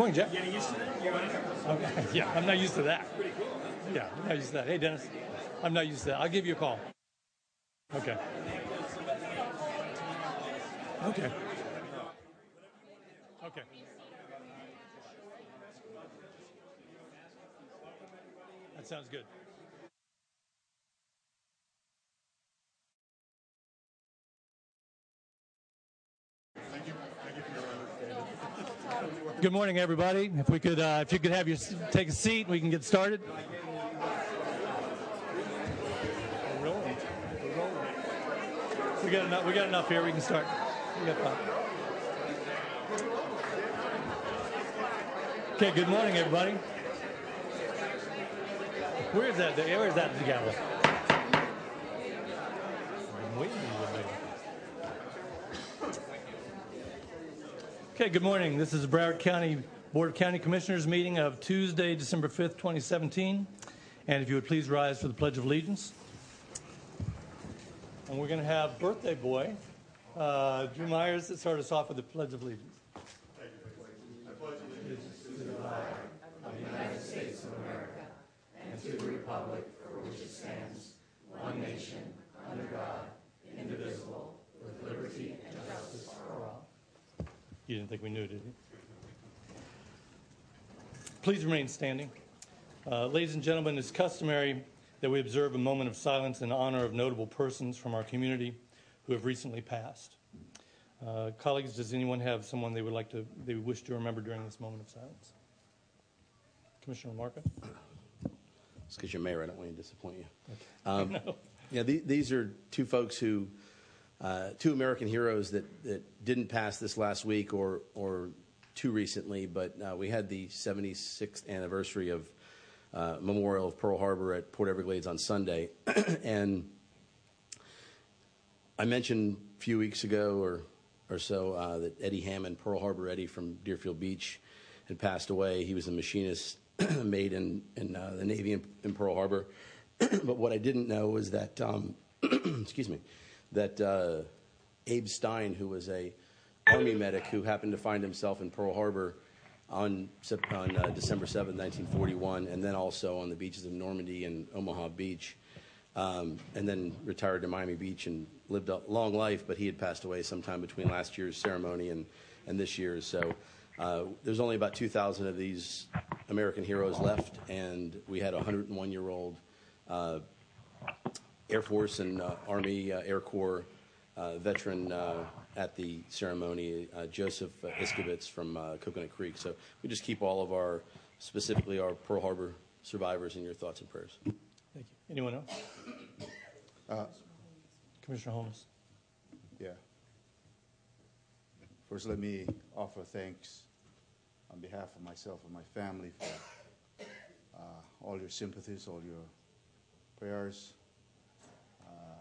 morning, Jeff. Getting used to that? You Okay. Yeah, I'm not used to that. Pretty cool. Yeah, I'm not used to that. Hey, Dennis, I'm not used to that. I'll give you a call. Okay. Okay. Okay. That sounds good. Good morning, everybody. If we could, uh, if you could have your take a seat, we can get started. We're rolling. We're rolling. We got enough. We got enough here. We can start. We got. Okay. Good morning, everybody. Where is that? Where is that gavel? I'm waiting for you. Okay, good morning. This is Broward County Board of County Commissioners meeting of Tuesday, December 5th, 2017. And if you would please rise for the Pledge of Allegiance. And we're going to have birthday boy, uh, Drew Myers, to start us off with the Pledge of Allegiance. You didn't think we knew, did you? Please remain standing. Uh, ladies and gentlemen, it's customary that we observe a moment of silence in honor of notable persons from our community who have recently passed. Uh, colleagues, does anyone have someone they would like to, they wish to remember during this moment of silence? Commissioner Marca? It's because you're mayor. I don't want to disappoint you. Um, Yeah, the, these are two folks who, two American heroes that, didn't pass this last week or, or too recently, but uh, we had the 76th anniversary of uh, Memorial of Pearl Harbor at Port Everglades on Sunday. and I mentioned a few weeks ago or, or so uh, that Eddie Hammond, Pearl Harbor Eddie from Deerfield Beach, had passed away. He was a machinist made in, in uh, the Navy in, in Pearl Harbor. but what I didn't know was that, um, excuse me, that uh, Abe Stein, who was a Army medic who happened to find himself in Pearl Harbor on, on uh, December 7, 1941, and then also on the beaches of Normandy and Omaha Beach, um, and then retired to Miami Beach and lived a long life, but he had passed away sometime between last year's ceremony and, and this year's. So uh, there's only about 2,000 of these American heroes left, and we had a 101 year old Air Force and uh, Army uh, Air Corps uh, veteran uh, at the ceremony, uh, Joseph uh, Iskovitz from uh, Coconut Creek. So we just keep all of our, specifically our Pearl Harbor survivors, in your thoughts and prayers. Thank you. Anyone else? Commissioner Holmes. Yeah. First, let me offer thanks on behalf of myself and my family for uh, all your sympathies, all your prayers, uh,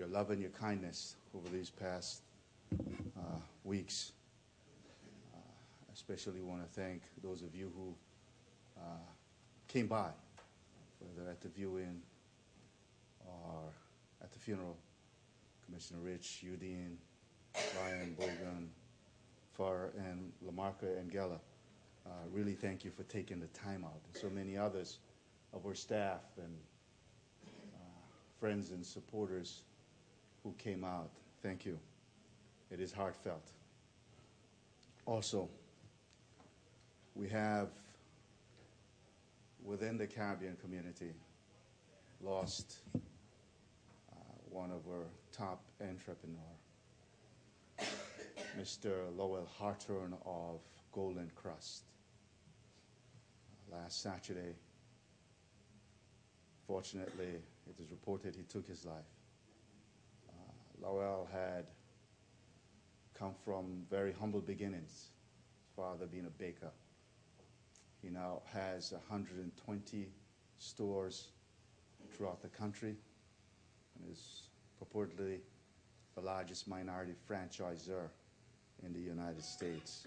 your love and your kindness over these past uh, weeks. Uh, especially want to thank those of you who uh, came by, whether at the viewing or at the funeral. Commissioner Rich, Udine, Ryan, Bogen, Furr, and Lamarca and Geller. Uh, really thank you for taking the time out. And so many others of our staff and uh, friends and supporters who came out. Thank you. It is heartfelt. Also, we have within the Caribbean community lost uh, one of our top entrepreneur, Mr. Lowell Hawthorne of Golden Krust. Last Saturday, fortunately, it is reported he took his life. Lowell had come from very humble beginnings, his father being a baker. He now has 120 stores throughout the country and is purportedly the largest minority franchisor in the United States.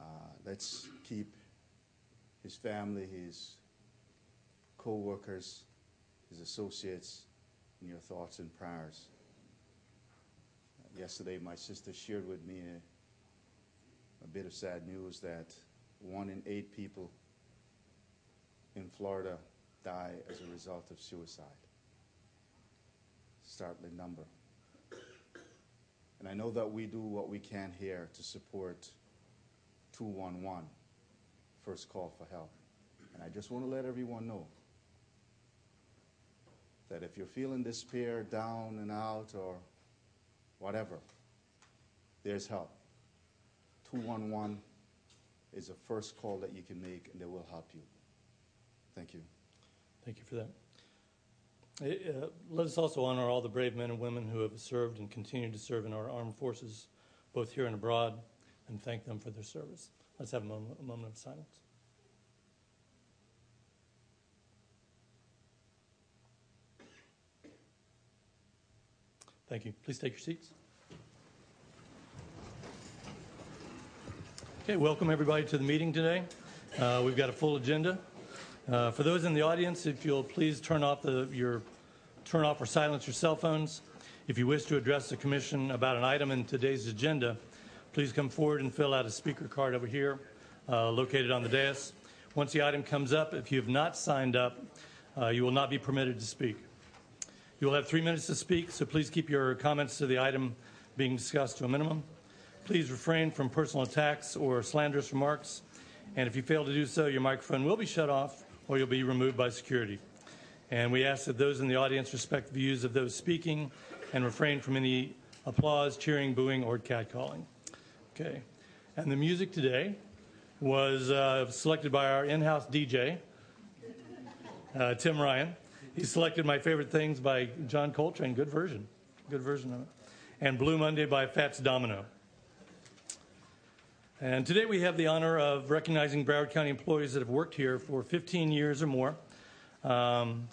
Uh, let's keep his family, his co-workers, his associates in your thoughts and prayers. Yesterday, my sister shared with me a bit of sad news that one in eight people in Florida die as a result of suicide. Startling number. And I know that we do what we can here to support 211, first call for help. And I just want to let everyone know that if you're feeling despair, down and out, or whatever, there's help. 211 is the first call that you can make, and they will help you. Thank you. Thank you for that. Uh, let us also honor all the brave men and women who have served and continue to serve in our armed forces, both here and abroad, and thank them for their service. Let's have a moment, a moment of silence. Thank you. Please take your seats. Okay, welcome everybody to the meeting today. Uh, we've got a full agenda. Uh, for those in the audience, if you'll please turn off the, your turn off or silence your cell phones. If you wish to address the commission about an item in today's agenda, please come forward and fill out a speaker card over here, uh, located on the dais. Once the item comes up, if you have not signed up, uh, you will not be permitted to speak. You will have three minutes to speak, so please keep your comments to the item being discussed to a minimum. Please refrain from personal attacks or slanderous remarks. And if you fail to do so, your microphone will be shut off or you'll be removed by security. And we ask that those in the audience respect the views of those speaking and refrain from any applause, cheering, booing, or catcalling. Okay. And the music today was uh, selected by our in house DJ, uh, Tim Ryan. He selected My Favorite Things by John Coltrane. Good version. Good version of it. And Blue Monday by Fats Domino. And today we have the honor of recognizing Broward County employees that have worked here for 15 years or more. Um,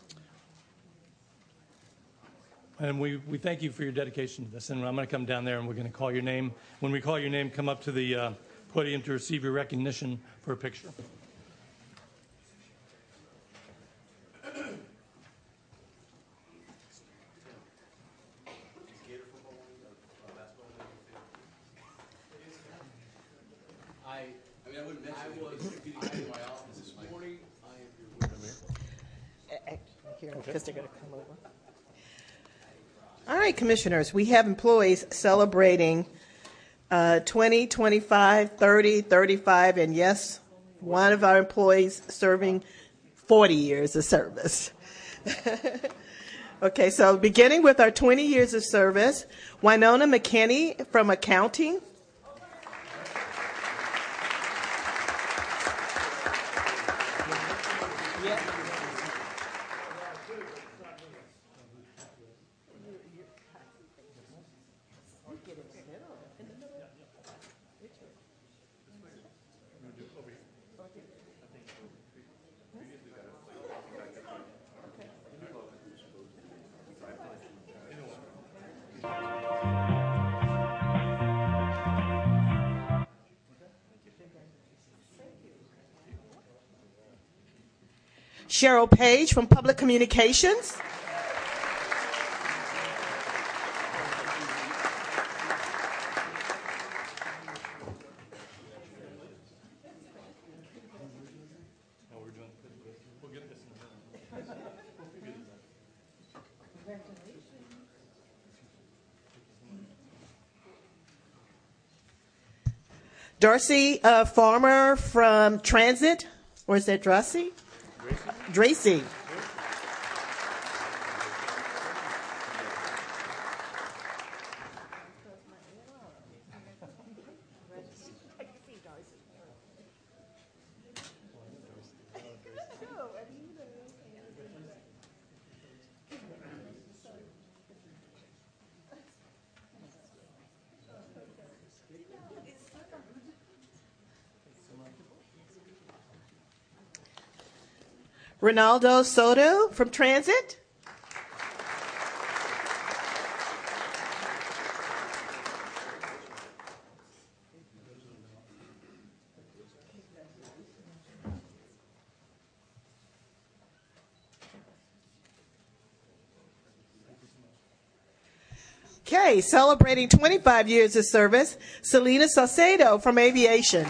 and we, we thank you for your dedication to this. And I'm going to come down there and we're going to call your name. When we call your name, come up to the uh, podium to receive your recognition for a picture. I, I mean, I wouldn't mention it. was, I in my office this morning. I am your Here, because they're going to come over. All right, commissioners, we have employees celebrating uh, 20, 25, 30, 35, and yes, one of our employees serving 40 years of service. okay, so beginning with our 20 years of service, Winona McKinney from accounting. Cheryl Page from Public Communications. Darcy uh, Farmer from Transit, or is that Dracy? Dracy. Ronaldo Soto from Transit. Okay, celebrating 25 years of service, Selena Saucedo from Aviation.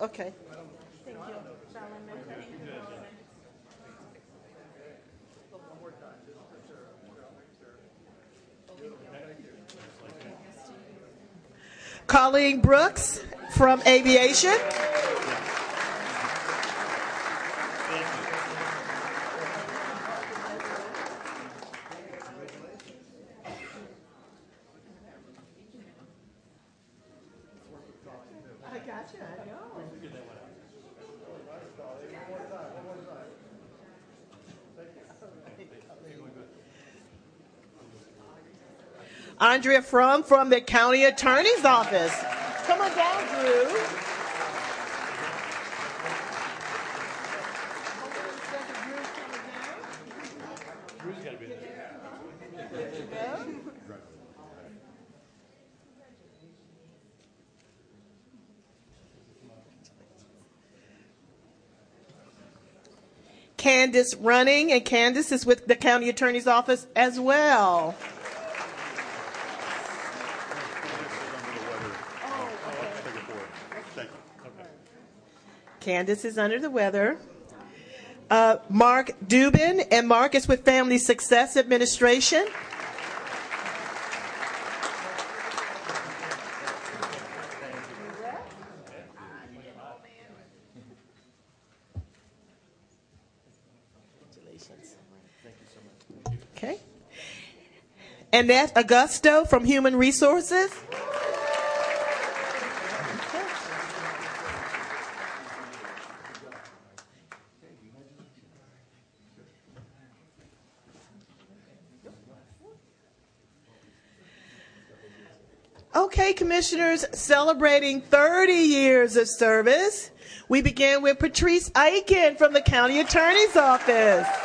Okay. Colleen Brooks from Know. Andrea Frum from the County Attorney's Office. Come on down, Drew. Candace Running, and Candace is with the County Attorney's Office as well. Candace is under the weather. Uh, Mark Dubin, and Mark is with Family Success Administration. Okay. Annette Augusto from Human Resources. Okay, commissioners, celebrating 30 years of service. We begin with Patrice Aiken from the County Attorney's Office.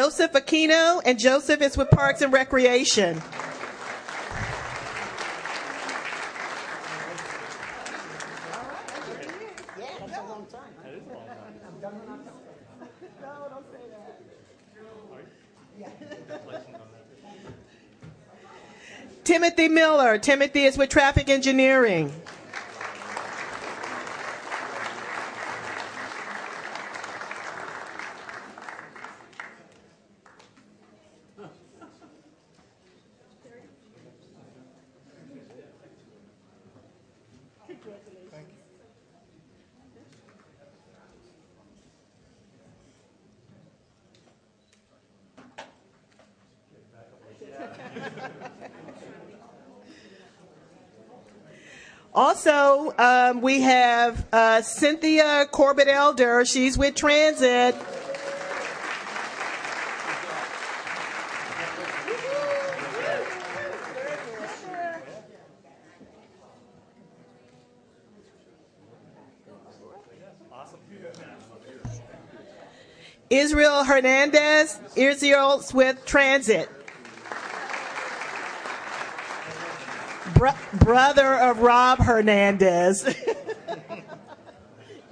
Joseph Aquino, and Joseph is with Parks and Recreation. Timothy Miller. Timothy is with Traffic Engineering. Also, um, we have uh, Cynthia Corbett Elder. She's with Transit. Israel Hernandez. Israel's with Transit. Bro- brother of Rob Hernandez.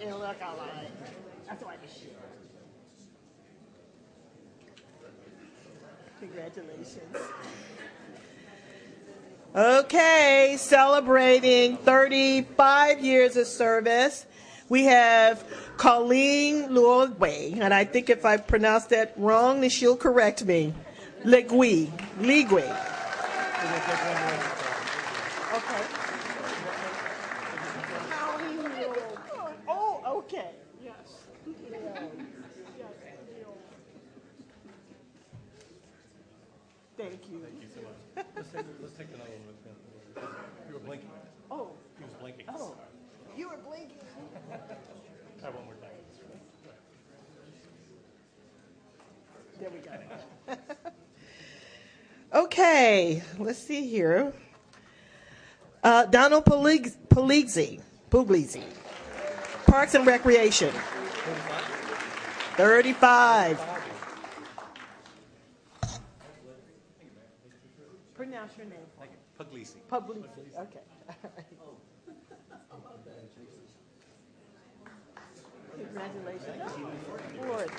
you look alike. That's why you should. Congratulations. Okay, celebrating 35 years of service. We have Colleen Luogwe, and I think if I pronounced that wrong, then she'll correct me. Legui. Legui. Okay. Oh, okay. Yes. Thank you. Let's take, let's take another one with him. You were blinking. Oh, He was blinking. oh, you were blinking. I won't Okay, let's see here. Uh, Donald Pulig- Puglisi, Puglisi, Parks and Recreation. 35. Pronounce your name. Puglisi. Puglisi, okay. Congratulations. Lord.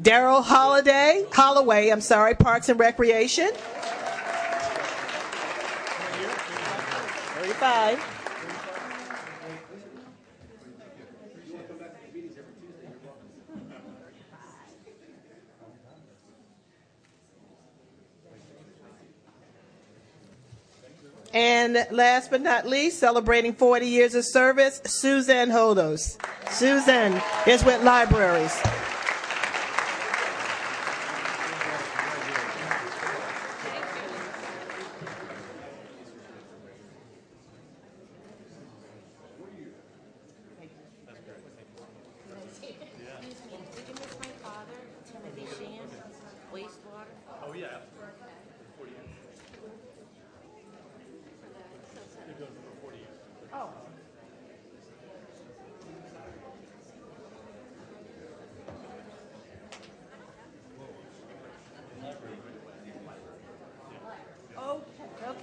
Daryl Holiday, Holloway, I'm sorry, Parks and Recreation. 35. And last but not least, celebrating 40 years of service, Suzanne Hodos. Susan is with libraries. Did you miss my father, Timothy Sheehan, wastewater? Oh, yeah.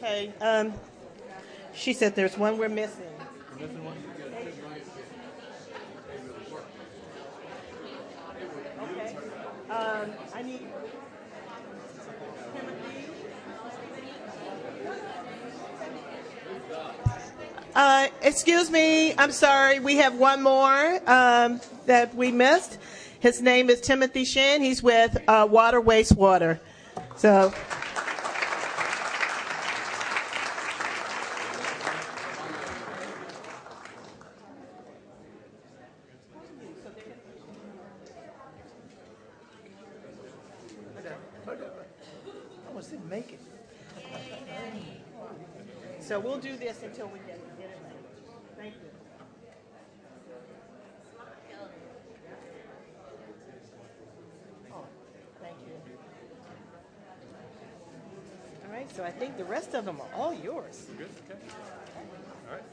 Okay. Um, she said there's one we're missing. Okay. Um, I need. Uh, excuse me, I'm sorry. We have one more um, that we missed. His name is Timothy Shin. He's with uh, Water Wastewater. So. Almost didn't make it. So we'll do this until we get, get it right. Thank you. Oh, thank you. All right, so I think the rest of them are all yours. Good, okay. All right.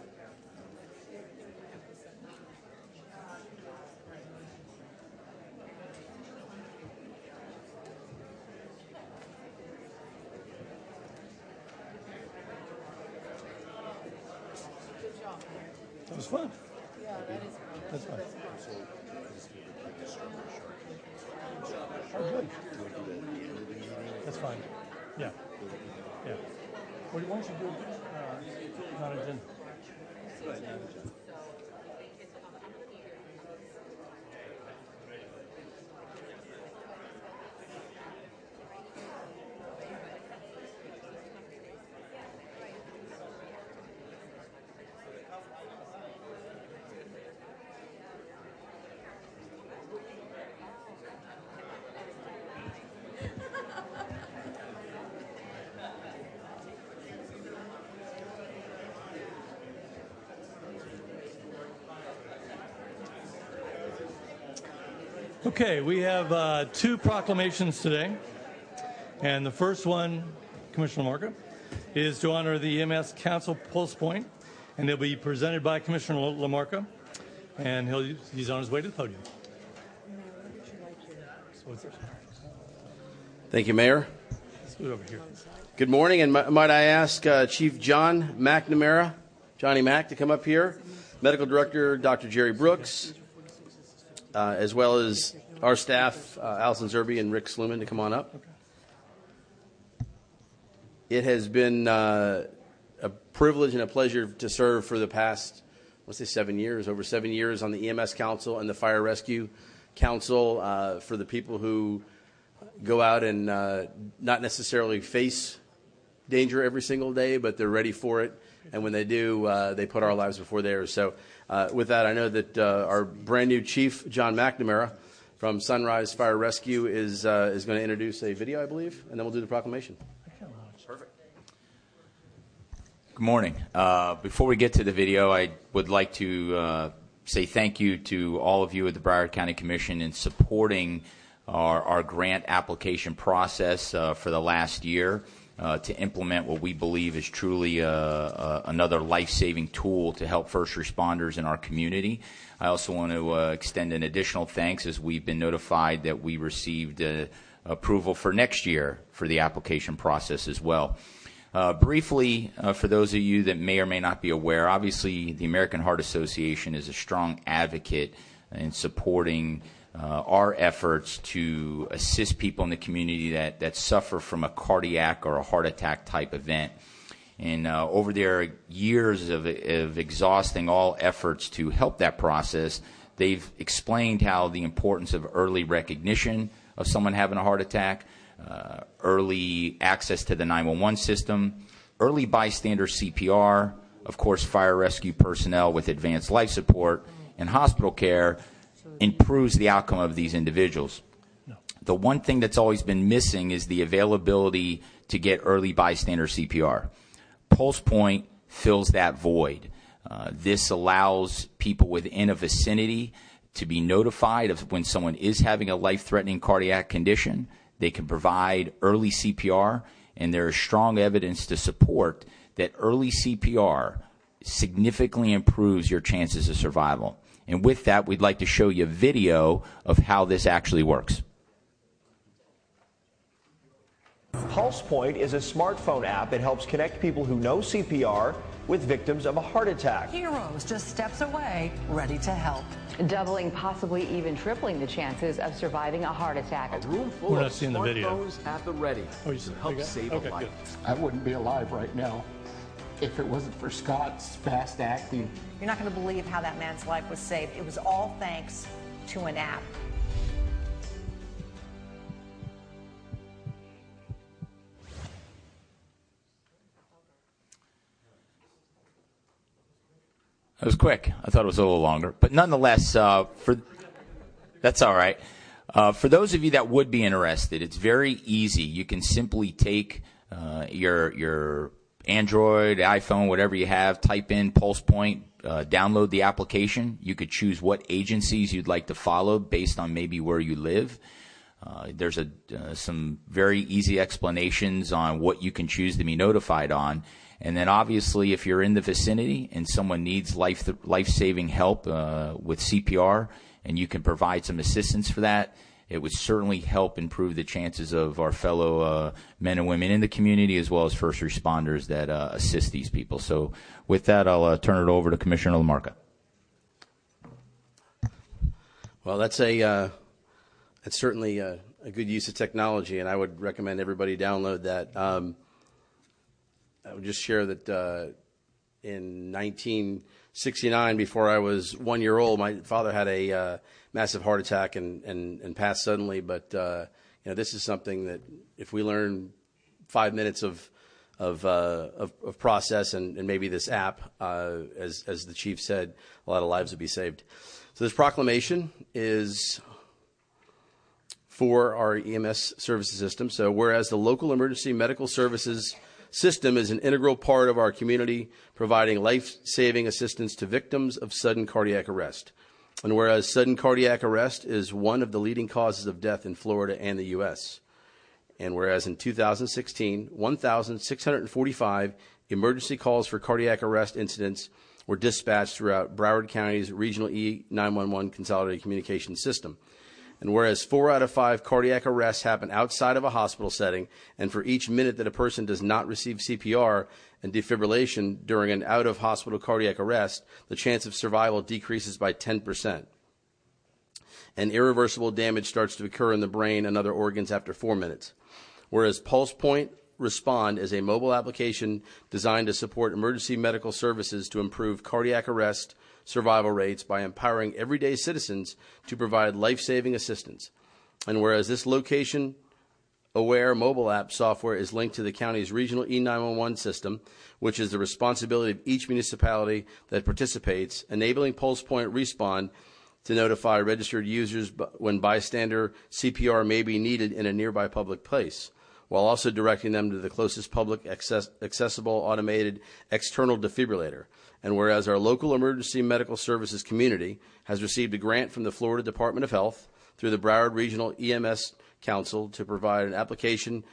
That was fun. Yeah, that is fun. That's fun. Oh, good. That's fine. Yeah. Yeah. Why don't you do uh, Okay, we have uh, two proclamations today. And the first one, Commissioner Lamarca, is to honor the EMS Council Pulse Point, and they'll be presented by Commissioner Lamarca, and he'll, he's on his way to the podium. Thank you, Mayor. let's it over here. Good morning, and mi- might I ask uh, Chief John McNamara, Johnny Mac, to come up here, Medical Director Dr. Jerry Brooks, uh, as well as our staff, uh, Allison Zerby and Rick Sluman, to come on up. It has been uh, a privilege and a pleasure to serve for the past, let's say, seven years, over seven years on the EMS Council and the Fire Rescue Council uh, for the people who go out and uh, not necessarily face danger every single day, but they're ready for it. And when they do, uh, they put our lives before theirs. So, with that, I know that uh, our brand new chief, John McNamara from Sunrise Fire Rescue, is, uh, is going to introduce a video, I believe, and then we'll do the proclamation. Perfect. Good morning. Uh, before we get to the video, I would like to uh, say thank you to all of you at the Broward County Commission in supporting our, our grant application process uh, for the last year uh, to implement what we believe is truly uh, uh, another life saving tool to help first responders in our community. I also want to uh, extend an additional thanks as we've been notified that we received uh, approval for next year for the application process as well. Uh, briefly, uh, for those of you that may or may not be aware, obviously the American Heart Association is a strong advocate in supporting uh, our efforts to assist people in the community that, that suffer from a cardiac or a heart attack type event. And uh, over their years of, of exhausting all efforts to help that process, they've explained how the importance of early recognition of someone having a heart attack, uh, early access to the 911 system, early bystander CPR, of course, fire rescue personnel with advanced life support, and hospital care improves the outcome of these individuals. The one thing that's always been missing is the availability to get early bystander CPR. Pulse Point fills that void. Uh, this allows people within a vicinity to be notified of when someone is having a life threatening cardiac condition. They can provide early CPR, and there is strong evidence to support that early CPR significantly improves your chances of survival. And with that, we'd like to show you a video of how this actually works. Pulse Point is a smartphone app that helps connect people who know CPR with victims of a heart attack. Heroes just steps away, ready to help. Doubling, possibly even tripling the chances of surviving a heart attack. A room full We're of not seeing the video. smartphones at the ready Oh, you to help okay, save okay, a life. good. I wouldn't be alive right now if it wasn't for Scott's fast acting. You're not going to believe how that man's life was saved. It was all thanks to an app. It was quick. I thought it was a little longer, but nonetheless, uh, for that's all right. Uh, for those of you that would be interested, it's very easy. You can simply take uh, your your Android, iPhone, whatever you have, type in Pulse Point, uh, download the application. You could choose what agencies you'd like to follow based on maybe where you live. Uh, there's a, uh, some very easy explanations on what you can choose to be notified on. And then obviously, if you're in the vicinity and someone needs life life saving help uh, with CPR, and you can provide some assistance for that, it would certainly help improve the chances of our fellow uh, men and women in the community as well as first responders that uh, assist these people. So, with that, I'll uh, turn it over to Commissioner Lamarca. Well, that's a uh, that's certainly a, a, good use of technology, and I would recommend everybody download that. Um, I would just share that uh, in 1969, before I was one year old, my father had a uh, massive heart attack and, and, and passed suddenly. But uh, you know, this is something that if we learn five minutes of of, uh, of, of process and, and, maybe this app, uh, as as the chief said, a lot of lives would be saved. So this proclamation is for our EMS services system. So whereas the local emergency medical services system is an integral part of our community, providing life saving assistance to victims of sudden cardiac arrest. And whereas sudden cardiac arrest is one of the leading causes of death in Florida and the U.S., and whereas in 2016, 1,645 emergency calls for cardiac arrest incidents were dispatched throughout Broward County's regional E911 consolidated communication system. And whereas four out of five cardiac arrests happen outside of a hospital setting, and for each minute that a person does not receive CPR and defibrillation during an out of hospital cardiac arrest, the chance of survival decreases by 10%. And irreversible damage starts to occur in the brain and other organs after four minutes. Whereas Pulse Point Respond is a mobile application designed to support emergency medical services to improve cardiac arrest survival rates by empowering everyday citizens to provide life saving assistance. And whereas this location aware mobile app software is linked to the county's regional E911 system, which is the responsibility of each municipality that participates, enabling Pulse Point Respond to notify registered users when bystander CPR may be needed in a nearby public place while also directing them to the closest public access- accessible automated external defibrillator. And whereas our local emergency medical services community has received a grant from the Florida Department of Health through the Broward Regional EMS Council to provide an application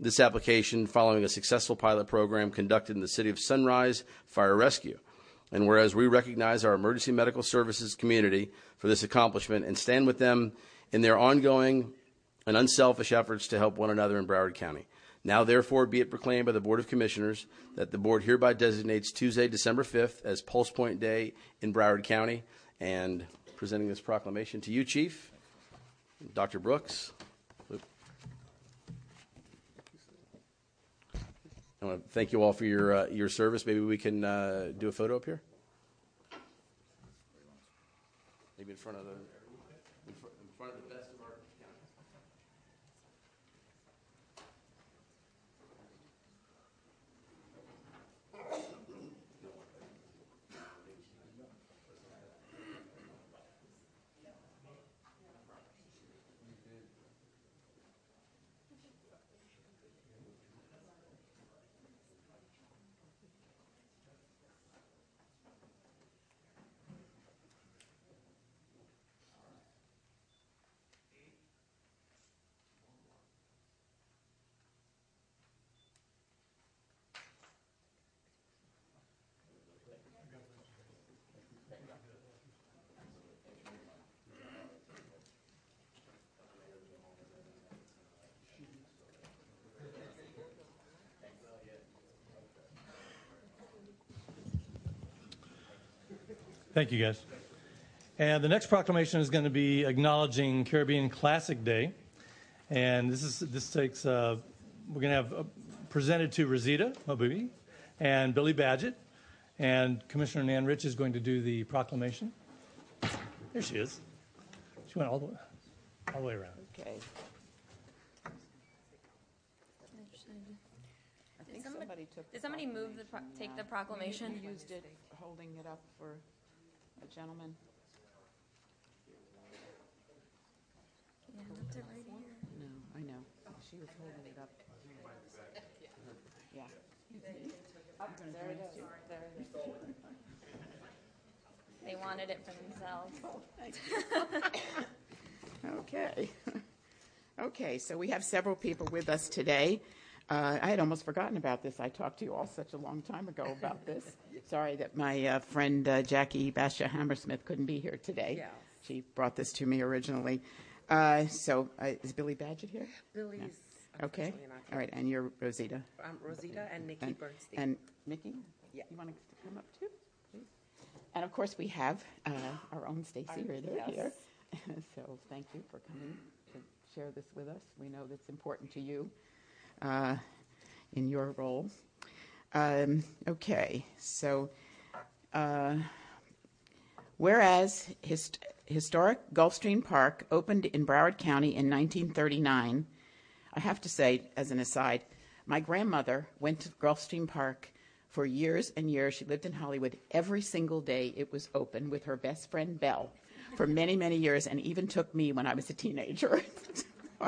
this application following a successful pilot program conducted in the city of Sunrise Fire Rescue. And whereas we recognize our emergency medical services community for this accomplishment and stand with them in their ongoing and unselfish efforts to help one another in Broward County. Now, therefore, be it proclaimed by the Board of Commissioners that the Board hereby designates Tuesday, December 5th as Pulse Point Day in Broward County. And presenting this proclamation to you, Chief, Dr. Brooks. I want to thank you all for your uh, your service. Maybe we can uh, do a photo up here. Maybe in front of the Thank you, guys. And the next proclamation is going to be acknowledging Caribbean Classic Day. And this is this takes uh, we're going to have uh, presented to Rosita Mabubi and Billy Badgett, and Commissioner Nan Rich is going to do the proclamation. There she is. She went all the way, all the way around. Okay. I think somebody- somebody took. Did somebody move the, pro- take the proclamation? You used it, holding it up for a gentleman. Yeah, left it right here. No, I know. She was holding it up. Yeah. There it is. There it is. They wanted it for themselves. Okay. Okay, so we have several people with us today. Uh, I had almost forgotten about this. I talked to you all such a long time ago about this. Sorry that my uh, friend uh, Jackie Basha Hammersmith couldn't be here today. Yeah. She brought this to me originally. Uh, so uh, is Billy Badgett here? Billy's Okay. All right, and you're Rosita. I'm Rosita and Nikki And- Bernstein. And Mickey? Yeah. You want to come up too, please? And of course, we have uh, our own Stacy Ritter yes. here. So thank you for coming to share this with us. We know that's important to you uh, in your role. Um, Okay, so uh, whereas hist- historic Gulfstream Park opened in Broward County in 1939, I have to say, as an aside, my grandmother went to Gulfstream Park for years and years. She lived in Hollywood. Every single day it was open with her best friend Belle for many, many years, and even took me when I was a teenager.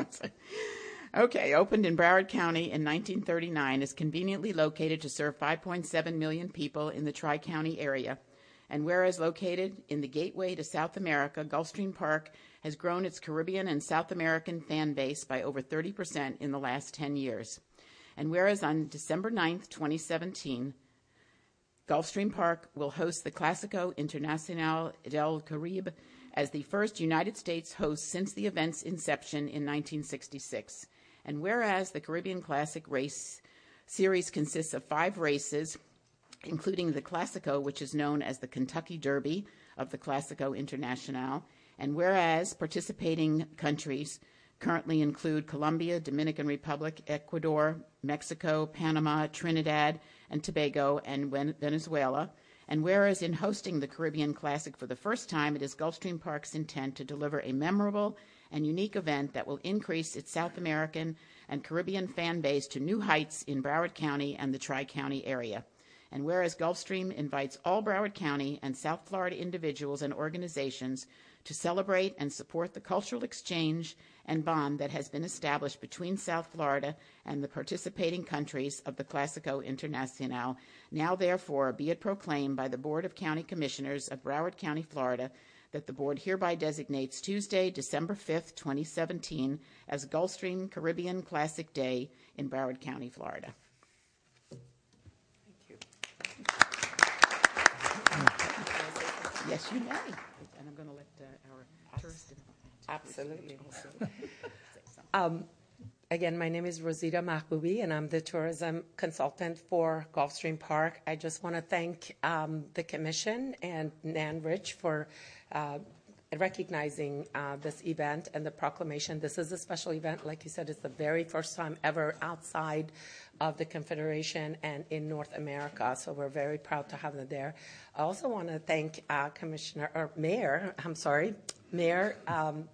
okay, opened in Broward County in 1939, is conveniently located to serve 5.7 million people in the Tri County area. And whereas located in the gateway to South America, Gulfstream Park has grown its Caribbean and South American fan base by over 30% in the last 10 years. And whereas on December 9th, 2017, Gulfstream Park will host the Clásico Internacional del Caribe as the first United States host since the event's inception in 1966. And whereas the Caribbean Classic Race Series consists of five races, including the Clásico, which is known as the Kentucky Derby of the Clásico Internacional, and whereas participating countries currently include Colombia, Dominican Republic, Ecuador, Mexico, Panama, Trinidad and Tobago, and Venezuela. And whereas in hosting the Caribbean Classic for the first time, it is Gulfstream Park's intent to deliver a memorable and unique event that will increase its South American and Caribbean fan base to new heights in Broward County and the Tri County area. And whereas Gulfstream invites all Broward County and South Florida individuals and organizations to celebrate and support the cultural exchange and bond that has been established between South Florida and the participating countries of the Clásico Internacional, now therefore be it proclaimed by the Board of County Commissioners of Broward County, Florida, that the board hereby designates Tuesday, December 5th, 2017, as Gulfstream Caribbean Classic Day in Broward County, Florida. Thank you. Yes, you may. And I'm going to let uh, our tourist. Absolutely. Um, again, my name is Rosita Mahboubi, and I'm the tourism consultant for Gulfstream Park. I just want to thank um, the commission and Nan Rich for recognizing uh, this event and the proclamation. This is a special event. Like you said, it's the very first time ever outside of the Confederation and in North America. So we're very proud to have them there. I also want to thank uh, Commissioner or Mayor. I'm sorry, Mayor. Um,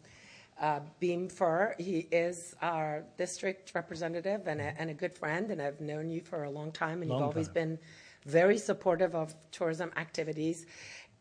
uh, Beam Furr. He is our district representative and a, and a good friend, and I've known you for a long time, and Long you've always time. been very supportive of tourism activities.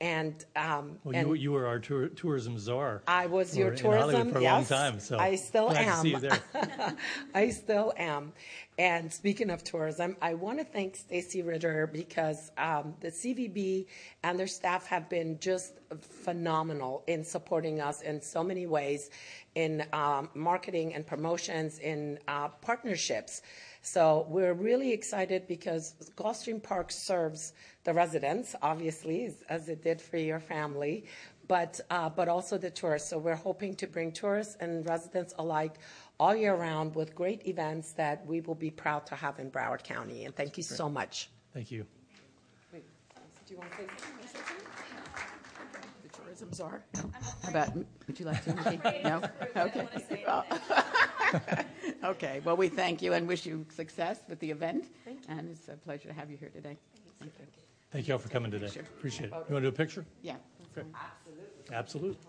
And, um, Well, and you, you were our tour, tourism czar. I was your tourism. for a yes, long time. So I still am. To see you there. I still am. And speaking of tourism, I want to thank Stacy Ritter because um, the CVB and their staff have been just phenomenal in supporting us in so many ways, in um, marketing and promotions, in uh, partnerships. So we're really excited because Gulfstream Park serves the residents, obviously, as- as it did for your family, but uh, but also the tourists. So we're hoping to bring tourists and residents alike all year round with great events that we will be proud to have in Broward County. And thank you so much. Thank you. Wait, do you want to say something? The tourism czar? No. How about, would you like to? No? Okay. Well, Okay, well, we thank you and wish you success with the event. And it's a pleasure to have you here today. Thank you. Thank you all for coming today. Appreciate it. You want to do a picture? Yeah. Okay. Absolutely. It's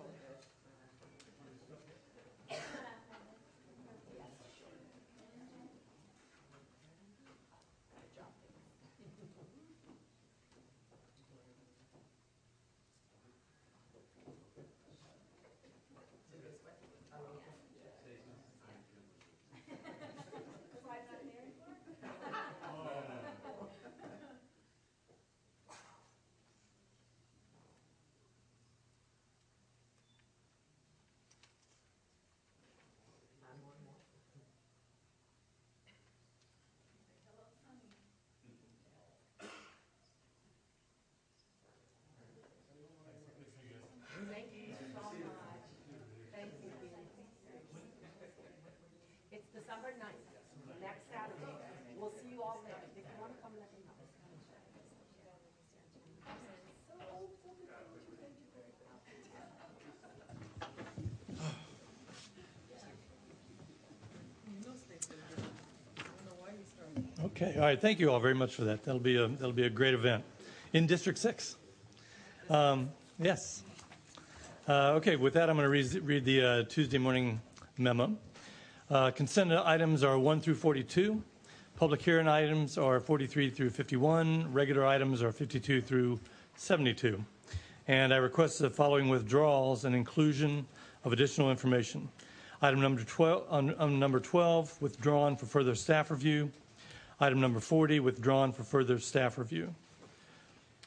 Okay, all right, thank you all very much for that. That'll be a, that'll be a great event. In District 6? Um, Yes. Uh, Okay, with that, I'm going to read, read the uh, Tuesday morning memo. Uh, Consent items are 1 through 42. Public hearing items are 43 through 51. Regular items are 52 through 72. And I request the following withdrawals and inclusion of additional information. Item number 12, on, on number 12, withdrawn for further staff review. Item number 40, withdrawn for further staff review.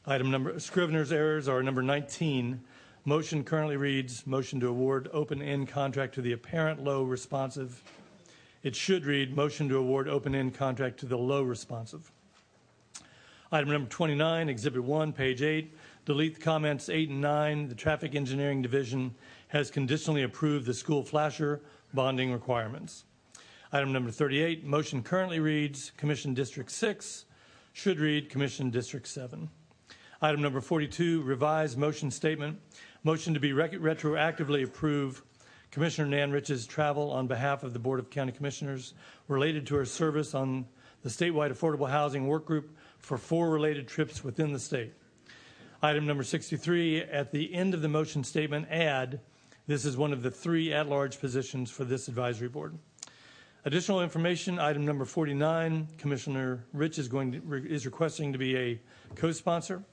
Item number, Scrivener's errors are number 19. Motion currently reads, motion to award open-end contract to the apparent low responsive. It should read, motion to award open-end contract to the low responsive. Item number 29, Exhibit 1, page 8, delete the comments 8 and 9. The Traffic Engineering Division has conditionally approved the school flasher bonding requirements. Item number 38, motion currently reads Commission District 6, should read Commission District 7. Item number 42, revised motion statement, motion to be retroactively approve Commissioner Nan Rich's travel on behalf of the Board of County Commissioners related to her service on the statewide affordable housing work group for four related trips within the state. Item number 63, at the end of the motion statement, add, this is one of the three at-large positions for this advisory board. Additional information, item number 49, Commissioner Rich is going to, is requesting to be a co-sponsor.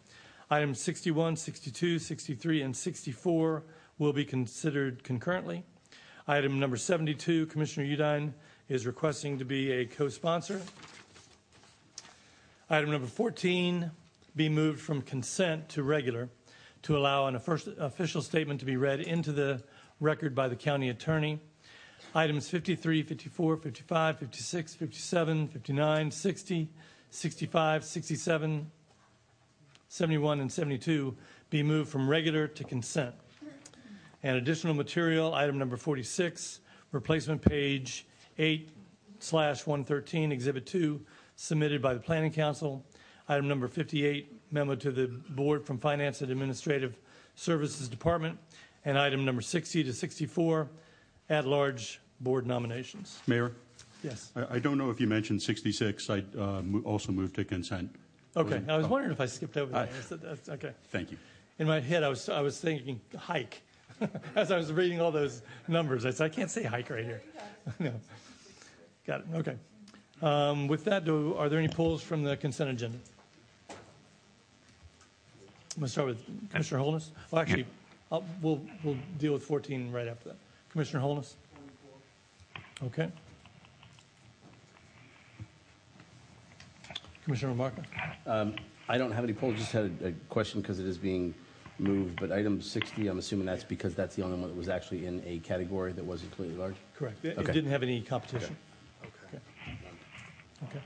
Items 61, 62, 63, and 64 will be considered concurrently. Item number 72, Commissioner Udine is requesting to be a co-sponsor. Item number 14, be moved from consent to regular. to allow an offic- official statement to be read into the record by the county attorney. Items 53, 54, 55, 56, 57, 59, 60, 65, 67, 71, and 72 be moved from regular to consent. And additional material, item number 46, replacement page 8 slash 113, Exhibit 2, submitted by the Planning Council. Item number 58, memo to the Board from Finance and Administrative Services Department. And item number 60 to 64, at-large board nominations. Mayor? Yes. I I don't know if you mentioned 66. I uh, mo- also moved to consent. Okay, I was Oh, wondering if I skipped over that. I- I said that's- Okay. Thank you. In my head, I was, I was thinking hike. As I was reading all those numbers, I said, I can't say hike right here. No. Got it, okay. Um, With that, do, are there any polls from the consent agenda? I'm going to start with Commissioner Holness. Well, actually, I'll- we'll, we'll deal with 14 right after that. Commissioner Holness? Okay. Commissioner LaMarca? Um, I don't have any polls, just had a, a question because it is being moved, but item 60, I'm assuming that's because that's the only one that was actually in a category that wasn't completely large? Correct. It it Okay. didn't have any competition. Okay. Okay.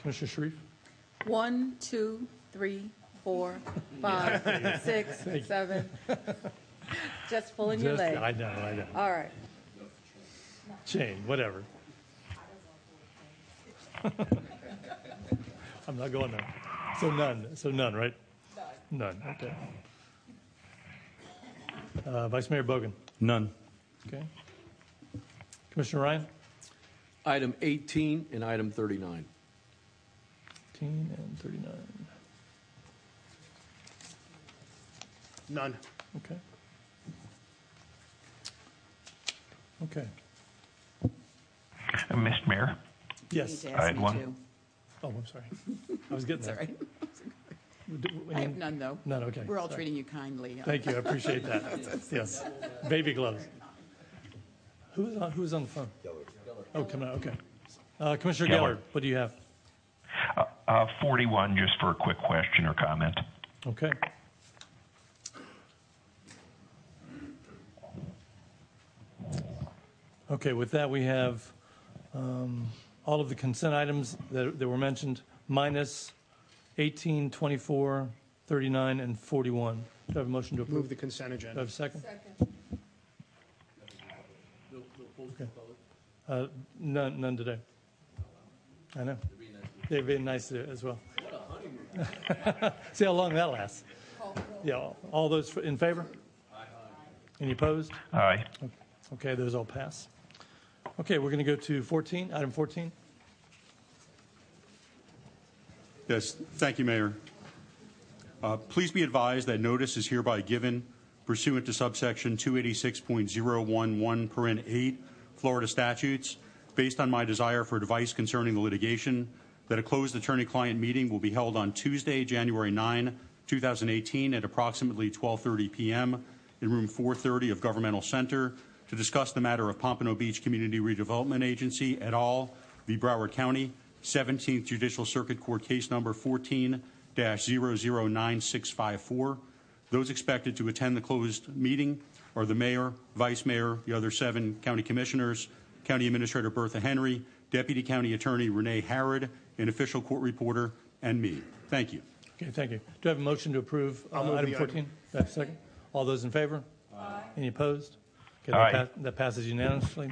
Commissioner Sharief? One, two, three, four, five, six, seven. Thank you. Just pulling your Just- leg. I know, I know. All right. Shane, whatever. I'm not going there. So none, so none, right? None, okay. Uh, Vice Mayor Bogen? None. Okay. Commissioner Ryan? Item 18 and item 39. 18 and 39. None. Okay. Okay. Uh, Mr. Mayor? Yes. I had one. Oh, I'm sorry. I was getting It's there. all right. I have none, though. None, okay. We're all Sorry. treating you kindly. Thank you, I appreciate that. Yes. Baby gloves. Who's on, who's on the phone? Oh, coming out, okay. Uh, Commissioner Geller. Geller, what do you have? Uh, uh, 41, just for a quick question or comment. Okay. Okay, with that, we have um, all of the consent items that that were mentioned, minus 18, 24, 39, and 41. Do I have a motion to approve? Move the consent Do I agenda. have a second? Okay. Uh, None, none today. I know. They've been nice to- as well. See how long that lasts. Yeah, all those in favor? Any opposed? Aye. Okay, those all pass. Okay, we're going to go to 14, item 14. Yes, thank you, Mayor. Uh, Please be advised that notice is hereby given pursuant to subsection 286.011, paren 8, Florida statutes, based on my desire for advice concerning the litigation, that a closed attorney-client meeting will be held on Tuesday, January 9, 2018, at approximately 12:30 p.m. in room 430 of Governmental Center to discuss the matter of Pompano Beach Community Redevelopment Agency et al., v. Broward County, 17th Judicial Circuit Court Case Number 14-009654. Those expected to attend the closed meeting are the mayor, vice mayor, the other seven county commissioners, County Administrator Bertha Henry, Deputy County Attorney Renee Harrod, an official court reporter, and me. Thank you. Okay, thank you. Do I have a motion to approve uh, I'll move item the item. 14? Do I have a second? All those in favor? Aye. Any opposed? Okay, that Aye. pa- That passes unanimously.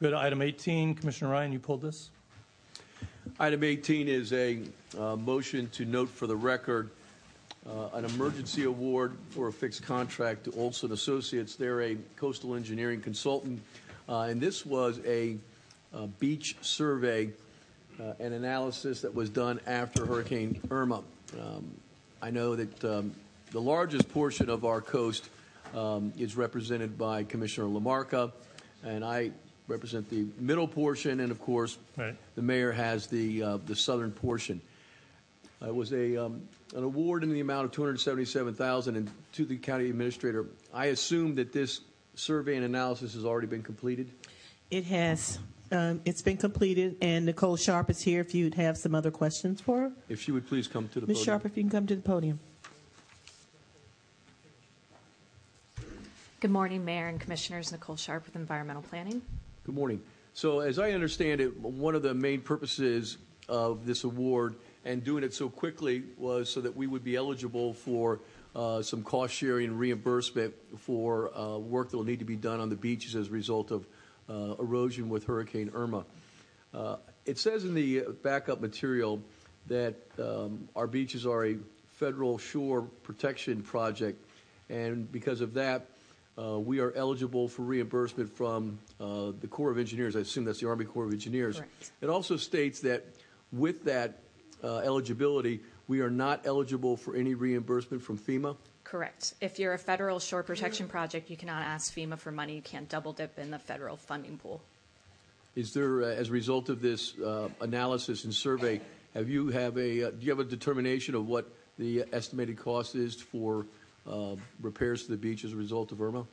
We Go to item 18. Commissioner Ryan, you pulled this? Item 18 is a uh, motion to note for the record uh, an emergency award for a fixed contract to Olsen Associates. They're a coastal engineering consultant, uh, and this was a uh, beach survey uh, and analysis that was done after Hurricane Irma. Um, I know that um, the largest portion of our coast um, is represented by Commissioner LaMarca, and I represent the middle portion, and of course, Right. the mayor has the uh, the southern portion. Uh, It was a um, an award in the amount of two hundred seventy-seven thousand, and to the county administrator. I assume that this survey and analysis has already been completed. It has. Um, it's been completed, and Nicole Sharp is here if you'd have some other questions for her. If she would please come to the Ms. podium. Sharp, if you can come to the podium. Good morning, Mayor and Commissioners. Nicole Sharp with Environmental Planning. Good morning. So, as I understand it, one of the main purposes of this award and doing it so quickly was so that we would be eligible for uh, some cost sharing reimbursement for uh, work that will need to be done on the beaches as a result of uh, erosion with Hurricane Irma. Uh, it says in the backup material that um, our beaches are a federal shore protection project, and because of that, we are eligible for reimbursement from uh, the Corps of Engineers. I assume that's the Army Corps of Engineers. Correct. It also states that with that uh, eligibility, we are not eligible for any reimbursement from FEMA. Correct. If you're a federal shore protection project, you cannot ask FEMA for money. You can't double dip in the federal funding pool. Is there, uh, as a result of this uh, analysis and survey, have you have a uh, do you have a determination of what the estimated cost is for uh, repairs to the beach as a result of Irma?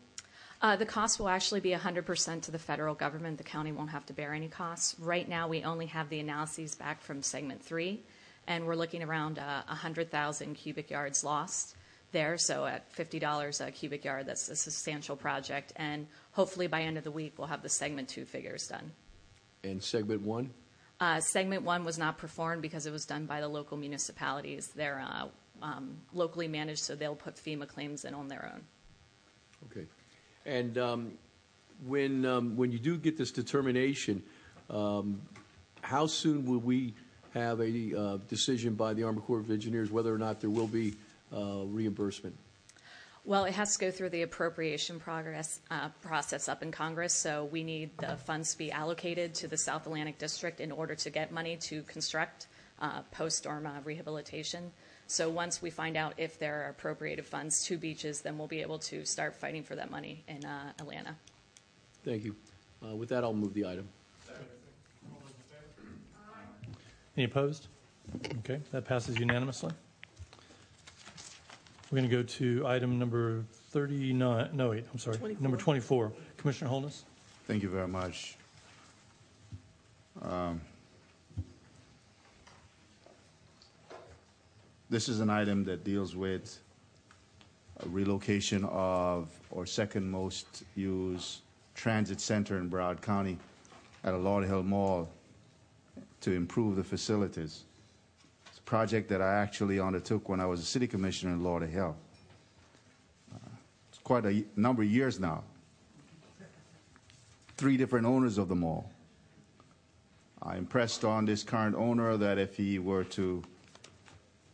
Uh, the cost will actually be 100% to the federal government. The county won't have to bear any costs. Right now, we only have the analyses back from segment three, and we're looking around uh, 100,000 cubic yards lost there. So at $50 a cubic yard, that's a substantial project. And hopefully by end of the week, we'll have the segment two figures done. And segment one? Uh, segment one was not performed because it was done by the local municipalities. They're uh, um, locally managed, so they'll put FEMA claims in on their own. Okay. And um, when um, when you do get this determination, um, how soon will we have a uh, decision by the Army Corps of Engineers whether or not there will be uh, reimbursement? Well, it has to go through the appropriation progress uh, process up in Congress. So we need the funds to be allocated to the South Atlantic District in order to get money to construct uh, post-storm rehabilitation. So once we find out if there are appropriated funds to beaches, then we'll be able to start fighting for that money in uh, Atlanta. Thank you. Uh, with that, I'll move the item. Any opposed? Okay, that passes unanimously. We're going to go to item number 39, no, wait, I'm sorry, 24. number 24. Commissioner Holness? Thank you very much. Um, This is an item that deals with a relocation of our second most used transit center in Broward County at a Lauderhill Mall to improve the facilities. It's a project that I actually undertook when I was a city commissioner in Lauderhill. Uh, It's quite a number of years now. Three different owners of the mall. I impressed on this current owner that if he were to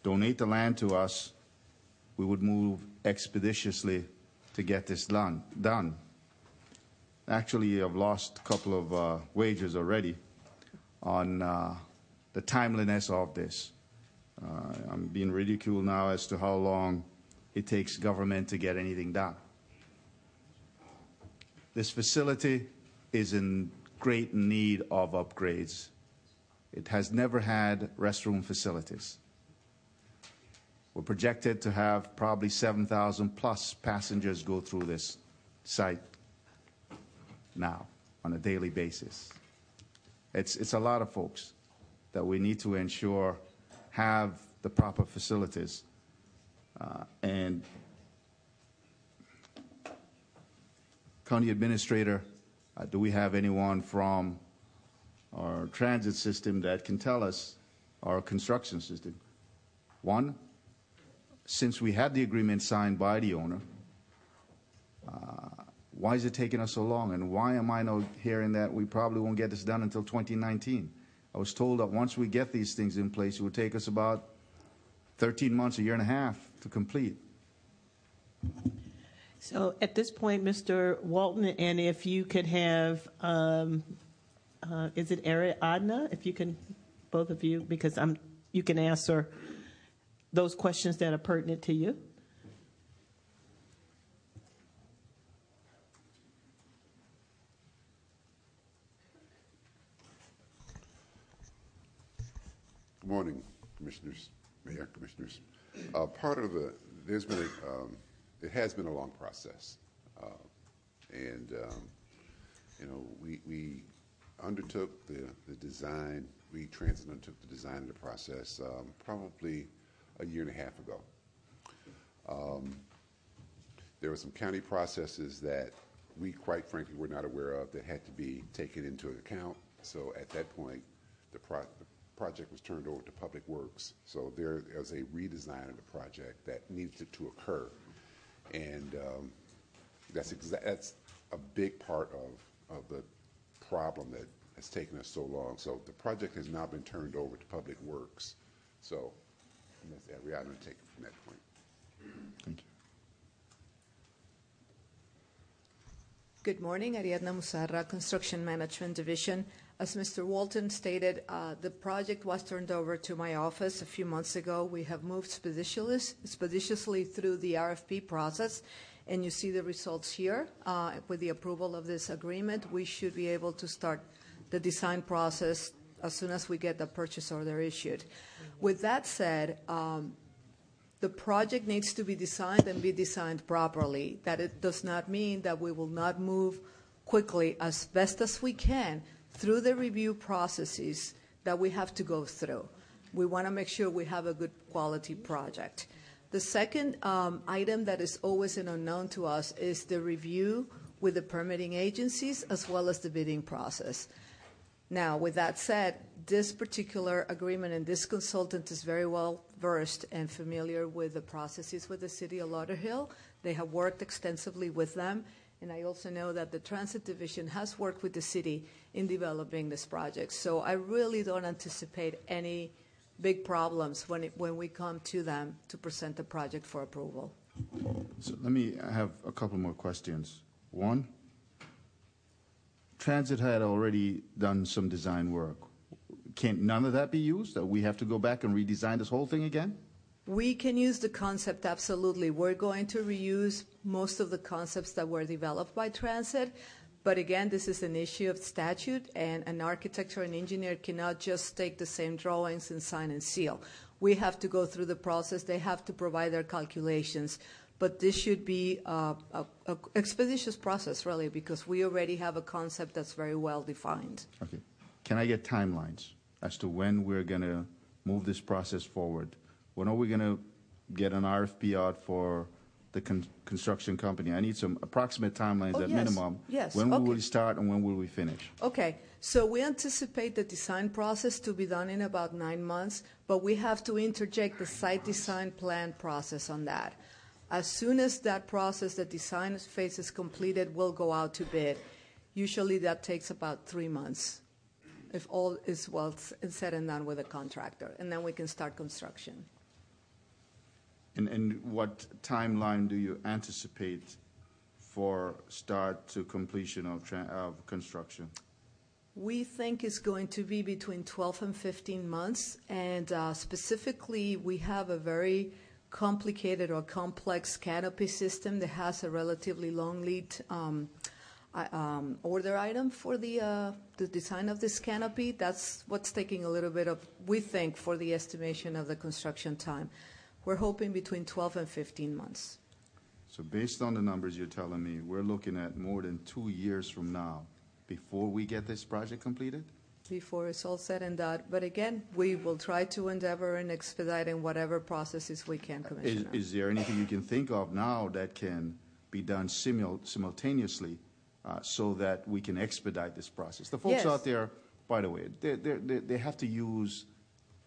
donate the land to us, we would move expeditiously to get this done. Actually, I've lost a couple of uh, wagers already on uh, the timeliness of this. Uh, I'm being ridiculed now as to how long it takes government to get anything done. This facility is in great need of upgrades. It has never had restroom facilities. We're projected to have probably 7,000 plus passengers go through this site now on a daily basis. It's, it's a lot of folks that we need to ensure have the proper facilities. Uh, and County Administrator, uh, do we have anyone from our transit system that can tell us, our construction system? One, since we had the agreement signed by the owner, uh, why is it taking us so long? And why am I not hearing that we probably won't get this done until 2019? I was told that once we get these things in place, it would take us about 13 months, a year and a half to complete. So at this point, Mr. Walton, and if you could have, um, uh, is it Ariadna? If you can, both of you, because I'm, you can answer those questions that are pertinent to you. Good morning, Commissioners, Mayor, Commissioners. Uh, part of the, there's been, a, um, it has been a long process. Uh, and, um, you know, we, we undertook the, the design, we transit undertook the design of the process um, probably a year and a half ago. Um, there were some county processes that we quite frankly were not aware of that had to be taken into account. So at that point, the, pro- the project was turned over to Public Works. So there was a redesign of the project that needed to occur. And um, that's, exa- that's a big part of, of the problem that has taken us so long. So the project has now been turned over to Public Works. So and that's, yeah, we are going to take it from that point. Thank you. Good morning, Ariadna Musarra, Construction Management Division. As Mr. Walton stated, uh, the project was turned over to my office a few months ago. We have moved expeditiously, expeditiously through the RFP process, and you see the results here. Uh, with the approval of this agreement, we should be able to start the design process as soon as we get the purchase order issued. With that said, um, the project needs to be designed and be designed properly. That it does not mean that we will not move quickly as best as we can through the review processes that we have to go through. We want to make sure we have a good quality project. The second um, item that is always an unknown to us is the review with the permitting agencies as well as the bidding process. Now, with that said, this particular agreement and this consultant is very well versed and familiar with the processes with the city of Lauderhill. They have worked extensively with them, and I also know that the transit division has worked with the city in developing this project. So I really don't anticipate any big problems when, it, when we come to them to present the project for approval. So let me have a couple more questions. One, Transit had already done some design work. Can none of that be used? That we have to go back and redesign this whole thing again? We can use the concept absolutely. We're going to reuse most of the concepts that were developed by Transit. But again, this is an issue of statute, and an architect or an engineer cannot just take the same drawings and sign and seal. We have to go through the process. They have to provide their calculations. But this should be a, a, a expeditious process, really, because we already have a concept that's very well defined. Okay. Can I get timelines as to when we're going to move this process forward? When are we going to get an RFP out for the con- construction company? I need some approximate timelines Oh, at yes. minimum. Yes, When will we start and when will we finish? Okay, so we anticipate the design process to be done in about nine months, but we have to interject the site design plan process on that. As soon as that process, the design phase is completed, we'll go out to bid. Usually that takes about three months if all is well said and done with the contractor, and then we can start construction. And, and what timeline do you anticipate for start to completion of construction? We think it's going to be between 12 and 15 months, and uh, specifically, we have a very complicated or complex canopy system that has a relatively long lead um, um, order item for the uh, the design of this canopy. That's what's taking a little bit of, we think, for the estimation of the construction time. We're hoping between 12 and 15 months. So based on the numbers you're telling me, we're looking at more than two years from now before we get this project completed? Before it's all said and done. But again, we will try to endeavor and expedite in expediting whatever processes we can, Is, Commissioner. is there anything you can think of now that can be done simul- simultaneously uh, so that we can expedite this process? The folks Yes. out there, by the way, they, they, they they have to use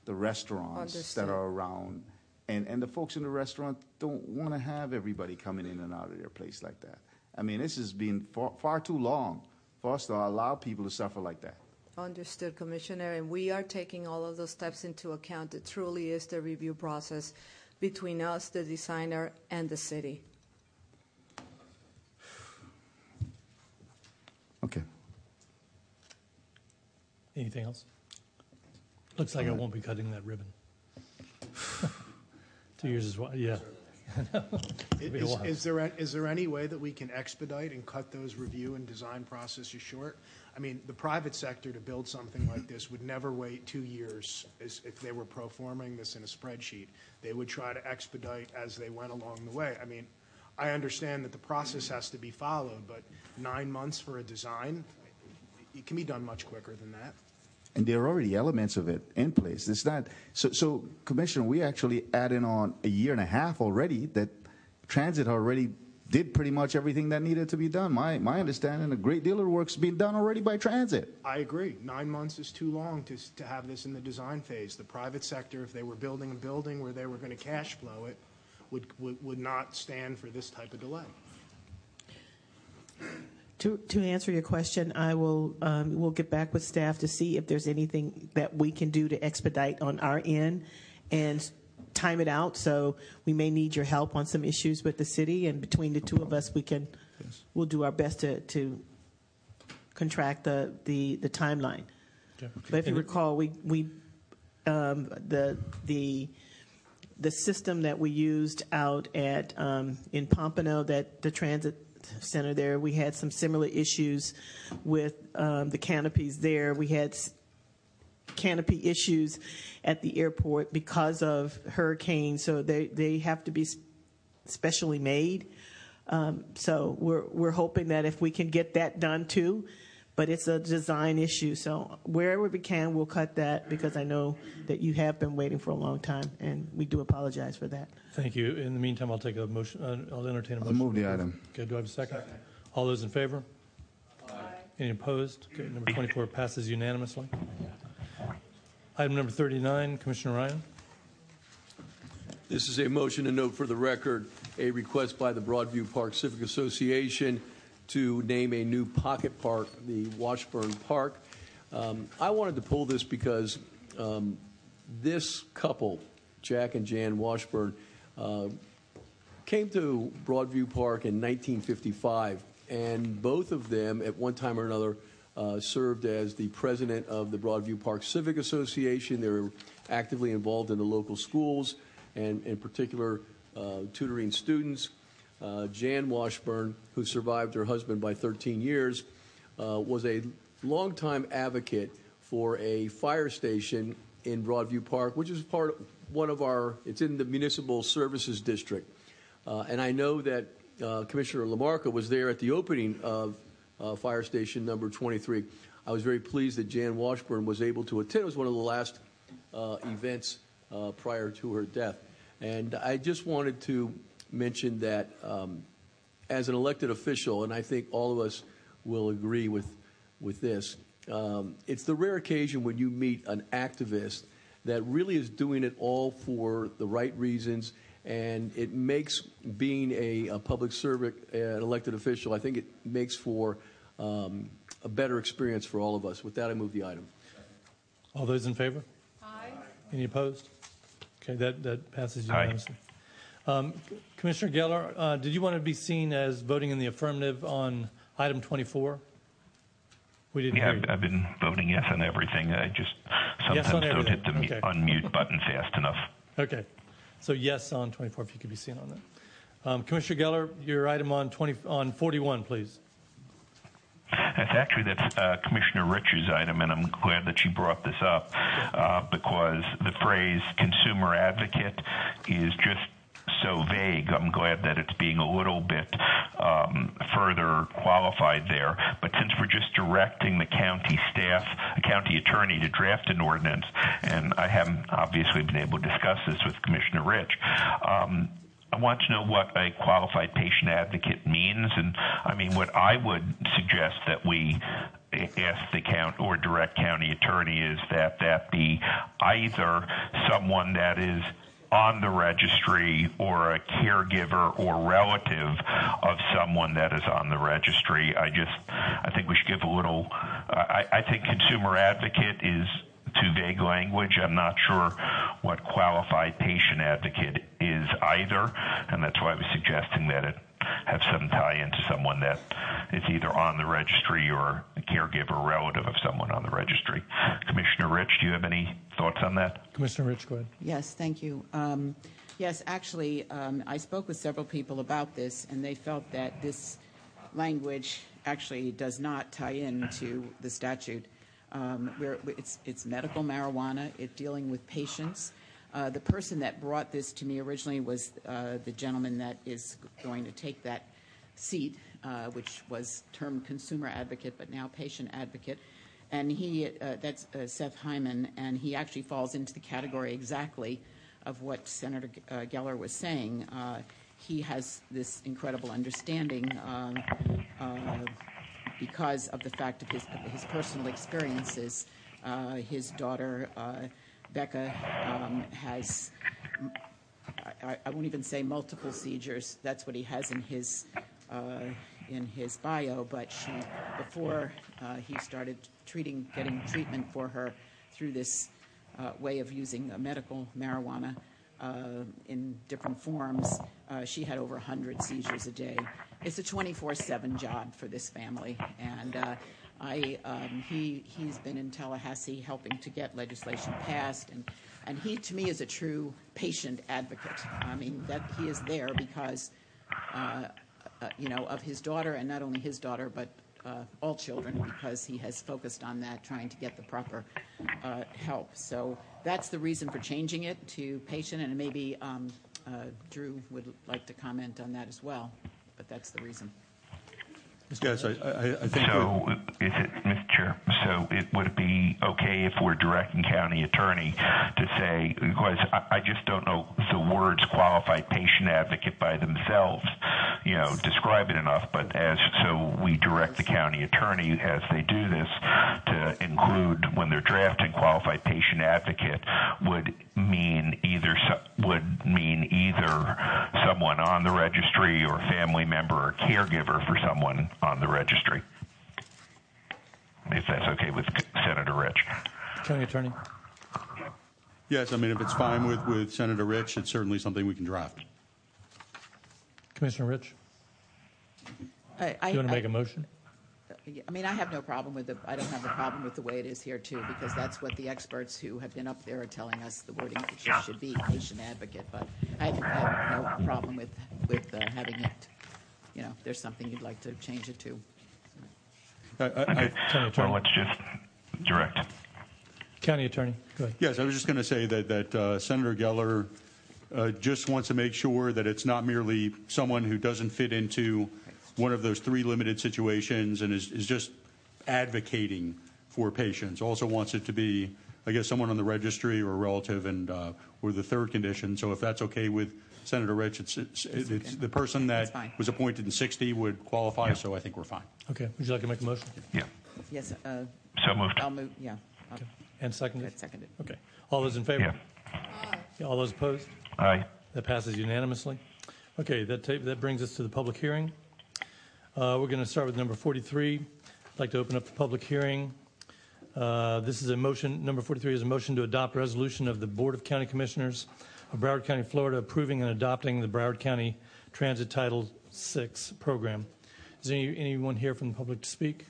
the restaurants Understood. that are around. And, and the folks in the restaurant don't want to have everybody coming in and out of their place like that. I mean, this has been far, far too long for us to allow people to suffer like that. Understood, Commissioner, and we are taking all of those steps into account. It truly is the review process between us, the designer, and the city. Okay. Anything else? Looks like I uh, won't be cutting that ribbon. Two years is what, yeah. It'll be a Is, while. is there, a- is there any way that we can expedite and cut those review and design processes short? I mean, the private sector to build something like this would never wait two years if they were pro-forming this in a spreadsheet. They would try to expedite as they went along the way. I mean, I understand that the process has to be followed, but nine months for a design, it can be done much quicker than that. And there are already elements of it in place. It's not so. So, Commissioner, we actually adding on a year and a half already that transit already did pretty much everything that needed to be done. My, my understanding, a great deal of work's being done already by transit. I agree. Nine months is too long to, to have this in the design phase. The private sector, if they were building a building where they were going to cash flow it, would, would, would not stand for this type of delay. To, to answer your question, I will, um, we'll get back with staff to see if there's anything that we can do to expedite on our end and time it out. So we may need your help on some issues with the city, and between the two of us, we can, yes. we'll do our best to, to contract the, the, the timeline. Okay. But if you And- recall, we, we, um, the, the, the system that we used out at, um, in Pompano, that the transit center there, we had some similar issues with, um, the canopies there. We had s- canopy issues at the airport because of hurricanes, so they, they have to be specially made. Um, so we're, we're hoping that if we can get that done too, but it's a design issue. So wherever we can, we'll cut that because I know that you have been waiting for a long time, and we do apologize for that. Thank you. In the meantime, I'll take a motion, uh, I'll entertain a I'll motion. move the item. Okay, do I have a second? All those in favor? Aye. Any opposed? Okay, number 24 passes unanimously. Item number 39, Commissioner Ryan. This is a motion to note for the record a request by the Broadview Park Civic Association to name a new pocket park, the Washburn Park. Um, I wanted to pull this because um, this couple, Jack and Jan Washburn, uh, came to Broadview Park in 1955, and both of them, at one time or another, uh, served as the president of the Broadview Park Civic Association. They're actively involved in the local schools, and in particular, uh, tutoring students. Uh, Jan Washburn, who survived her husband by 13 years, uh, was a longtime advocate for a fire station in Broadview Park, which is part of one of our. It's in the municipal services district, uh, and I know that uh, Commissioner LaMarca was there at the opening of Fire Station Number 23. I was very pleased that Jan Washburn was able to attend. It was one of the last uh, events uh, prior to her death, and I just wanted to mention that um, as an elected official, and I think all of us will agree with with this. Um, it's the rare occasion when you meet an activist that really is doing it all for the right reasons, and it makes being a, a public servant, an elected official, I think it makes for um, a better experience for all of us. With that, I move the item. All those in favor? Aye. Any opposed? Okay, that, that passes unanimously. Um, Commissioner Geller, uh, did you want to be seen as voting in the affirmative on item 24? We didn't Yeah, hear I've. I've been voting yes on everything. I just Yes sometimes on don't hit the mu- Okay. unmute button fast enough. Okay. So yes on 24, if you could be seen on that. Um, Commissioner Geller, your item on 20, on 41, please. That's actually that's uh, Commissioner Rich's item, and I'm glad that she brought this up uh, because the phrase "consumer advocate" is just so vague. I'm glad that it's being a little bit um, further qualified there. But since we're just directing the county staff, a county attorney to draft an ordinance, and I haven't obviously been able to discuss this with Commissioner Rich. Um, I want to know what a qualified patient advocate means, and I mean what I would suggest that we ask the count or direct county attorney is that that be either someone that is on the registry or a caregiver or relative of someone that is on the registry. I just I think we should give a little. I, I think consumer advocate is too vague language. I'm not sure what qualified patient advocate is either, and that's why I was suggesting that it have some tie into someone that is either on the registry or a caregiver or relative of someone on the registry. Commissioner Rich, do you have any thoughts on that? Commissioner Rich, go ahead. Yes, thank you. Um, yes, actually, um, I spoke with several people about this, and they felt that this language actually does not tie into the statute. Um, where it's, it's medical marijuana, it's dealing with patients. Uh, the person that brought this to me originally was uh, the gentleman that is going to take that seat, uh, which was termed consumer advocate, but now patient advocate. And he, that's Seth Hyman, and he actually falls into the category exactly of what Senator Geller was saying. He has this incredible understanding uh, because of the fact of his, personal experiences. His daughter, Becca, um, has, I, I won't even say multiple seizures. That's what he has in his, uh, in his bio, but she, before uh, he started treating, getting treatment for her through this uh, way of using uh, medical marijuana uh, in different forms, uh, she had over 100 seizures a day. It's a 24/7 job for this family, and he's been in Tallahassee helping to get legislation passed, and, he, to me, is a true patient advocate. I mean, that he is there because, uh, uh, you know, of his daughter, and not only his daughter, but uh, all children, because he has focused on that, trying to get the proper help. So that's the reason for changing it to patient, and maybe um, Drew would like to comment on that as well, but that's the reason. Yes, I, I, I think. So, is it, Mr. Chair? So, it would it be okay if we're directing county attorney to say because I, I just don't know the words "qualified patient advocate" by themselves, you know, describe it enough. But as so, we direct the county attorney as they do this to include when they're drafting qualified patient advocate would mean either would mean either someone on the registry or family member or caregiver for someone on the registry. If that's okay with Senator Rich. County Attorney. Yes, I mean, if it's fine with, with Senator Rich, it's certainly something we can draft. Commissioner Rich, I, I, do you want to make a motion? I mean, I have no problem with the, I don't have a problem with the way it is here too, because that's what the experts who have been up there are telling us the wording should- should be, patient advocate, but I have, I have no problem with, with uh, having it, you know, if there's something you'd like to change it to. I, I, I, County Attorney. Well, let's just direct. County Attorney, go ahead. Yes, I was just going to say that, that uh, Senator Geller uh, just wants to make sure that it's not merely someone who doesn't fit into one of those three limited situations and is, is just advocating for patients. Also wants it to be, I guess, someone on the registry or a relative and uh, or the third condition. So if that's okay with Senator Rich, it's, it's, it's the person that was appointed in 60 would qualify. So I think we're fine. Okay, would you like to make a motion? Yeah. Yes, uh. So moved. I'll move, yeah. I'll- And seconded? Seconded. Okay. All those in favor? Yeah. All those opposed? Aye. That passes unanimously. Okay, that, ta- that brings us to the public hearing. Uh, We're going to start with number 43. I'd like to open up the public hearing. Uh, This is a motion, number 43 is a motion to adopt resolution of the Board of County Commissioners of Broward County, Florida, approving and adopting the Broward County Transit Title VI program. Is there any- anyone here from the public to speak?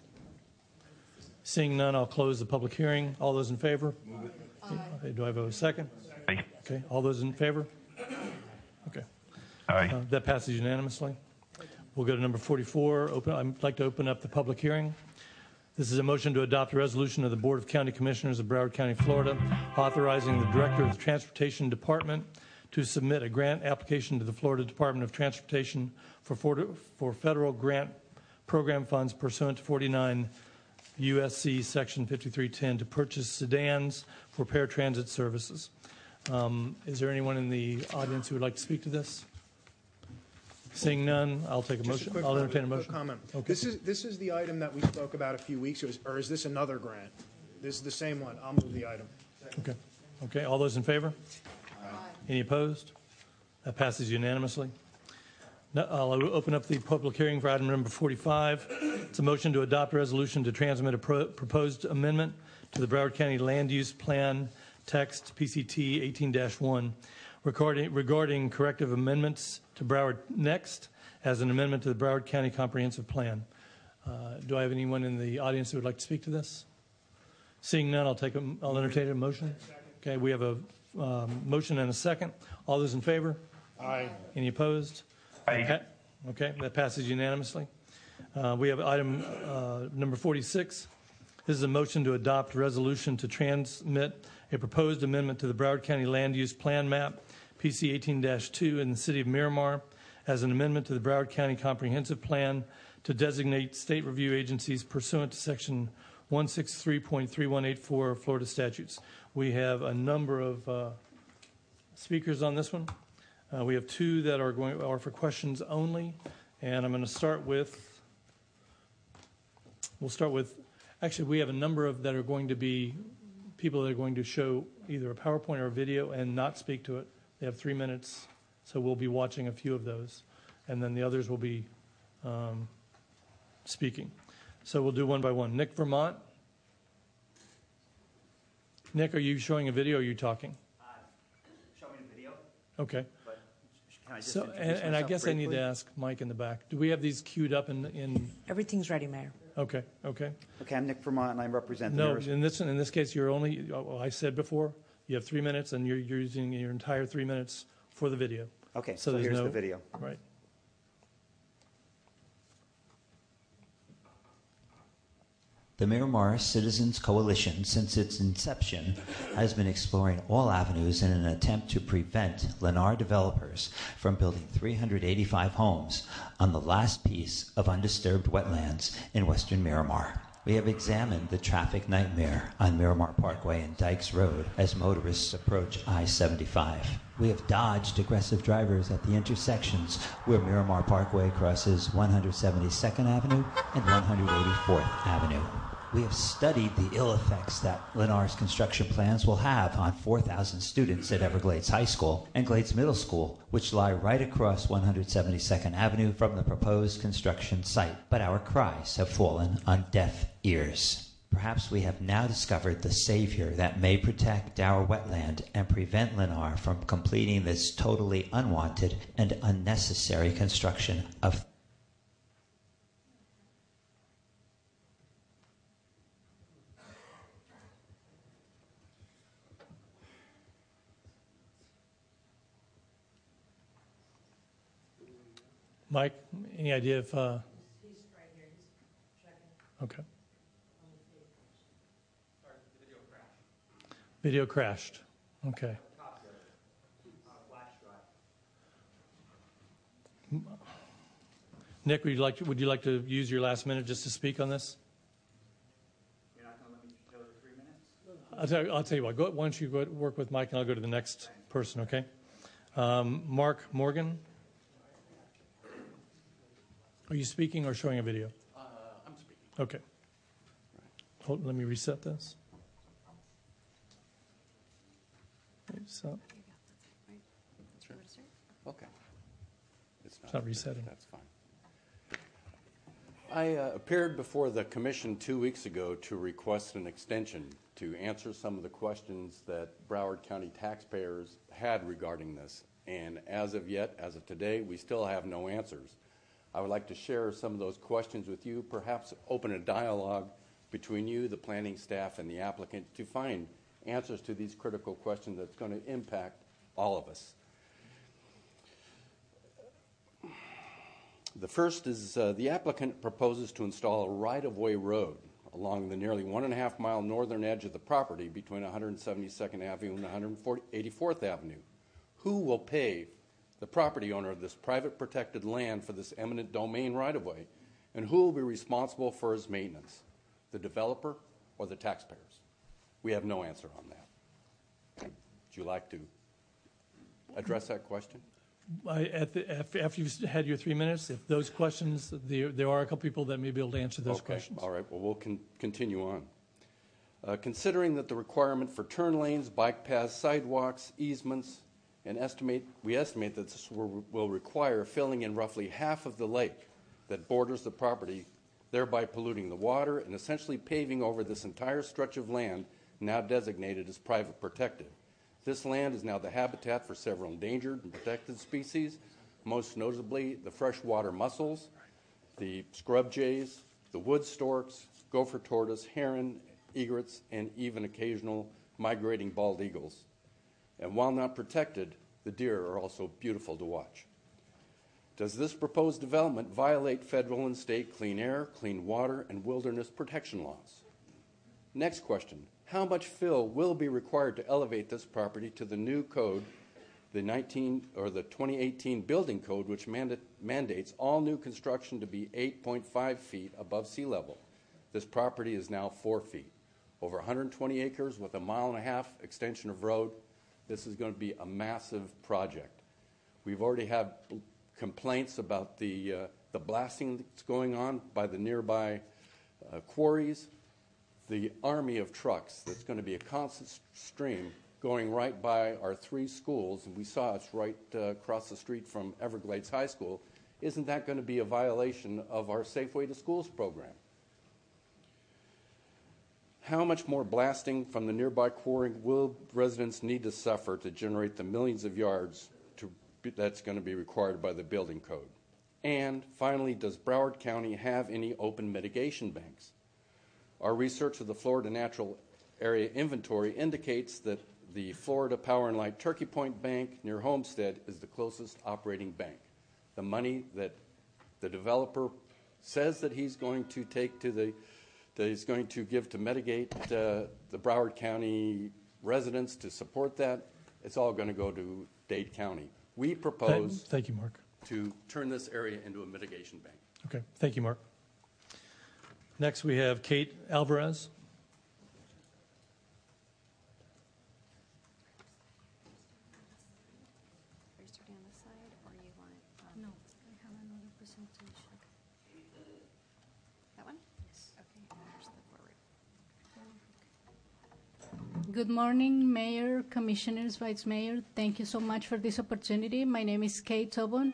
Seeing none, I'll close the public hearing. All those in favor? Okay, Do I have a second? Aye. Okay, all those in favor? Okay. Aye. Uh, That passes unanimously. We'll go to number 44. Open, I'd like to open up the public hearing. This is a motion to adopt a resolution of the Board of County Commissioners of Broward County, Florida, authorizing the Director of the Transportation Department to submit a grant application to the Florida Department of Transportation for, for for federal grant program funds pursuant to 49 USC Section 5310 to purchase sedans for paratransit services. Um, Is there anyone in the audience who would like to speak to this? Seeing none, I'll take a Just motion. quick I'll entertain a quick motion. comment. Okay. This is, this is the item that we spoke about a few weeks ago, or is this another grant? This is the same one. I'll move the item. Okay. Okay, all those in favor? Any opposed? That passes unanimously. Now, I'll open up the public hearing for item number 45. It's a motion to adopt a resolution to transmit a pro- proposed amendment to the Broward County Land Use Plan text PCT 18-1 regarding regarding corrective amendments to Broward Next as an amendment to the Broward County Comprehensive Plan. Uh, Do I have anyone in the audience who would like to speak to this? Seeing none, I'll take a, I'll entertain a motion. Okay, we have a um, motion and a second. All those in favor? Aye. Any opposed? Aye. Okay, that passes unanimously. Uh, We have item uh, number 46. This is a motion to adopt resolution to transmit a proposed amendment to the Broward County Land Use Plan Map, PC 18-2, in the city of Miramar as an amendment to the Broward County Comprehensive Plan to designate state review agencies pursuant to Section 163.3184 Florida statutes. We have a number of uh, speakers on this one. Uh, we have two that are going are for questions only, and I'm going to start with. We'll start with. Actually, we have a number of that are going to be people that are going to show either a PowerPoint or a video and not speak to it. They have three minutes, so we'll be watching a few of those, and then the others will be um, speaking. So we'll do one by one. Nick Vermont. Nick, are you showing a video or are you talking? Show me the video. Okay. But can I just So, and, and I myself guess I need to ask Mike in the back. Do we have these queued up in, in, Everything's ready, Mayor. Okay, okay. Okay, I'm Nick Vermont, and I represent the No, Mayor's- in this, in this case, you're only, oh, I said before, you have three minutes and you're, you're using your entire three minutes for the video. Okay, so there's here's no- the video. Right. The Miramar Citizens Coalition, since its inception, has been exploring all avenues in an attempt to prevent Lennar developers from building 385 homes on the last piece of undisturbed wetlands in western Miramar. We have examined the traffic nightmare on Miramar Parkway and Dykes Road as motorists approach I 75. We have dodged aggressive drivers at the intersections where Miramar Parkway crosses 172nd Avenue and 184th Avenue. We have studied the ill effects that Lennar's construction plans will have on 4,000 students at Everglades High School and Glades Middle School, which lie right across 172nd Avenue from the proposed construction site. But our cries have fallen on deaf ears. Perhaps we have now discovered the savior that may protect our wetland and prevent Lennar from completing this totally unwanted and unnecessary construction of Mike, any idea if, uh, okay. Video crashed. Okay. Nick, would you like to, would you like to use your last minute just to speak on this? I'll tell, you- I'll tell you what. Go, why don't you go work with Mike, and I'll go to the next person. Okay. Um, Mark Morgan. Are you speaking or showing a video? Uh, I'm speaking. Okay. Hold, let me reset this. So Okay. It's not resetting. That's fine. I uh, appeared before the commission two weeks ago to request an extension to answer some of the questions that Broward County taxpayers had regarding this. And as of yet, as of today, we still have no answers. I would like to share some of those questions with you, perhaps open a dialogue between you, the planning staff, and the applicant to find answers to these critical questions that's going to impact all of us. The first is uh, the applicant proposes to install a right-of-way road along the nearly one and a half mile northern edge of the property between 172nd Avenue and 184th Avenue. Who will pay the property owner of this private protected land for this eminent domain right-of-way, and who will be responsible for its maintenance, the developer or the taxpayers? We have no answer on that. Would you like to address that question? I, at the, af- after you've had your three minutes, if those questions, there, there are a couple people that may be able to answer those questions. All right, well, we'll continue on. Uh, Considering that the requirement for turn lanes, bike paths, sidewalks, easements, and estimate, we estimate that this will require filling in roughly half of the lake that borders the property, thereby polluting the water and essentially paving over this entire stretch of land now designated as private protected. This land is now the habitat for several endangered and protected species, most notably the freshwater mussels, the scrub jays, the wood storks, gopher tortoise, heron, egrets, and even occasional migrating bald eagles. And while not protected, the deer are also beautiful to watch. Does this proposed development violate federal and state clean air, clean water, and wilderness protection laws? Next question How much fill will be required to elevate this property to the new code, the 19 or the 2018 building code, which manda- mandates all new construction to be 8.5 feet above sea level? This property is now 4 feet. Over 120 acres with a mile and a half extension of road. This is going to be a massive project. We've already had complaints about the, uh, the blasting that's going on by the nearby uh, quarries. The army of trucks that's going to be a constant stream going right by our three schools, and we saw it's right uh, across the street from Everglades High School. Isn't that going to be a violation of our Safeway to Schools program? How much more blasting from the nearby quarry will residents need to suffer to generate the millions of yards to, that's going to be required by the building code? And finally, does Broward County have any open mitigation banks? Our research of the Florida Natural Area Inventory indicates that the Florida Power and Light Turkey Point Bank near Homestead is the closest operating bank. The money that the developer says that he's going to take to the that he's going to give to mitigate uh, the Broward County residents to support that, it's all going to go to Dade County. We propose Thank you, Mark. to turn this area into a mitigation bank. Okay, thank you, Mark. Next, we have Kate Alvarez. Are you starting on this side, or you want it? um, No, I have another presentation. That one? Yes. Okay, there's the forward. Good morning, Mayor, Commissioners, Vice Mayor. Thank you so much for this opportunity. My name is Kate Tobon.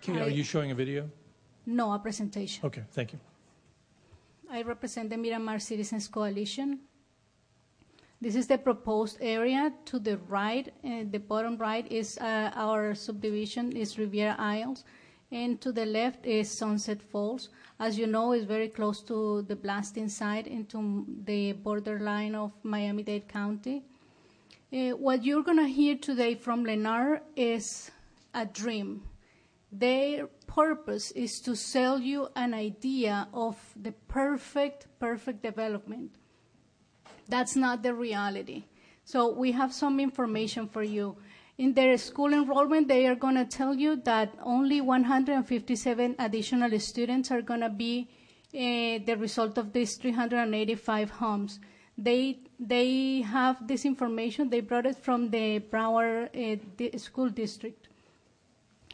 Kate, are I- you showing a video? No, a presentation. Okay, thank you. I represent the Miramar Citizens Coalition. This is the proposed area. To the right, uh, the bottom right is uh, our subdivision is Riviera Isles, and to the left is Sunset Falls. As you know, it's very close to the blasting site into the borderline of Miami-Dade County. Uh, what you're going to hear today from Lennar is a dream. Their purpose is to sell you an idea of the perfect, perfect development. That's not the reality. So we have some information for you. In their school enrollment, they are going to tell you that only 157 additional students are going to be uh, the result of these 385 homes. They they have this information. They brought it from the Broward uh, di- school district.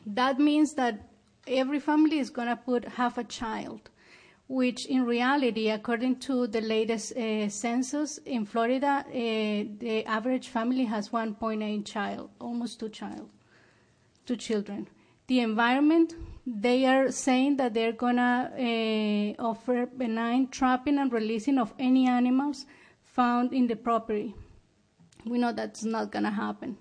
That means that every family is going to put half a child, which in reality, according to the latest uh, census in Florida, uh, the average family has 1.8 child, almost two child, two children. The environment, they are saying that they're to uh, offer benign trapping and releasing of any animals found in the property. We know that's not to happen.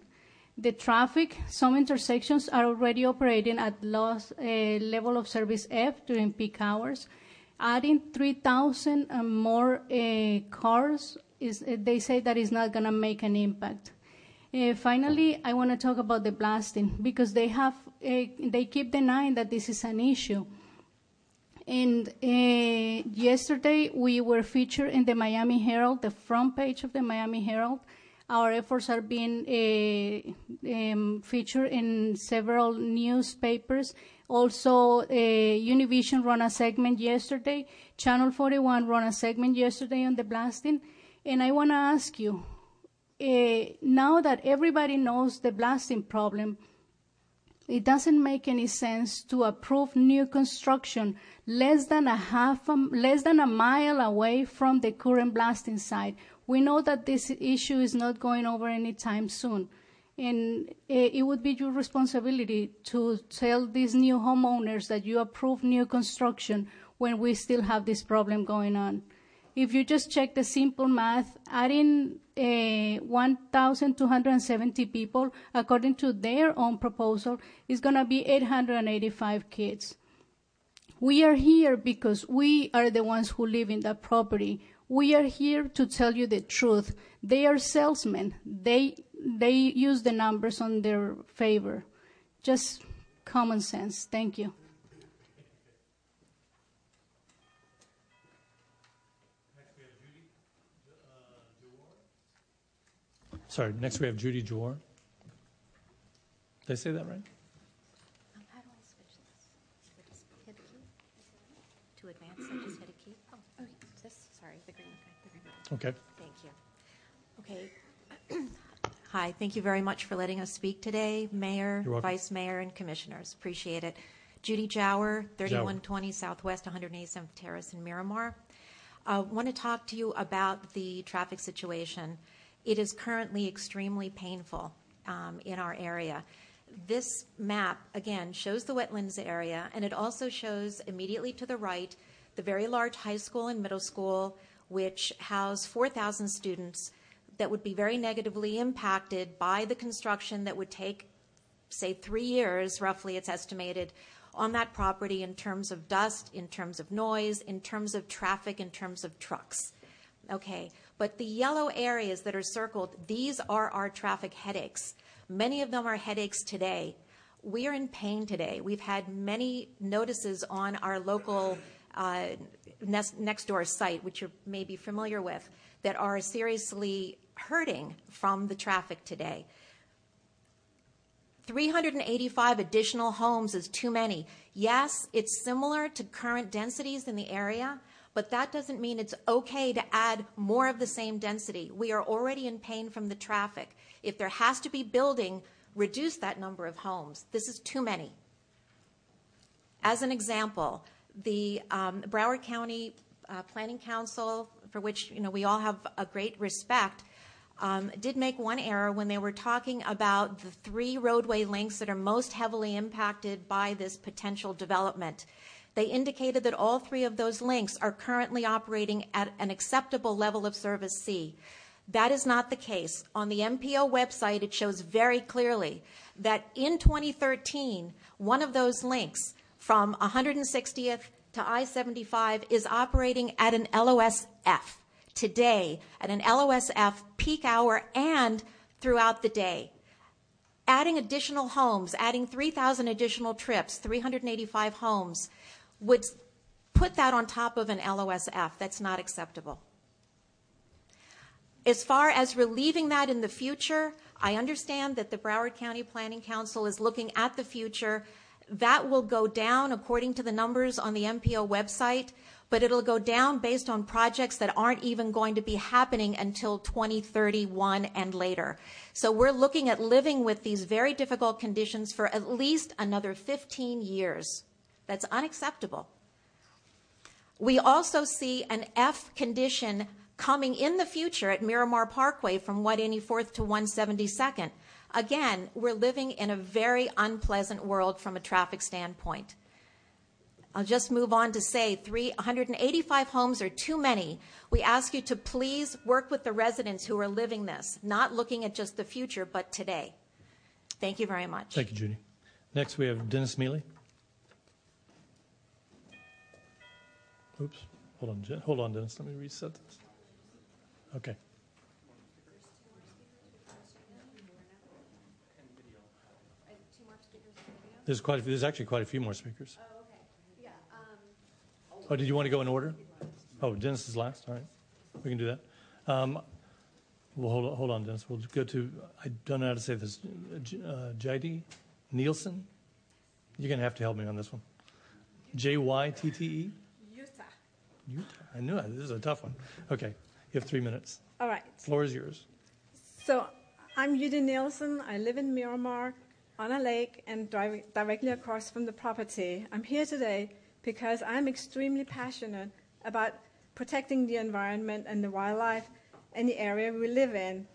The traffic, some intersections are already operating at loss uh, level of service F during peak hours. Adding 3,000 more uh, cars, is, uh, they say that is not going to make an impact. Uh, finally, I want to talk about the blasting because they have uh, they keep denying that this is an issue. And uh, yesterday we were featured in the Miami Herald, the front page of the Miami Herald. Our efforts are being uh, um, featured in several newspapers. Also, uh, Univision ran a segment yesterday. Channel 41 ran a segment yesterday on the blasting. And I want to ask you, uh, now that everybody knows the blasting problem, it doesn't make any sense to approve new construction less than a half, a, less than a mile away from the current blasting site. We know that this issue is not going over anytime soon. And it would be your responsibility to tell these new homeowners that you approve new construction when we still have this problem going on. If you just check the simple math, adding uh, 1,270 people, according to their own proposal, is going to be 885 kids. We are here because we are the ones who live in that property. We are here to tell you the truth. They are salesmen. They they use the numbers on their favor. Just common sense. Thank you. Sorry, next we have Judy Jawar. Did I say that right? Um, how do I switch this? I just hit the key? To advance, I just hit a key? Oh, okay, this, sorry, the green, okay, the green. Okay. Thank you. Okay. Hi, thank you very much for letting us speak today, Mayor, You're welcome. Vice Mayor, and Commissioners. Appreciate it. Judy Jower, 3120 Southwest 187th Terrace in Miramar. I want to talk to you about the traffic situation. It is currently extremely painful um, in our area. This map, again, shows the wetlands area, and it also shows immediately to the right the very large high school and middle school, which house 4,000 students that would be very negatively impacted by the construction that would take, say, three years, roughly, it's estimated, on that property in terms of dust, in terms of noise, in terms of traffic, in terms of trucks. Okay, but the yellow areas that are circled, these are our traffic headaches. Many of them are headaches today. We are in pain today. We've had many notices on our local uh, next, next door site, which you may be familiar with, that are seriously hurting from the traffic today. 385 additional homes is too many. Yes, it's similar to current densities in the area, but that doesn't mean it's okay to add more of the same density. We are already in pain from the traffic. If there has to be building, reduce that number of homes. This is too many. As an example, the um, Broward County uh, Planning Council, for which you know we all have a great respect, um, did make one error when they were talking about the three roadway links that are most heavily impacted by this potential development. They indicated that all three of those links are currently operating at an acceptable level of service C. That is not the case. On the MPO website, it shows very clearly that in 2013, one of those links from 160th to I 75 is operating at an LOSF today, at an LOSF peak hour and throughout the day. Adding additional homes, adding 3,000 additional trips, 385 homes, would put that on top of an LOSF. That's not acceptable. As far as relieving that in the future, I understand that the Broward County Planning Council is looking at the future. That will go down according to the numbers on the MPO website, but it'll go down based on projects that aren't even going to be happening until 2031 and later. So we're looking at living with these very difficult conditions for at least another 15 years. That's unacceptable. We also see an F condition coming in the future at Miramar Parkway from 184th to 172nd. Again, we're living in a very unpleasant world from a traffic standpoint. I'll just move on to say 385 homes are too many. We ask you to please work with the residents who are living this, not looking at just the future, but today. Thank you very much. Thank you, Judy. Next, we have Dennis Mealy. Oops. Hold on, hold on, Dennis. Let me reset this. Okay. There's quite a few, there's actually quite a few more speakers. Oh, did you want to go in order? Oh, Dennis is last. All right, we can do that. Um, well, hold on, hold on, Dennis. We'll go to. I don't know how to say this. Uh, Uh, J.D. Nielsen. You're gonna have to help me on this one. J Y T T E. Utah. Utah. I knew it. This is a tough one. Okay, you have three minutes. All right. Floor is yours. So I'm Judy Nielsen. I live in Miramar on a lake and drive directly across from the property. I'm here today because I'm extremely passionate about protecting the environment and the wildlife and the area we live in.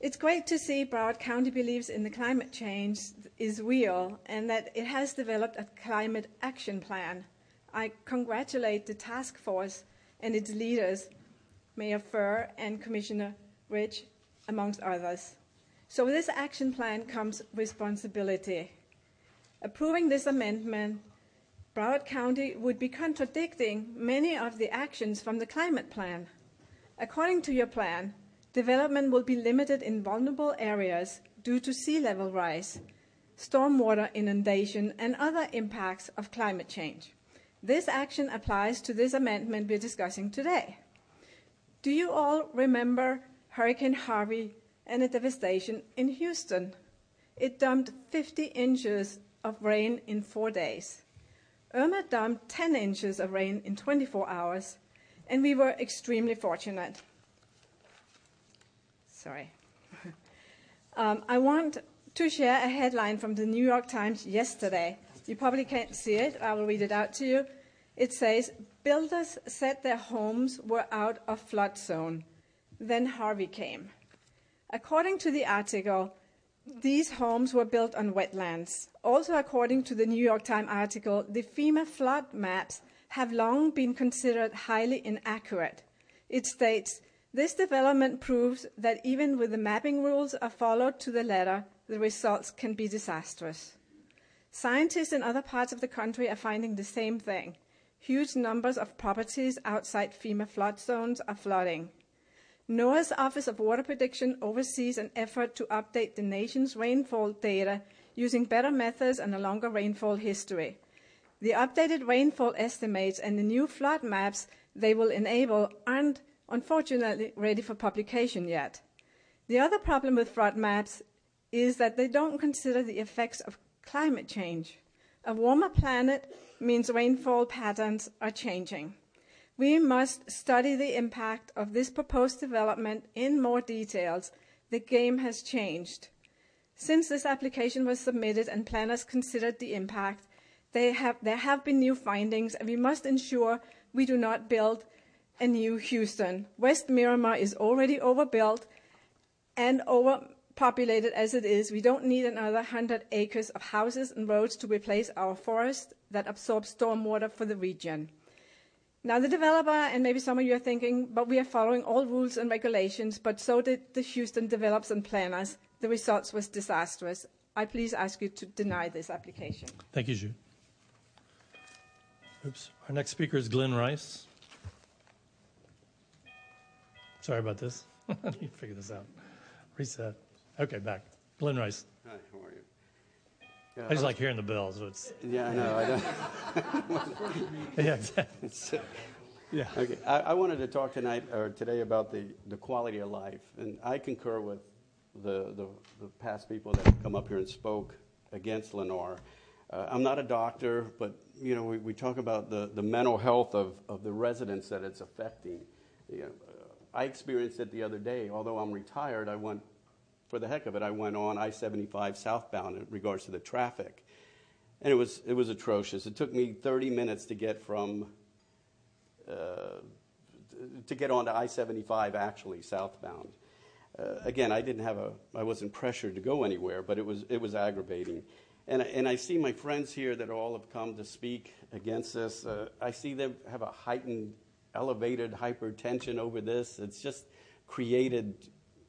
It's great to see Broward County believes in the climate change is real and that it has developed a climate action plan. I congratulate the task force and its leaders, Mayor Furr and Commissioner Rich, amongst others. So with this action plan comes responsibility. Approving this amendment, Broward County would be contradicting many of the actions from the climate plan. According to your plan, development will be limited in vulnerable areas due to sea level rise, stormwater inundation, and other impacts of climate change. This action applies to this amendment we're discussing today. Do you all remember Hurricane Harvey and the devastation in Houston? It dumped 50 inches of rain in four days. Irma dumped 10 inches of rain in 24 hours, and we were extremely fortunate. Sorry. Um, I want to share a headline from the New York Times yesterday. You probably can't see it. I will read it out to you. It says Builders said their homes were out of flood zone. Then Harvey came. According to the article, these homes were built on wetlands. Also, according to the New York Times article, the FEMA flood maps have long been considered highly inaccurate. It states this development proves that even when the mapping rules are followed to the letter, the results can be disastrous. Scientists in other parts of the country are finding the same thing. Huge numbers of properties outside FEMA flood zones are flooding. NOAA's Office of Water Prediction oversees an effort to update the nation's rainfall data using better methods and a longer rainfall history. The updated rainfall estimates and the new flood maps they will enable aren't unfortunately ready for publication yet. The other problem with flood maps is that they don't consider the effects of climate change. A warmer planet means rainfall patterns are changing. We must study the impact of this proposed development in more details. The game has changed. Since this application was submitted and planners considered the impact, have, there have been new findings, and we must ensure we do not build a new Houston. West Miramar is already overbuilt and overpopulated as it is. We don't need another 100 acres of houses and roads to replace our forest that absorb stormwater for the region. Now, the developer, and maybe some of you are thinking, but we are following all rules and regulations, but so did the Houston developers and planners. The results was disastrous. I please ask you to deny this application. Thank you, Jude. Oops. Our next speaker is Glenn Rice. Sorry about this. Let me figure this out. Reset. Okay, back. Glenn Rice. Hi, how are you? Yeah, I just like hearing the bells. So it's Yeah, I know. I don't. yeah, exactly. So- Yeah. Okay. I, I wanted to talk tonight or today about the, the quality of life, and I concur with the, the, the past people that have come up here and spoke against Lennar. Uh, I'm not a doctor, but you know we, we talk about the, the mental health of, of the residents that it's affecting. You know, uh, I experienced it the other day. Although I'm retired, I went for the heck of it. I went on I-75 southbound in regards to the traffic, and it was it was atrocious. It took me 30 minutes to get from uh, to get onto I-75 actually southbound. Uh, again, I didn't have a, I wasn't pressured to go anywhere, but it was it was aggravating. And and I see my friends here that all have come to speak against this. Uh, I see them have a heightened, elevated hypertension over this. It's just created.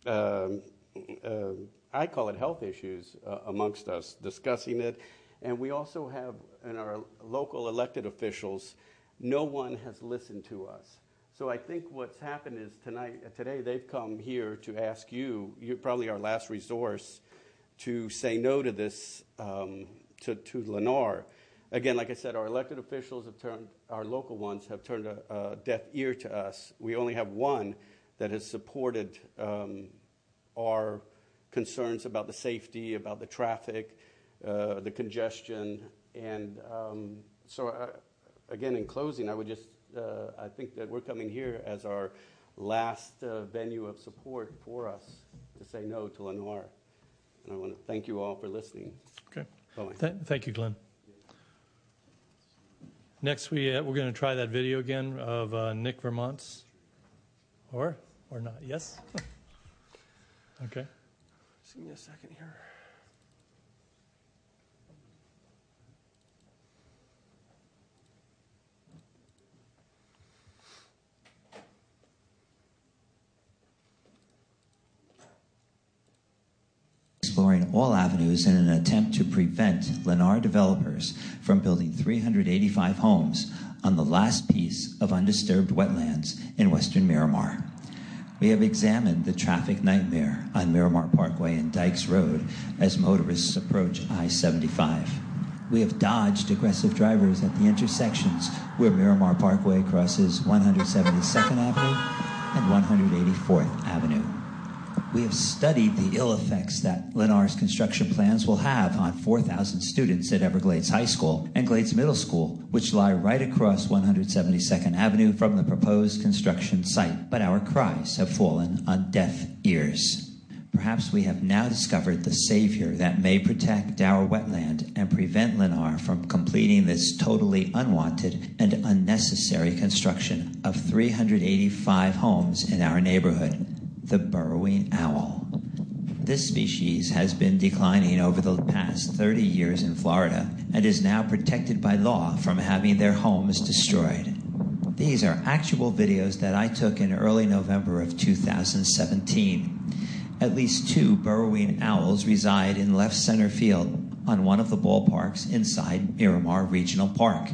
Um, uh, I call it health issues uh, amongst us discussing it, and we also have in our local elected officials no one has listened to us. So I think what's happened is tonight, uh, today, they've come here to ask you. You're probably our last resource to say no to this um, to, to Lennar. Again, like I said, our elected officials have turned, our local ones have turned a, a deaf ear to us. We only have one that has supported um, our concerns about the safety, about the traffic, uh, the congestion, and um, so. I, again, in closing, I would just, uh, I think that we're coming here as our last uh, venue of support for us to say no to Lennar. And I want to thank you all for listening. Okay. Th- thank you, Glenn. Next, we uh, we're going to try that video again of uh, Nick Vermont's, or or not? Yes. okay. Just give me a second here. exploring all avenues in an attempt to prevent Lennar developers from building 385 homes on the last piece of undisturbed wetlands in western Miramar. We have examined the traffic nightmare on Miramar Parkway and Dykes Road as motorists approach I 75. We have dodged aggressive drivers at the intersections where Miramar Parkway crosses 172nd Avenue and 184th Avenue. We have studied the ill effects that Lennar's construction plans will have on 4,000 students at Everglades High School and Glades Middle School, which lie right across 172nd Avenue from the proposed construction site. But our cries have fallen on deaf ears. Perhaps we have now discovered the savior that may protect our wetland and prevent Lennar from completing this totally unwanted and unnecessary construction of 385 homes in our neighborhood, the burrowing owl. This species has been declining over the past 30 years in Florida and is now protected by law from having their homes destroyed. These are actual videos that I took in early November of 2017. At least two burrowing owls reside in left center field on one of the ballparks inside Miramar Regional Park.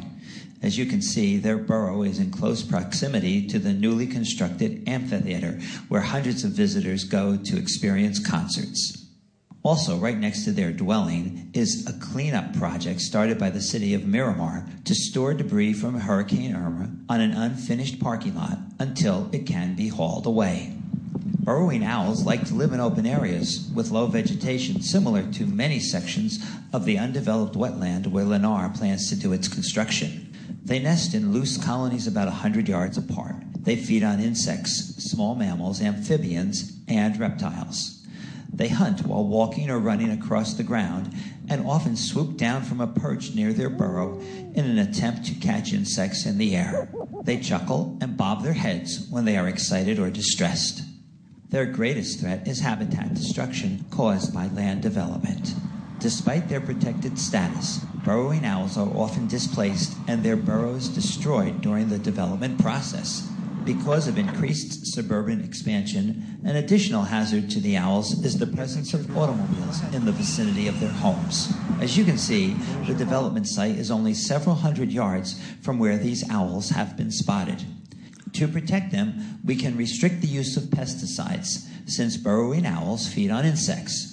As you can see, their burrow is in close proximity to the newly constructed amphitheater where hundreds of visitors go to experience concerts. Also, right next to their dwelling is a cleanup project started by the city of Miramar to store debris from Hurricane Irma on an unfinished parking lot until it can be hauled away. Burrowing owls like to live in open areas with low vegetation, similar to many sections of the undeveloped wetland where Lennar plans to do its construction. They nest in loose colonies about 100 yards apart. They feed on insects, small mammals, amphibians, and reptiles. They hunt while walking or running across the ground and often swoop down from a perch near their burrow in an attempt to catch insects in the air. They chuckle and bob their heads when they are excited or distressed. Their greatest threat is habitat destruction caused by land development. Despite their protected status, burrowing owls are often displaced and their burrows destroyed during the development process. Because of increased suburban expansion, an additional hazard to the owls is the presence of automobiles in the vicinity of their homes. As you can see, the development site is only several hundred yards from where these owls have been spotted. To protect them, we can restrict the use of pesticides, since burrowing owls feed on insects.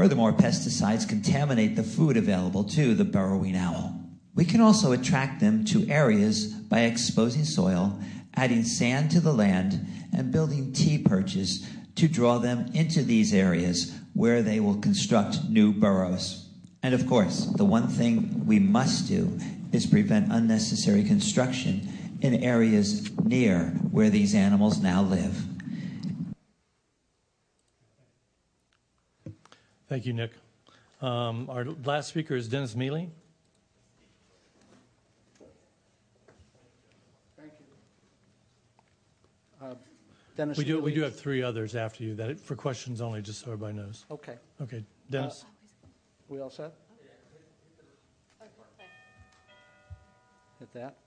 Furthermore, pesticides contaminate the food available to the burrowing owl. We can also attract them to areas by exposing soil, adding sand to the land, and building T perches to draw them into these areas where they will construct new burrows. And of course, the one thing we must do is prevent unnecessary construction in areas near where these animals now live. Thank you, Nick. Um, our last speaker is Dennis Mealy. Thank you. Uh, Dennis we do we do have three others after you that for questions only, just so everybody knows. Okay. Okay, Dennis. Uh, we all set? Hit that.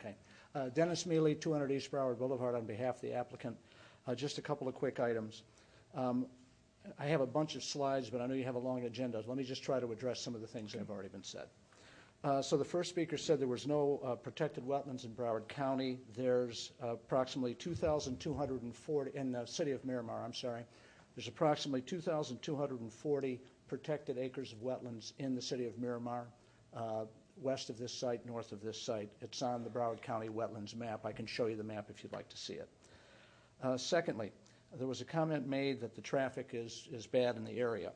Okay. Uh, Dennis Mealy, 200 East Broward Boulevard, on behalf of the applicant. Uh, just a couple of quick items. Um, I have a bunch of slides, but I know you have a long agenda. Let me just try to address some of the things that have already been said. Uh, so the first speaker said there was no uh, protected wetlands in Broward County. There's uh, approximately 2,240 in the city of Miramar. I'm sorry. There's approximately 2,240 protected acres of wetlands in the city of Miramar, uh, west of this site, north of this site. It's on the Broward County wetlands map. I can show you the map if you'd like to see it. Uh, secondly, there was a comment made that the traffic is, is bad in the area.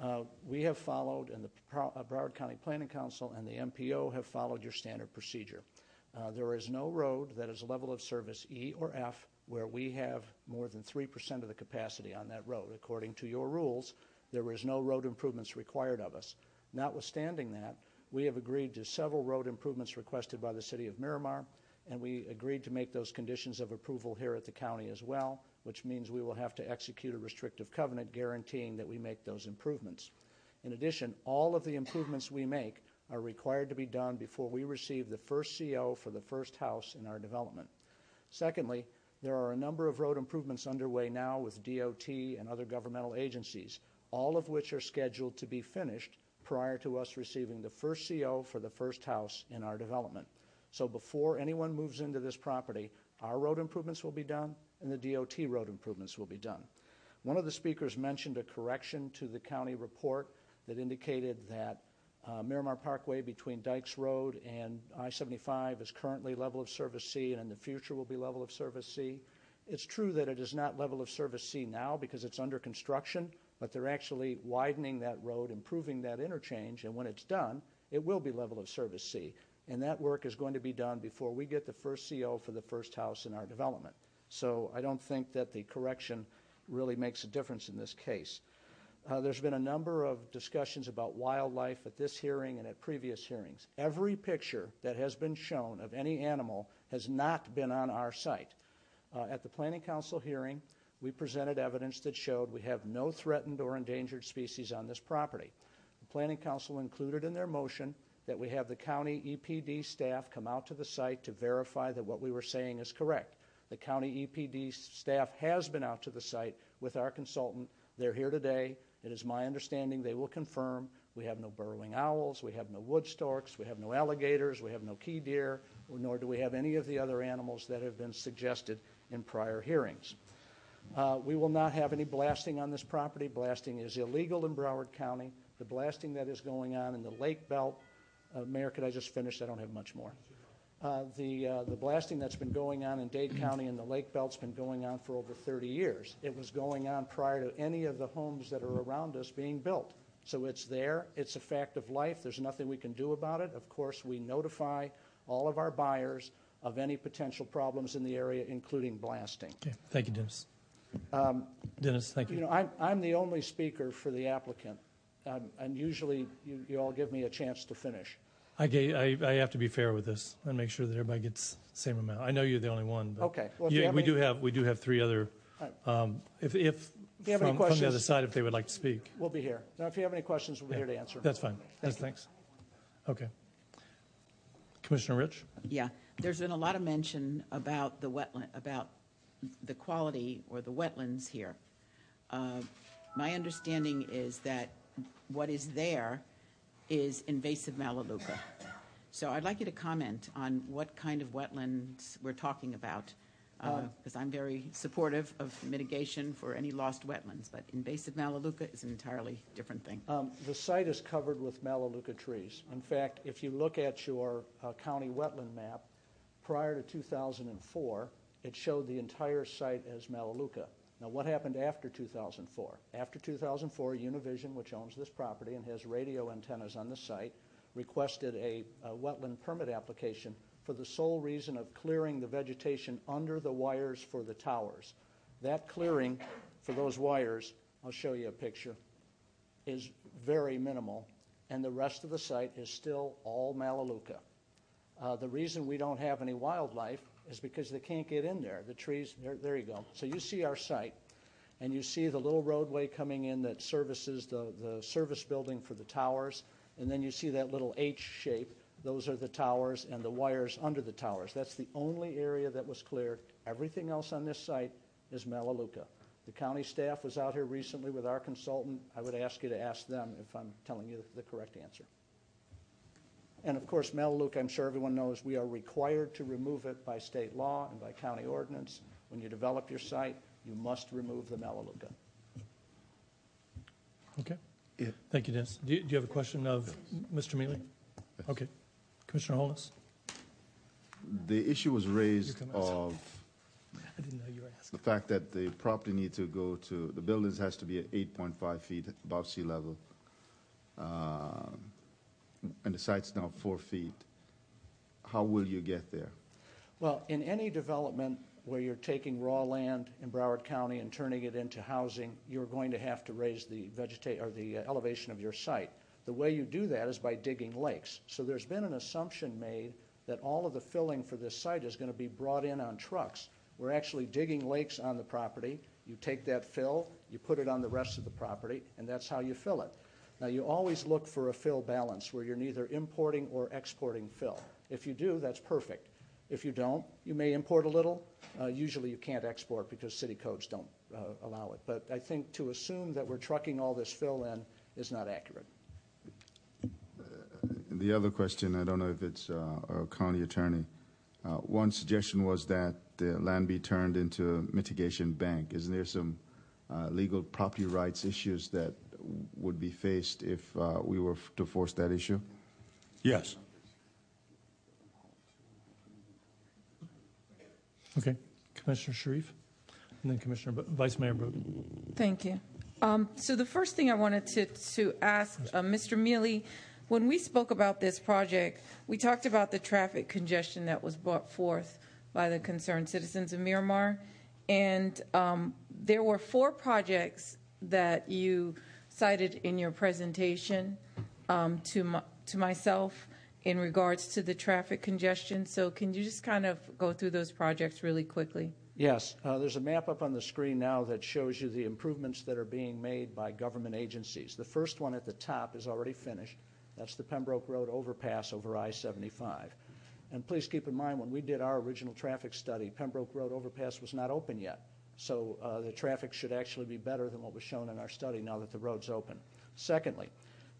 Uh, we have followed, and the uh, Broward County Planning Council and the MPO have followed your standard procedure. Uh, there is no road that is level of service E or F where we have more than 3% of the capacity on that road. According to your rules, there is no road improvements required of us. Notwithstanding that, we have agreed to several road improvements requested by the City of Miramar, and we agreed to make those conditions of approval here at the county as well, which means we will have to execute a restrictive covenant guaranteeing that we make those improvements. In addition, all of the improvements we make are required to be done before we receive the first CO for the first house in our development. Secondly, there are a number of road improvements underway now with DOT and other governmental agencies, all of which are scheduled to be finished prior to us receiving the first CO for the first house in our development. So before anyone moves into this property, our road improvements will be done and the DOT road improvements will be done. One of the speakers mentioned a correction to the county report that indicated that uh, Miramar Parkway between Dykes Road and I-75 is currently level of service C and in the future will be level of service C. It's true that it is not level of service C now because it's under construction, but they're actually widening that road, improving that interchange, and when it's done, it will be level of service C. And that work is going to be done before we get the first CO for the first house in our development. So I don't think that the correction really makes a difference in this case. Uh, there's been a number of discussions about wildlife at this hearing and at previous hearings. Every picture that has been shown of any animal has not been on our site. Uh, at the Planning Council hearing, we presented evidence that showed we have no threatened or endangered species on this property. The Planning Council included in their motion that we have the county EPD staff come out to the site to verify that what we were saying is correct. The county EPD staff has been out to the site with our consultant. They're here today. It is my understanding they will confirm we have no burrowing owls, we have no wood storks, we have no alligators, we have no key deer, nor do we have any of the other animals that have been suggested in prior hearings. Uh, we will not have any blasting on this property. Blasting is illegal in Broward County. The blasting that is going on in the lake belt, uh, Mayor, could I just finish? I don't have much more. Uh, the, uh, the blasting that's been going on in Dade County and the Lake Belt's been going on for over 30 years. It was going on prior to any of the homes that are around us being built. So it's there. It's a fact of life. There's nothing we can do about it. Of course, we notify all of our buyers of any potential problems in the area, including blasting. Okay, thank you, Dennis. Um, Dennis, thank you. You know, I'm, I'm the only speaker for the applicant, um, and usually you, you all give me a chance to finish. I, gave, I, I have to be fair with this and make sure that everybody gets the same amount. I know you're the only one, but Okay. Well, if yeah, you have we any- do have we do have three other. All Um, if if, If you have any from, from the questions- other side, if they would like to speak, We'll be here. Now, if you have any questions, we'll be here to answer. that's fine. That's thanks. Okay. Commissioner Rich. Yeah, there's been a lot of mention about the wetland, about the quality or the wetlands here. Uh, My understanding is that what is there is invasive Melaleuca. So I'd like you to comment on what kind of wetlands we're talking about, Um, because I'm very supportive of mitigation for any lost wetlands, but invasive Melaleuca is an entirely different thing. Um, The site is covered with Melaleuca trees. In fact, if you look at your uh, county wetland map, prior to 2004, it showed the entire site as Melaleuca. Now, what happened after 2004? After 2004, Univision, which owns this property and has radio antennas on the site, requested a, a wetland permit application for the sole reason of clearing the vegetation under the wires for the towers. That clearing for those wires, I'll show you a picture, is very minimal, and the rest of the site is still all Melaleuca. Uh, the reason we don't have any wildlife is because they can't get in there. The trees, there, there you go. So you see our site, and you see the little roadway coming in that services the, the service building for the towers, and then you see that little H shape. Those are the towers and the wires under the towers. That's the only area that was cleared. Everything else on this site is Melaleuca. The county staff was out here recently with our consultant. I would ask you to ask them if I'm telling you the correct answer. And of course, Melaleuca, I'm sure everyone knows, we are required to remove it by state law and by county ordinance. When you develop your site, you must remove the Melaleuca. Okay. Yeah. Thank you, Dennis. Do you, do you have a question of Mr. Mele? Okay. Commissioner Holness. The issue was raised of I didn't know you were asking. the fact that the property needs to go to, the buildings has to be at 8.5 feet above sea level. Uh, And the site's now four feet. How will you get there? Well, in any development where you're taking raw land in Broward County and turning it into housing, you're going to have to raise the or the uh, elevation of your site. The way you do that is by digging lakes. So there's been an assumption made that all of the filling for this site is going to be brought in on trucks. We're actually digging lakes on the property. You take that fill, you put it on the rest of the property, and that's how you fill it. Now, you always look for a fill balance where you're neither importing or exporting fill. If you do, that's perfect. If you don't, you may import a little. Uh, usually you can't export because city codes don't uh, allow it. But I think to assume that we're trucking all this fill in is not accurate. And The other question, I don't know if it's uh, our county attorney. Uh, One suggestion was that the land be turned into a mitigation bank. Isn't there some uh, legal property rights issues that would be faced if uh, we were to force that issue? Yes. Okay. Commissioner Sharief, and then Commissioner Vice Mayor Bogen. Thank you. Um, so the first thing I wanted to, to ask uh, Mr. Mele, when we spoke about this project, we talked about the traffic congestion that was brought forth by the concerned citizens of Miramar, and um, there were four projects that you cited in your presentation um, to to myself in regards to the traffic congestion. So can you just kind of go through those projects really quickly? Yes, uh, there's a map up on the screen now that shows you the improvements that are being made by government agencies. The first one at the top is already finished. That's the Pembroke Road overpass over I-75. And please keep in mind, when we did our original traffic study, Pembroke Road overpass was not open yet. So uh, the traffic should actually be better than what was shown in our study now that the road's open. Secondly,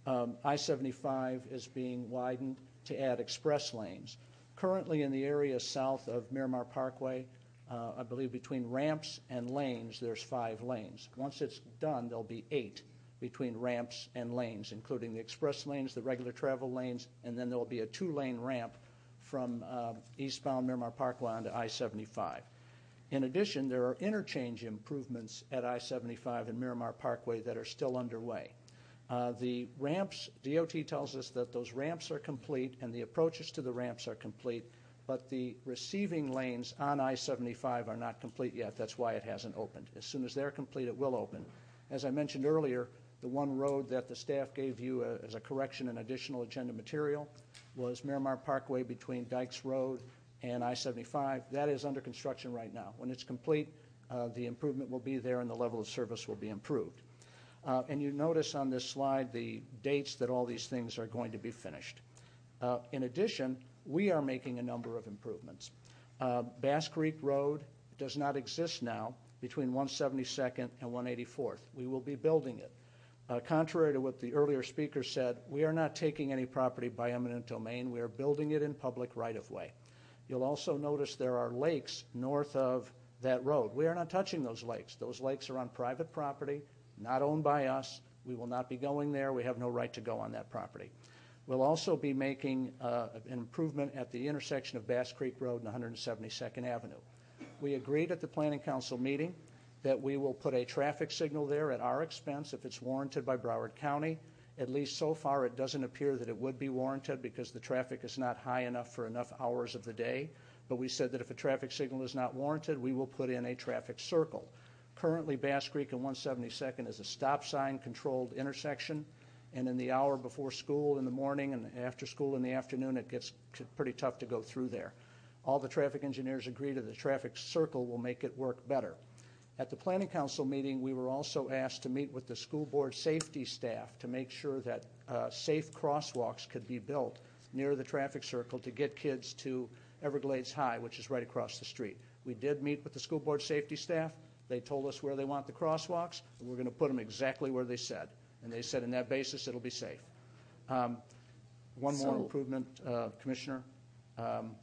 um, I-75 is being widened to add express lanes. Currently in the area south of Miramar Parkway, uh, I believe between ramps and lanes, there's five lanes. Once it's done, there'll be eight between ramps and lanes, including the express lanes, the regular travel lanes, and then there'll be a two-lane ramp from uh, eastbound Miramar Parkway onto I-75. In addition, there are interchange improvements at I-75 and Miramar Parkway that are still underway. Uh, the ramps, DOT tells us that those ramps are complete and the approaches to the ramps are complete, but the receiving lanes on I-75 are not complete yet. That's why it hasn't opened. As soon as they're complete, it will open. As I mentioned earlier, the one road that the staff gave you uh, as a correction and additional agenda material was Miramar Parkway between Dykes Road and I-75. That is under construction right now. When it's complete, uh, the improvement will be there and the level of service will be improved. Uh, and you notice on this slide the dates that all these things are going to be finished. Uh, in addition, we are making a number of improvements. Uh, Bass Creek Road does not exist now between 172nd and 184th. We will be building it. Uh, contrary to what the earlier speaker said, we are not taking any property by eminent domain. We are building it in public right of way. You'll also notice there are lakes north of that road. We are not touching those lakes. Those lakes are on private property, not owned by us. We will not be going there. We have no right to go on that property. We'll also be making uh, an improvement at the intersection of Bass Creek Road and 172nd Avenue. We agreed at the Planning Council meeting that we will put a traffic signal there at our expense if it's warranted by Broward County. At least so far, it doesn't appear that it would be warranted because the traffic is not high enough for enough hours of the day. But we said that if a traffic signal is not warranted, we will put in a traffic circle. Currently, Bass Creek and 172nd is a stop sign controlled intersection. And in the hour before school in the morning and after school in the afternoon, it gets pretty tough to go through there. All the traffic engineers agree that the traffic circle will make it work better. At the Planning Council meeting, we were also asked to meet with the school board safety staff to make sure that uh, safe crosswalks could be built near the traffic circle to get kids to Everglades High, which is right across the street. We did meet with the school board safety staff. They told us where they want the crosswalks, and we're going to put them exactly where they said. And they said, in that basis, it'll be safe. Um, one more So- improvement, uh, Commissioner. Um,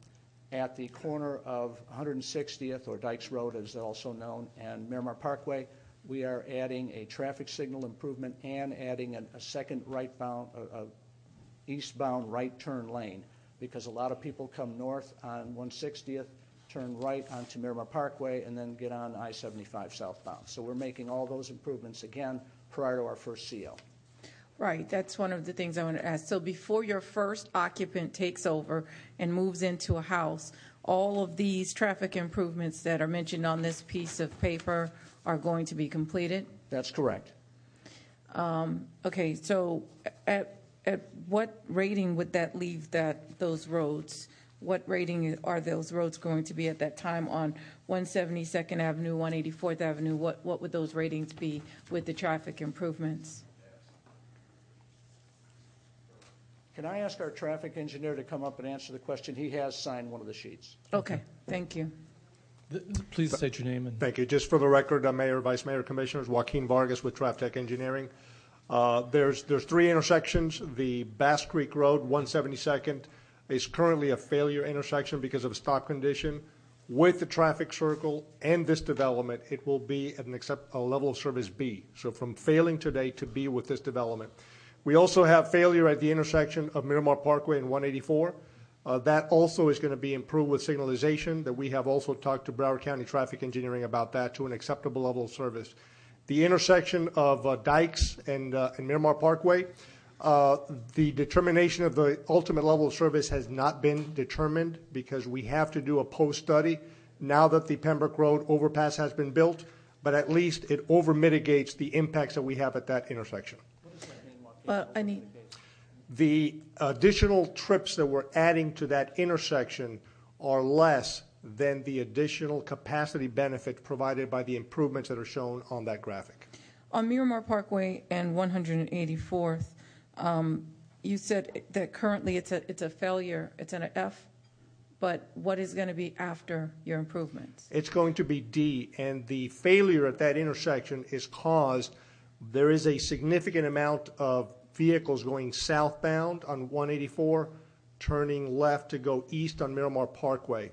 at the corner of 160th, or Dykes Road as also known, and Miramar Parkway, we are adding a traffic signal improvement and adding a, a second right-bound, a, a eastbound right turn lane, because a lot of people come north on 160th, turn right onto Miramar Parkway, and then get on I-75 southbound. So we're making all those improvements again prior to our first CO. Right, that's one of the things I want to ask. So before your first occupant takes over and moves into a house, all of these traffic improvements that are mentioned on this piece of paper are going to be completed? That's correct. Um, Okay, so at, at what rating would that leave that, those roads? What rating are those roads going to be at that time on 172nd Avenue, 184th Avenue? What, what would those ratings be with the traffic improvements? Can I ask our traffic engineer to come up and answer the question? He has signed one of the sheets. Okay, thank you. Please state your name and. Thank you. Just for the record, uh, Mayor, Vice Mayor, Commissioners, Joaquin Vargas with Tech Engineering. Uh, There's, there's three intersections. The Bass Creek Road, 172nd, is currently a failure intersection because of a stop condition. With the traffic circle and this development, it will be at an accept, a level of service B. So from failing today to B with this development. We also have failure at the intersection of Miramar Parkway and 184. Uh, That also is going to be improved with signalization, that we have also talked to Broward County Traffic Engineering about that to an acceptable level of service. The intersection of uh, Dykes and uh, and Miramar Parkway, the determination of the ultimate level of service has not been determined because we have to do a post-study. Now that the Pembroke Road overpass has been built, but at least it over mitigates the impacts that we have at that intersection. Well, I need, The additional trips that we're adding to that intersection are less than the additional capacity benefit provided by the improvements that are shown on that graphic. on Miramar Parkway and 184th, um, you said that currently it's a, it's a failure, it's an F, but what is going to be after your improvements? It's going to be D, and the failure at that intersection is caused, there is a significant amount of vehicles going southbound on 184, turning left to go east on Miramar Parkway.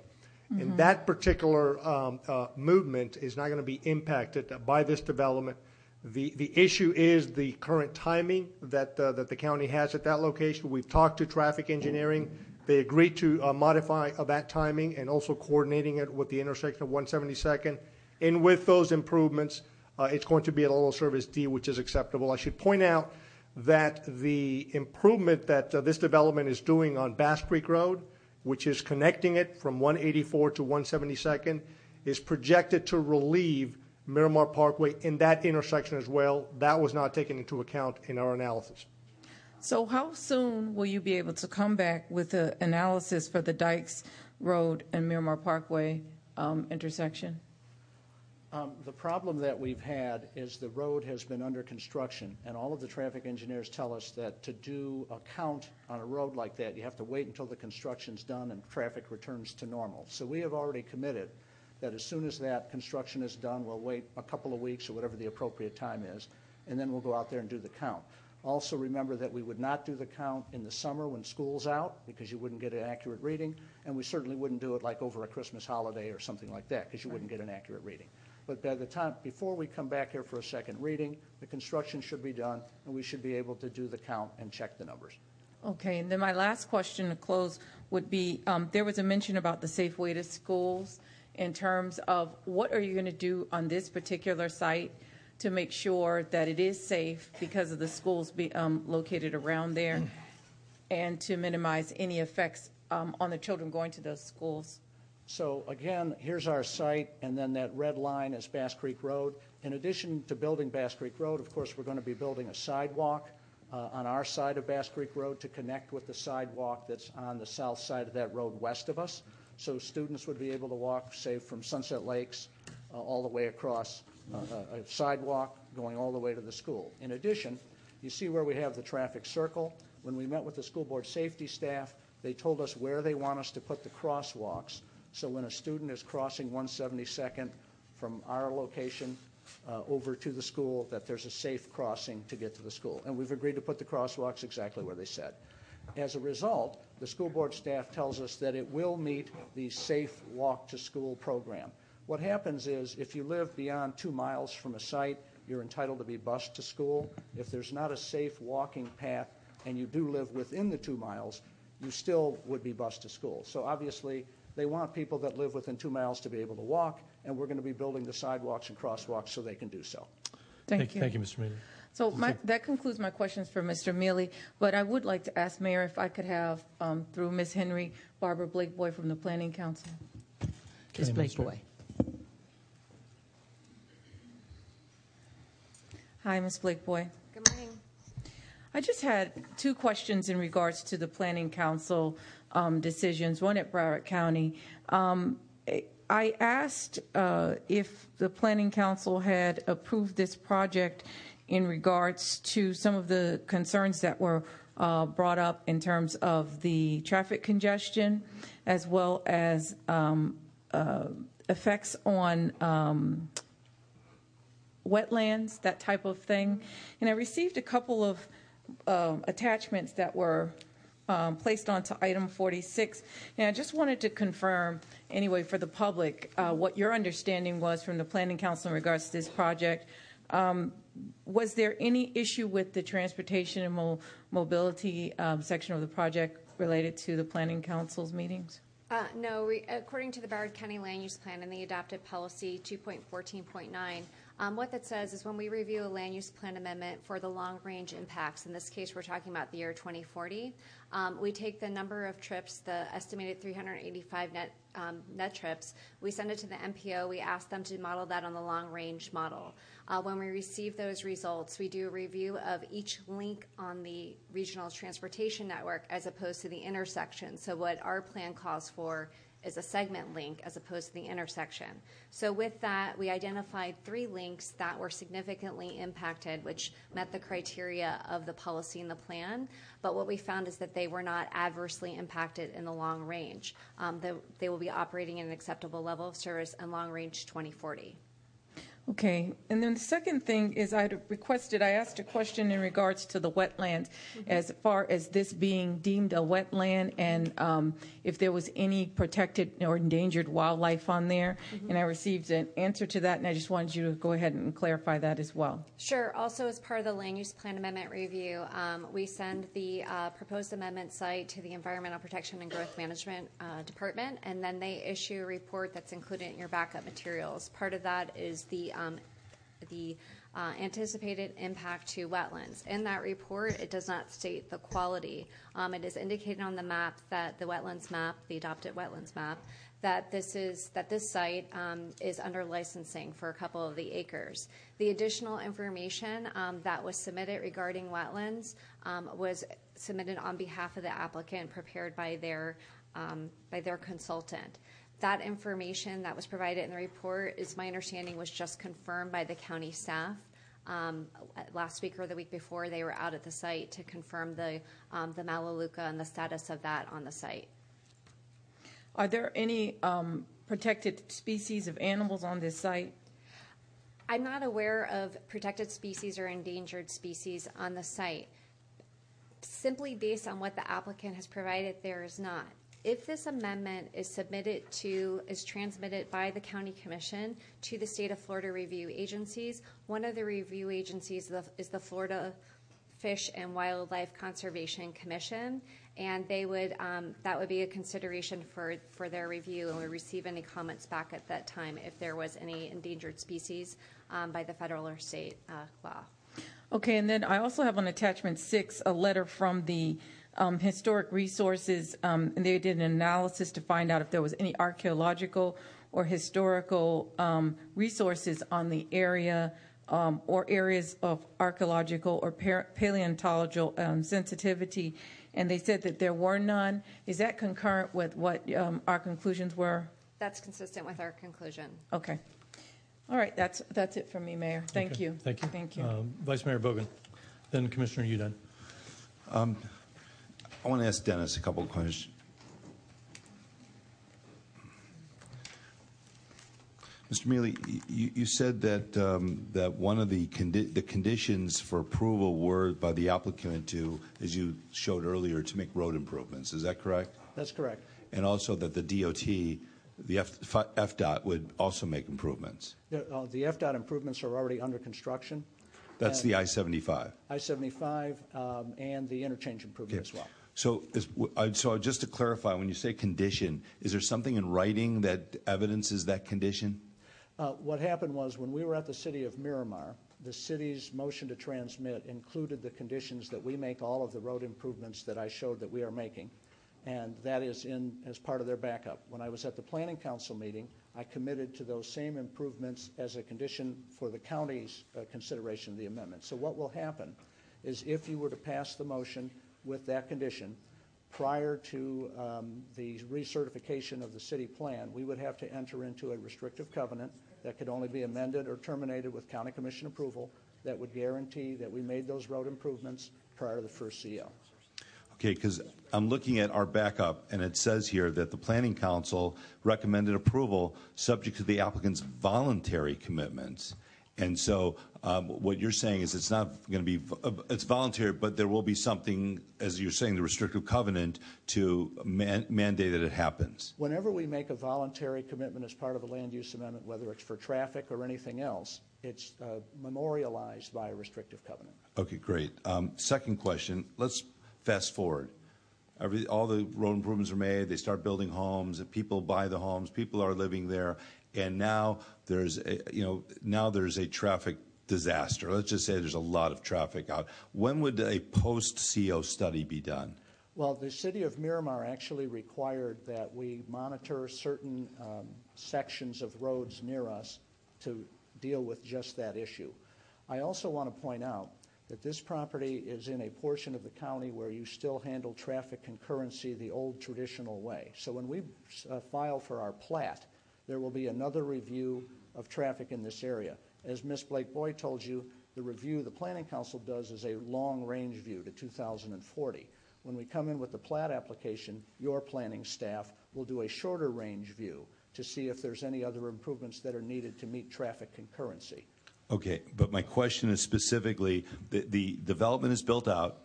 And Mhm. that particular um, uh, movement is not going to be impacted by this development. The, the issue is the current timing that, uh, that the county has at that location. We've talked to traffic engineering. They agreed to uh, modify uh, that timing and also coordinating it with the intersection of 172nd. And with those improvements, uh, it's going to be at a level of service D, which is acceptable. I should point out that the improvement that uh, this development is doing on Bass Creek Road, which is connecting it from 184 to 172nd, is projected to relieve Miramar Parkway in that intersection as well. That was not taken into account in our analysis. So how soon will you be able to come back with the analysis for the Dykes Road and Miramar Parkway um, intersection? Um, The problem that we've had is the road has been under construction, and all of the traffic engineers tell us that to do a count on a road like that, you have to wait until the construction's done and traffic returns to normal. So we have already committed that as soon as that construction is done, we'll wait a couple of weeks or whatever the appropriate time is, and then we'll go out there and do the count. Also, remember that we would not do the count in the summer when school's out, because you wouldn't get an accurate reading, and we certainly wouldn't do it like over a Christmas holiday or something like that, because you wouldn't get an accurate reading. But by the time, before we come back here for a second reading, the construction should be done, and we should be able to do the count and check the numbers. Okay, and then my last question to close would be, um, there was a mention about the safe way to schools in terms of what are you going to do on this particular site to make sure that it is safe because of the schools be, um, located around there and to minimize any effects um, on the children going to those schools? So again, here's our site, and then that red line is Bass Creek Road. In addition to building Bass Creek Road, of course, we're going to be building a sidewalk uh, on our side of Bass Creek Road to connect with the sidewalk that's on the south side of that road west of us. So students would be able to walk, say, from Sunset Lakes uh, all the way across uh, a a sidewalk going all the way to the school. In addition, you see where we have the traffic circle. When we met with the school board safety staff, they told us where they want us to put the crosswalks. So when a student is crossing 172nd from our location uh, over to the school, that there's a safe crossing to get to the school. And we've agreed to put the crosswalks exactly where they said. As a result, the school board staff tells us that it will meet the Safe Walk to School program. What happens is, if you live beyond two miles from a site, you're entitled to be bused to school. If there's not a safe walking path and you do live within the two miles, you still would be bused to school. So obviously, they want people that live within two miles to be able to walk, and we're going to be building the sidewalks and crosswalks so they can do so. Thank you. Thank you, Mr. Mele. So my, that concludes my questions for Mr. Mele, but I would like to ask Mayor if I could have, um, through Ms. Henry, Barbara Blake Boy from the Planning Council. Ms. Blake Boy. Hi, Ms. Blake Boy. I just had two questions in regards to the Planning Council um, decisions, one at Broward County. Um, I asked uh, if the Planning Council had approved this project in regards to some of the concerns that were uh, brought up in terms of the traffic congestion as well as um, uh, effects on um, wetlands, that type of thing. And I received a couple of um, attachments that were um, placed onto item 46. And I just wanted to confirm, anyway, for the public, uh, what your understanding was from the Planning Council in regards to this project. Um, was there any issue with the transportation and mo- mobility section of the project related to the Planning Council's meetings? Uh, no, according to the Broward County Land Use Plan and the adopted policy 2.14.9, Um, what that says is when we review a land use plan amendment for the long range impacts, in this case we're talking about the year 2040, um, we take the number of trips, the estimated 385 net um, net trips, we send it to the MPO. We ask them to model that on the long range model. Uh, when we receive those results, we do a review of each link on the regional transportation network as opposed to the intersection. So, what our plan calls for is a segment link as opposed to the intersection. So with that, we identified three links that were significantly impacted, which met the criteria of the policy and the plan. But what we found is that they were not adversely impacted in the long range. Um, they, they will be operating at an acceptable level of service in long range 2040. Okay, and then the second thing is I requested, I asked a question in regards to the wetlands, Mm-hmm. as far as this being deemed a wetland and um, if there was any protected or endangered wildlife on there. Mhm. And I received an answer to that, and I just wanted you to go ahead and clarify that as well. Sure. Also, as part of the land use plan amendment review, um, we send the uh, proposed amendment site to the Environmental Protection and Growth Management uh, Department, and then they issue a report that's included in your backup materials. Part of that is the the uh, anticipated impact to wetlands. In that report, it does not state the quality. Um, it is indicated on the map that the wetlands map, the adopted wetlands map, that this is that this site um, is under licensing for a couple of the acres. The additional information um, that was submitted regarding wetlands um, was submitted on behalf of the applicant, prepared by their um, by their consultant. That information that was provided in the report, is my understanding, was just confirmed by the county staff. Um, last week or the week before, they were out at the site to confirm the um, the Melaleuca and the status of that on the site. Are there any um, protected species of animals on this site? I'm not aware of protected species or endangered species on the site. Simply based on what the applicant has provided, there is not. If this amendment is submitted to, is transmitted by the county commission to the state of Florida review agencies, one of the review agencies is the Florida Fish and Wildlife Conservation Commission, and they would, um, that would be a consideration for, for their review, and we receive any comments back at that time if there was any endangered species um, by the federal or state uh, law. Okay, and then I also have on attachment six a letter from the um, historic resources, um, and they did an analysis to find out if there was any archaeological or historical um, resources on the area um, or areas of archaeological or paleontological um, sensitivity. And they said that there were none. Is that concurrent with what um, our conclusions were? That's consistent with our conclusion. Okay. All right, that's that's it from me, Mayor. Thank Okay, you. Thank you. Thank you. Um, Vice Mayor Bogen, then Commissioner Udine. I want to ask Dennis a couple of questions. Mr. Mele, you, you said that um, that one of the condi- the conditions for approval were by the applicant to, as you showed earlier, to make road improvements. Is that correct? That's correct. And also that the DOT, the F, FDOT, would also make improvements. The, uh, the FDOT improvements are already under construction. That's the I-75. I-75 um, and the interchange improvement as well. So, just to clarify, when you say condition, is there something in writing that evidences that condition? Uh, What happened was, when we were at the city of Miramar, the city's motion to transmit included the conditions that we make all of the road improvements that I showed that we are making, and that is in, as part of their backup. When I was at the planning council meeting, I committed to those same improvements as a condition for the county's uh, consideration of the amendment. So what will happen is if you were to pass the motion with that condition, prior to um, the recertification of the city plan, we would have to enter into a restrictive covenant that could only be amended or terminated with county commission approval that would guarantee that we made those road improvements prior to the first CO. Okay, because I'm looking at our backup, and it says here that the Planning Council recommended approval subject to the applicant's voluntary commitments. And so um, what you're saying is it's not going to be, it's voluntary, but there will be something, as you're saying, the restrictive covenant to man- mandate that it happens. Whenever we make a voluntary commitment as part of a land use amendment, whether it's for traffic or anything else, it's uh, memorialized by a restrictive covenant. Okay, great. Um, second question, let's fast forward. Every, all the road improvements are made, they start building homes, people buy the homes, people are living there, and now there's a, you know now there's a traffic disaster. Let's just say there's a lot of traffic out. When would a post CO study be done? Well, the city of Miramar actually required that we monitor certain um, sections of roads near us to deal with just that issue. I also want to point out that this property is in a portion of the county where you still handle traffic concurrency the old traditional way. So when we uh, file for our plat, there will be another review of traffic in this area. As Ms. Blake Boy told you, the review the Planning Council does is a long range view to 2040. When we come in with the plat application, your planning staff will do a shorter range view to see if there's any other improvements that are needed to meet traffic concurrency. Okay, but my question is specifically, the, the development is built out,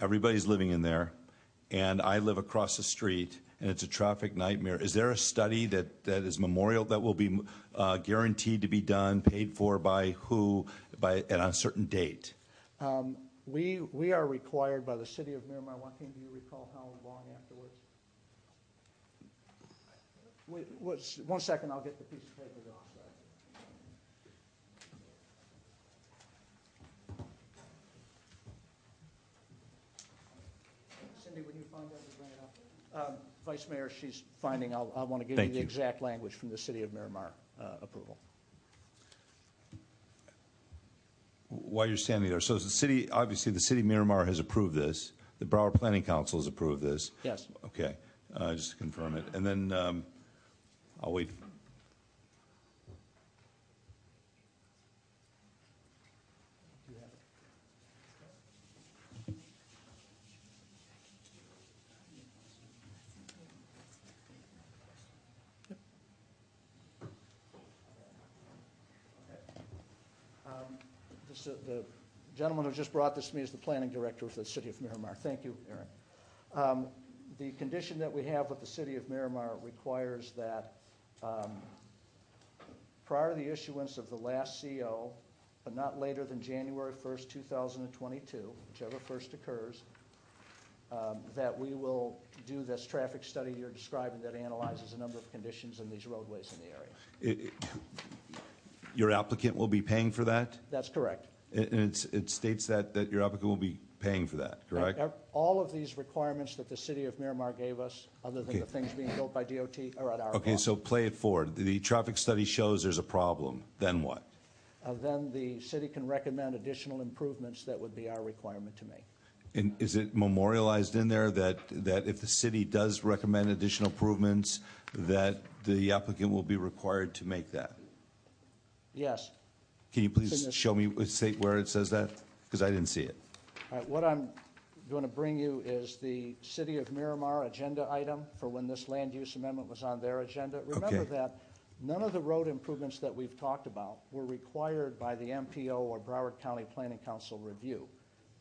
everybody's living in there, and I live across the street, and it's a traffic nightmare. Is there a study that, that is memorial, that will be uh, guaranteed to be done, paid for by who, by, at a certain date? Um, we, we are required by the city of Miramar, Joaquin, do you recall how long afterwards? Wait, one second, I'll get the piece of paper that. Cindy, when you find that, bring it up. Um, Vice Mayor, she's finding, I'll, I want to give you Thank the you. exact language from the city of Miramar uh, approval. While you're standing there, so the city, obviously, the city of Miramar has approved this, the Broward Planning Council has approved this. Yes. Okay, uh, just to confirm it, and then um, I'll wait. Um, this, uh, The gentleman who just brought this to me is the planning director for the city of Miramar. Thank you, Aaron. Um, The condition that we have with the city of Miramar requires that um, prior to the issuance of the last CO, but not later than January 1st, 2022, whichever first occurs, um, that we will do this traffic study you're describing that analyzes a number of conditions in these roadways in the area. It- it- Your applicant will be paying for that? That's correct. And it's, it states that, that your applicant will be paying for that, correct? Ev- All of these requirements that the city of Miramar gave us, other than Okay. the things being built by DOT, are at our Okay, cost. so play it forward. The traffic study shows there's a problem, then what? Uh, Then the city can recommend additional improvements that would be our requirement to make. And is it memorialized in there that, that if the city does recommend additional improvements, that the applicant will be required to make that? Yes. Can you please show me, uh, say where it says that? Because I didn't see it. All right, what I'm going to bring you is the City of Miramar agenda item for when this land use amendment was on their agenda. Remember Okay. that none of the road improvements that we've talked about were required by the MPO or Broward County Planning Council review.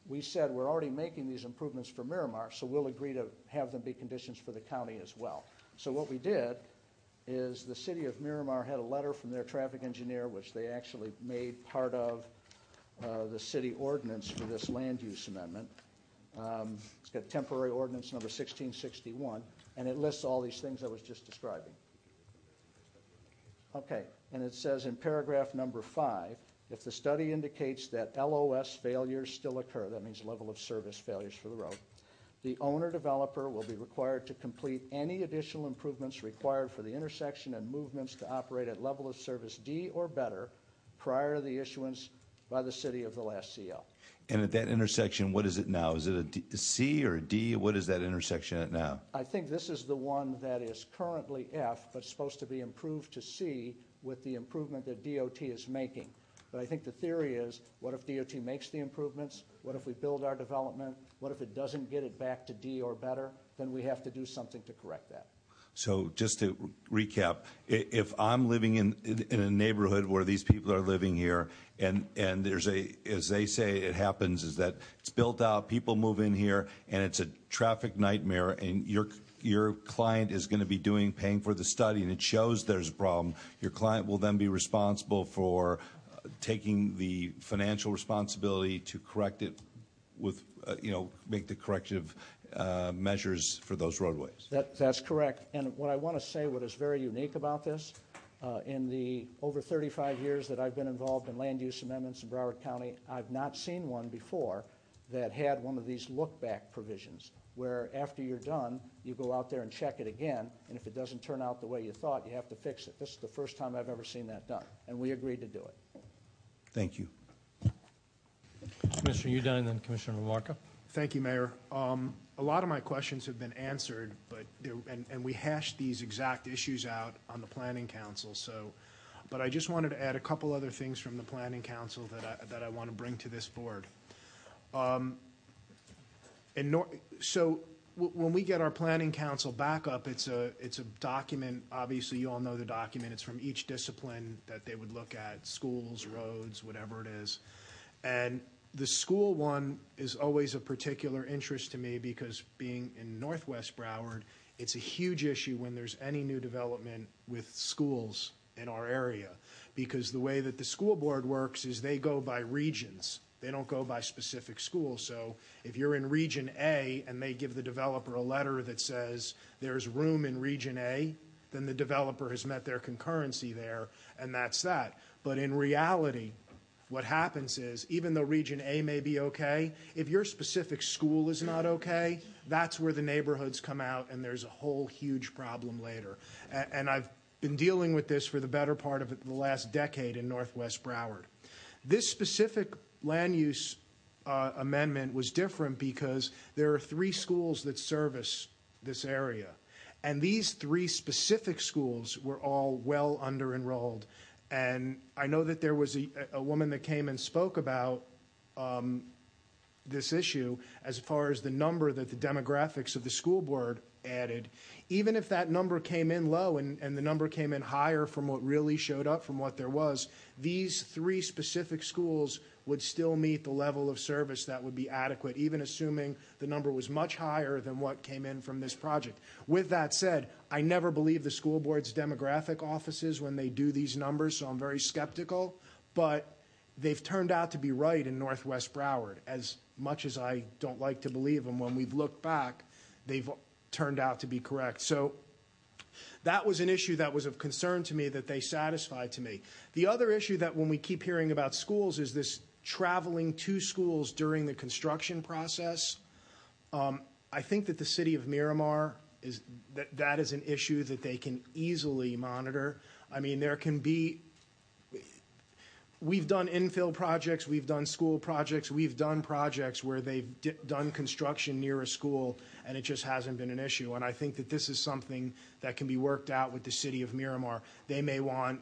We said, we're already making these improvements for Miramar, so we'll agree to have them be conditions for the county as well. So what we did is the city of Miramar had a letter from their traffic engineer, which they actually made part of uh, the city ordinance for this land use amendment. Um, It's got temporary ordinance number 1661, and it lists all these things I was just describing. Okay, and it says in paragraph number five, if the study indicates that LOS failures still occur, that means level of service failures for the road, the owner developer will be required to complete any additional improvements required for the intersection and movements to operate at level of service D or better prior to the issuance by the city of the last CO. And at that intersection, what is it now? Is it a D- a C or a D? What is that intersection at now? I think this is the one that is currently F, but supposed to be improved to C with the improvement that DOT is making. But I think the theory is, what if DOT makes the improvements? What if we build our development? What if it doesn't get it back to D or better? Then we have to do something to correct that. So just to recap, if I'm living in, in a neighborhood where these people are living here, and, and there's a, as they say, it happens, is that it's built out, people move in here, and it's a traffic nightmare, and your, your client is going to be doing, paying for the study, and it shows there's a problem, your client will then be responsible for taking the financial responsibility to correct it with, uh, you know, make the corrective uh, measures for those roadways. That's correct. And what I want to say, what is very unique about this, Uh, In the over 35 years that I've been involved in land use amendments in Broward County, I've not seen one before that had one of these look-back provisions, where after you're done, you go out there and check it again, and if it doesn't turn out the way you thought, you have to fix it. This is the first time I've ever seen that done, and we agreed to do it. Thank you. Commissioner Udine, then Commissioner LaMarca. Thank you, Mayor. Um, A lot of my questions have been answered, but, there- and, and we hashed these exact issues out on the Planning Council, so, but I just wanted to add a couple other things from the Planning Council that I, that I want to bring to this board. Um, And nor, so, w- when we get our Planning Council back up, it's a, it's a document, obviously, you all know the document, it's from each discipline that they would look at, schools, roads, whatever it is. And the school one is always of particular interest to me because being in Northwest Broward, it's a huge issue when there's any new development with schools in our area. Because the way that the school board works is they go by regions. They don't go by specific schools. So if you're in Region A and they give the developer a letter that says there's room in Region A, then the developer has met their concurrency there, and that's that. But in reality, what happens is, even though Region A may be okay, if your specific school is not okay, that's where the neighborhoods come out, and there's a whole huge problem later. And I've been dealing with this for the better part of the last decade in Northwest Broward. This specific land use uh, amendment was different because there are three schools that service this area. And these three specific schools were all well under enrolled. And I know that there was a, a woman that came and spoke about um, this issue as far as the number that the demographics of the school board added. Even if that number came in low and, and the number came in higher from what really showed up from what there was, these three specific schools would still meet the level of service that would be adequate, even assuming the number was much higher than what came in from this project. With that said, I never believe the school board's demographic offices when they do these numbers, so I'm very skeptical. But they've turned out to be right in Northwest Broward. As much as I don't like to believe them, when we've looked back, they've turned out to be correct. So that was an issue that was of concern to me that they satisfied to me. The other issue that when we keep hearing about schools is this traveling to schools during the construction process. Um, I think that the city of Miramar is that that is an issue that they can easily monitor. I mean, there can be we've done infill projects, we've done school projects, we've done projects where they've d- done construction near a school and it just hasn't been an issue. And I think that this is something that can be worked out with the city of Miramar. They may want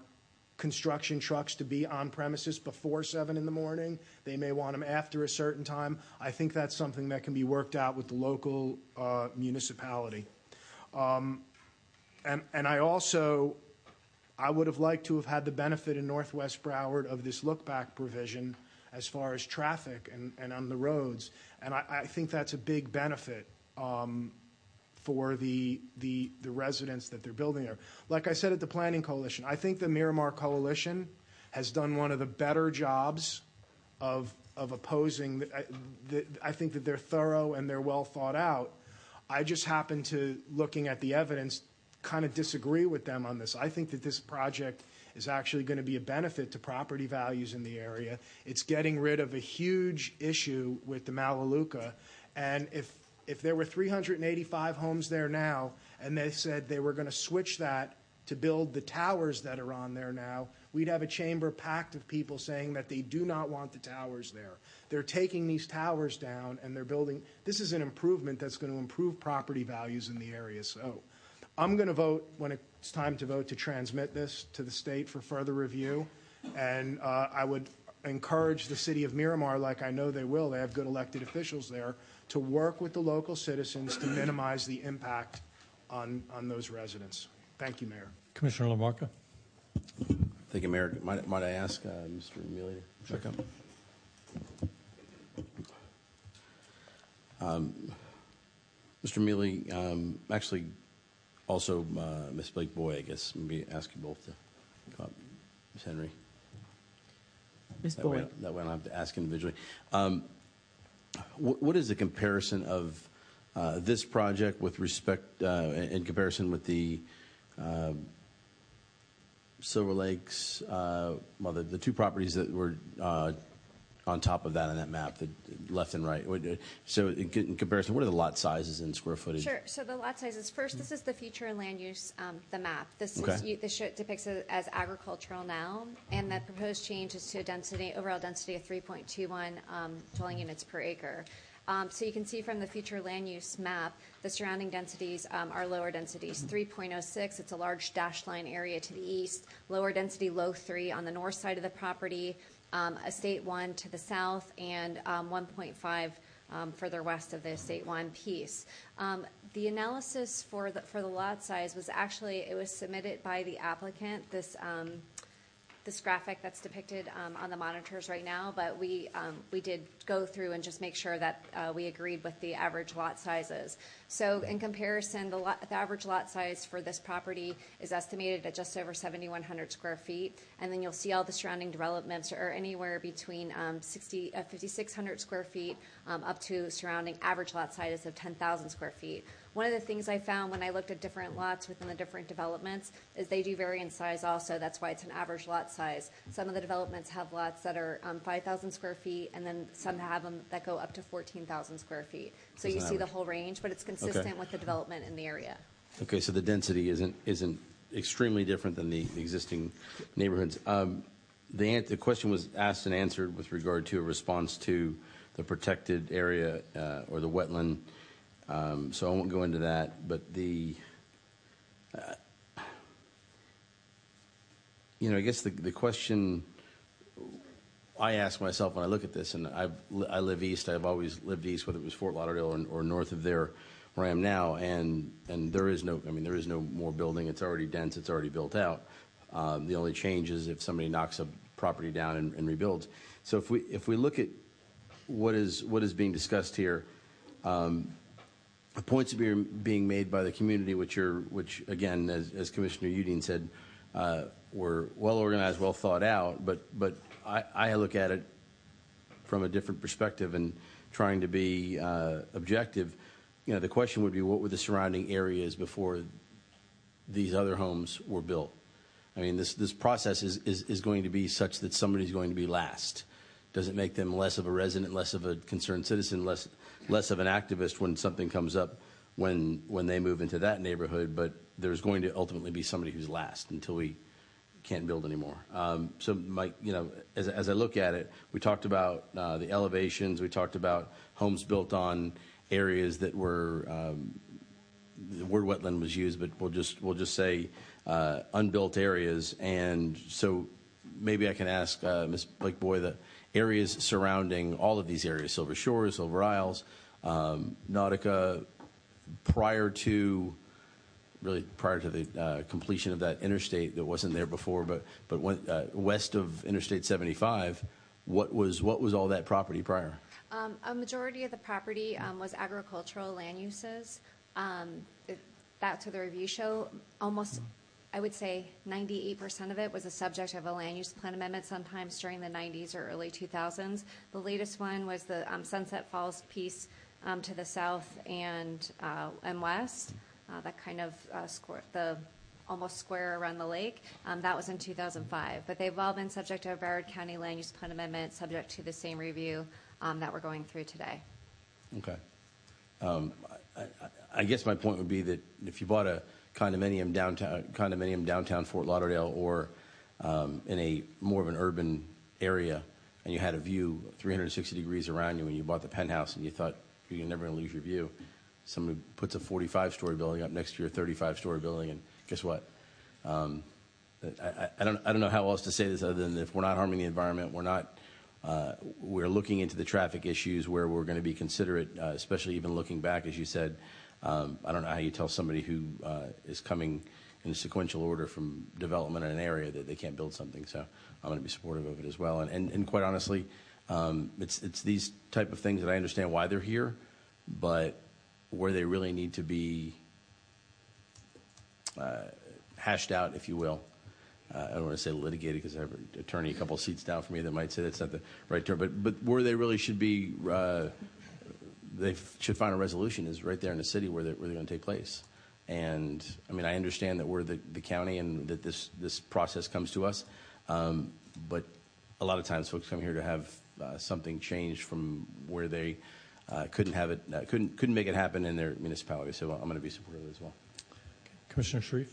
construction trucks to be on premises before seven in the morning. They may want them after a certain time. I think that's something that can be worked out with the local uh, municipality. Um, and, and I also I would have liked to have had the benefit in Northwest Broward of this look-back provision as far as traffic and, and on the roads. And I, I think that's a big benefit um, for the, residents that they're building there. Like I said at the Planning Coalition, I think the Miramar Coalition has done one of the better jobs of, opposing. Uh, the, I think that they're thorough and they're well thought out. I just happen to, looking at the evidence, kind of disagree with them on this. I think that this project is actually going to be a benefit to property values in the area. It's getting rid of a huge issue with the Melaleuca. And if, if there were 385 homes there now, and they said they were going to switch that to build the towers that are on there now, we'd have a chamber packed of people saying that they do not want the towers there. They're taking these towers down and they're building, this is an improvement that's going to improve property values in the area. So I'm going to vote when it's time to vote to transmit this to the state for further review. And uh, I would encourage the city of Miramar, like I know they will, they have good elected officials there, to work with the local citizens to minimize the impact on, on those residents. Thank you, Mayor. Commissioner LaMarca. Thank you, Mayor. Might, might I ask uh, Mr. Mele to check up? Um, Mr. Mele, um, actually, also uh, Ms. Blake Boy, I guess, maybe ask you both to come up. Ms. Henry. Ms. That way- That way I don't have to ask individually. Um, wh- What is the comparison of uh, this project with respect, uh, in comparison with the uh, Silver Lakes, well, the, two properties that were on top of that on that map, the left and right. Uh, So in, comparison, what are the lot sizes and square footage? Sure. So the lot sizes, first, this is the future and land use, um, the map. This is, Okay. you- this show- depicts it as agricultural now, and the proposed change is to a density, overall density of 3.21 um, dwelling units per acre. Um, So you can see from the future land use map, the surrounding densities um, are lower densities, 3.06, it's a large dashed line area to the east, lower density, low three on the north side of the property, um, Estate 1 to the south, and um, 1.5 um, further west of the Estate 1 piece. Um, The analysis for the, for the lot size was actually, it was submitted by the applicant, this, um, this graphic that's depicted um, on the monitors right now, but we, um, we did go through and just make sure that uh, we agreed with the average lot sizes. So in comparison, the lot, the average lot size for this property is estimated at just over 7,100 square feet. And then you'll see all the surrounding developments are anywhere between um, 60, uh, 5,600 square feet um, up to surrounding average lot sizes of 10,000 square feet. One of the things I found when I looked at different lots within the different developments is they do vary in size also. That's why it's an average lot size. Some of the developments have lots that are um, 5,000 square feet, and then some have them that go up to 14,000 square feet. So That's you an see the average. whole range, but it's consistent with the development in the area. Okay, so the density isn't, isn't extremely different than the existing neighborhoods. Um, The, an- the question was asked and answered with regard to a response to the protected area uh, or the wetland, Um, so I won't go into that, but the, uh, you know, I guess the, the question I ask myself when I look at this, and I've, I live east, I've always lived east, whether it was Fort Lauderdale or, or north of there, where I am now, and, and there is no, I mean, there is no more building, it's already dense, it's already built out. Um, the only change is if somebody knocks a property down and, and rebuilds. So if we, if we look at what is, what is being discussed here, um, points being made by the community, which are, which again, as, as Commissioner Udine said, uh, were well organized, well thought out, but, but I, I look at it from a different perspective and trying to be uh, objective. You know, the question would be, what were the surrounding areas before these other homes were built? I mean, this, this process is, is, is going to be such that somebody's going to be last. Does it make them less of a resident, less of a concerned citizen, less, less of an activist when something comes up when, when they move into that neighborhood? But there's going to ultimately be somebody who's last until we can't build anymore. Um, so, Mike, you know, as, as I look at it, we talked about uh, the elevations, we talked about homes built on areas that were um, the word wetland was used, but we'll just we'll just say uh, unbuilt areas. And so maybe I can ask uh, Ms. Blake Boy the areas surrounding all of these areas: Silver Shores, Silver Isles, um, Nautica, prior to really prior to the uh, completion of that interstate that wasn't there before, but but uh, west of Interstate 75. What was what was all that property prior? Um, a majority of the property um, was agricultural land uses. Um, it, that's what the review show. Almost, I would say, 98% of it was a subject of a land use plan amendment sometimes during the 90s or early 2000s. The latest one was the um, Sunset Falls piece um, to the south and uh, and west. Uh, that kind of uh, square, the almost square around the lake. Um, that was in 2005. But they've all been subject to a Broward County land use plan amendment, subject to the same review um, that we're going through today. Okay. Um, I, I, I guess my point would be that if you bought a condominium downtown, condominium downtown Fort Lauderdale, or um, in a more of an urban area, and you had a view 360 degrees around you, and you bought the penthouse, and you thought you're never going to lose your view, somebody puts a 45-story building up next to your 35-story building, and guess what? Um, I, I, I don't, I don't know how else to say this other than if we're not harming the environment, we're not uh, we're looking into the traffic issues where we're going to be considerate, uh, especially even looking back, as you said. Um, I don't know how you tell somebody who uh, is coming in a sequential order from development in an area that they can't build something. So I'm going to be supportive of it as well. And, quite honestly, um, it's, these type of things that I understand why they're here, but where they really need to be uh, hashed out, if you will. Uh, I don't want to say litigated because I have an attorney a couple seats down from me that might say that's not the right term, but where they really should be, they should find a resolution is right there in the city where they're, where they're going to take place. And, I mean, I understand that we're the, the county and that this, this process comes to us. Um, But a lot of times folks come here to have uh, something changed from where they uh, couldn't have it, uh, couldn't, couldn't make it happen in their municipality. So I'm going to be supportive as well. Commissioner Sharief?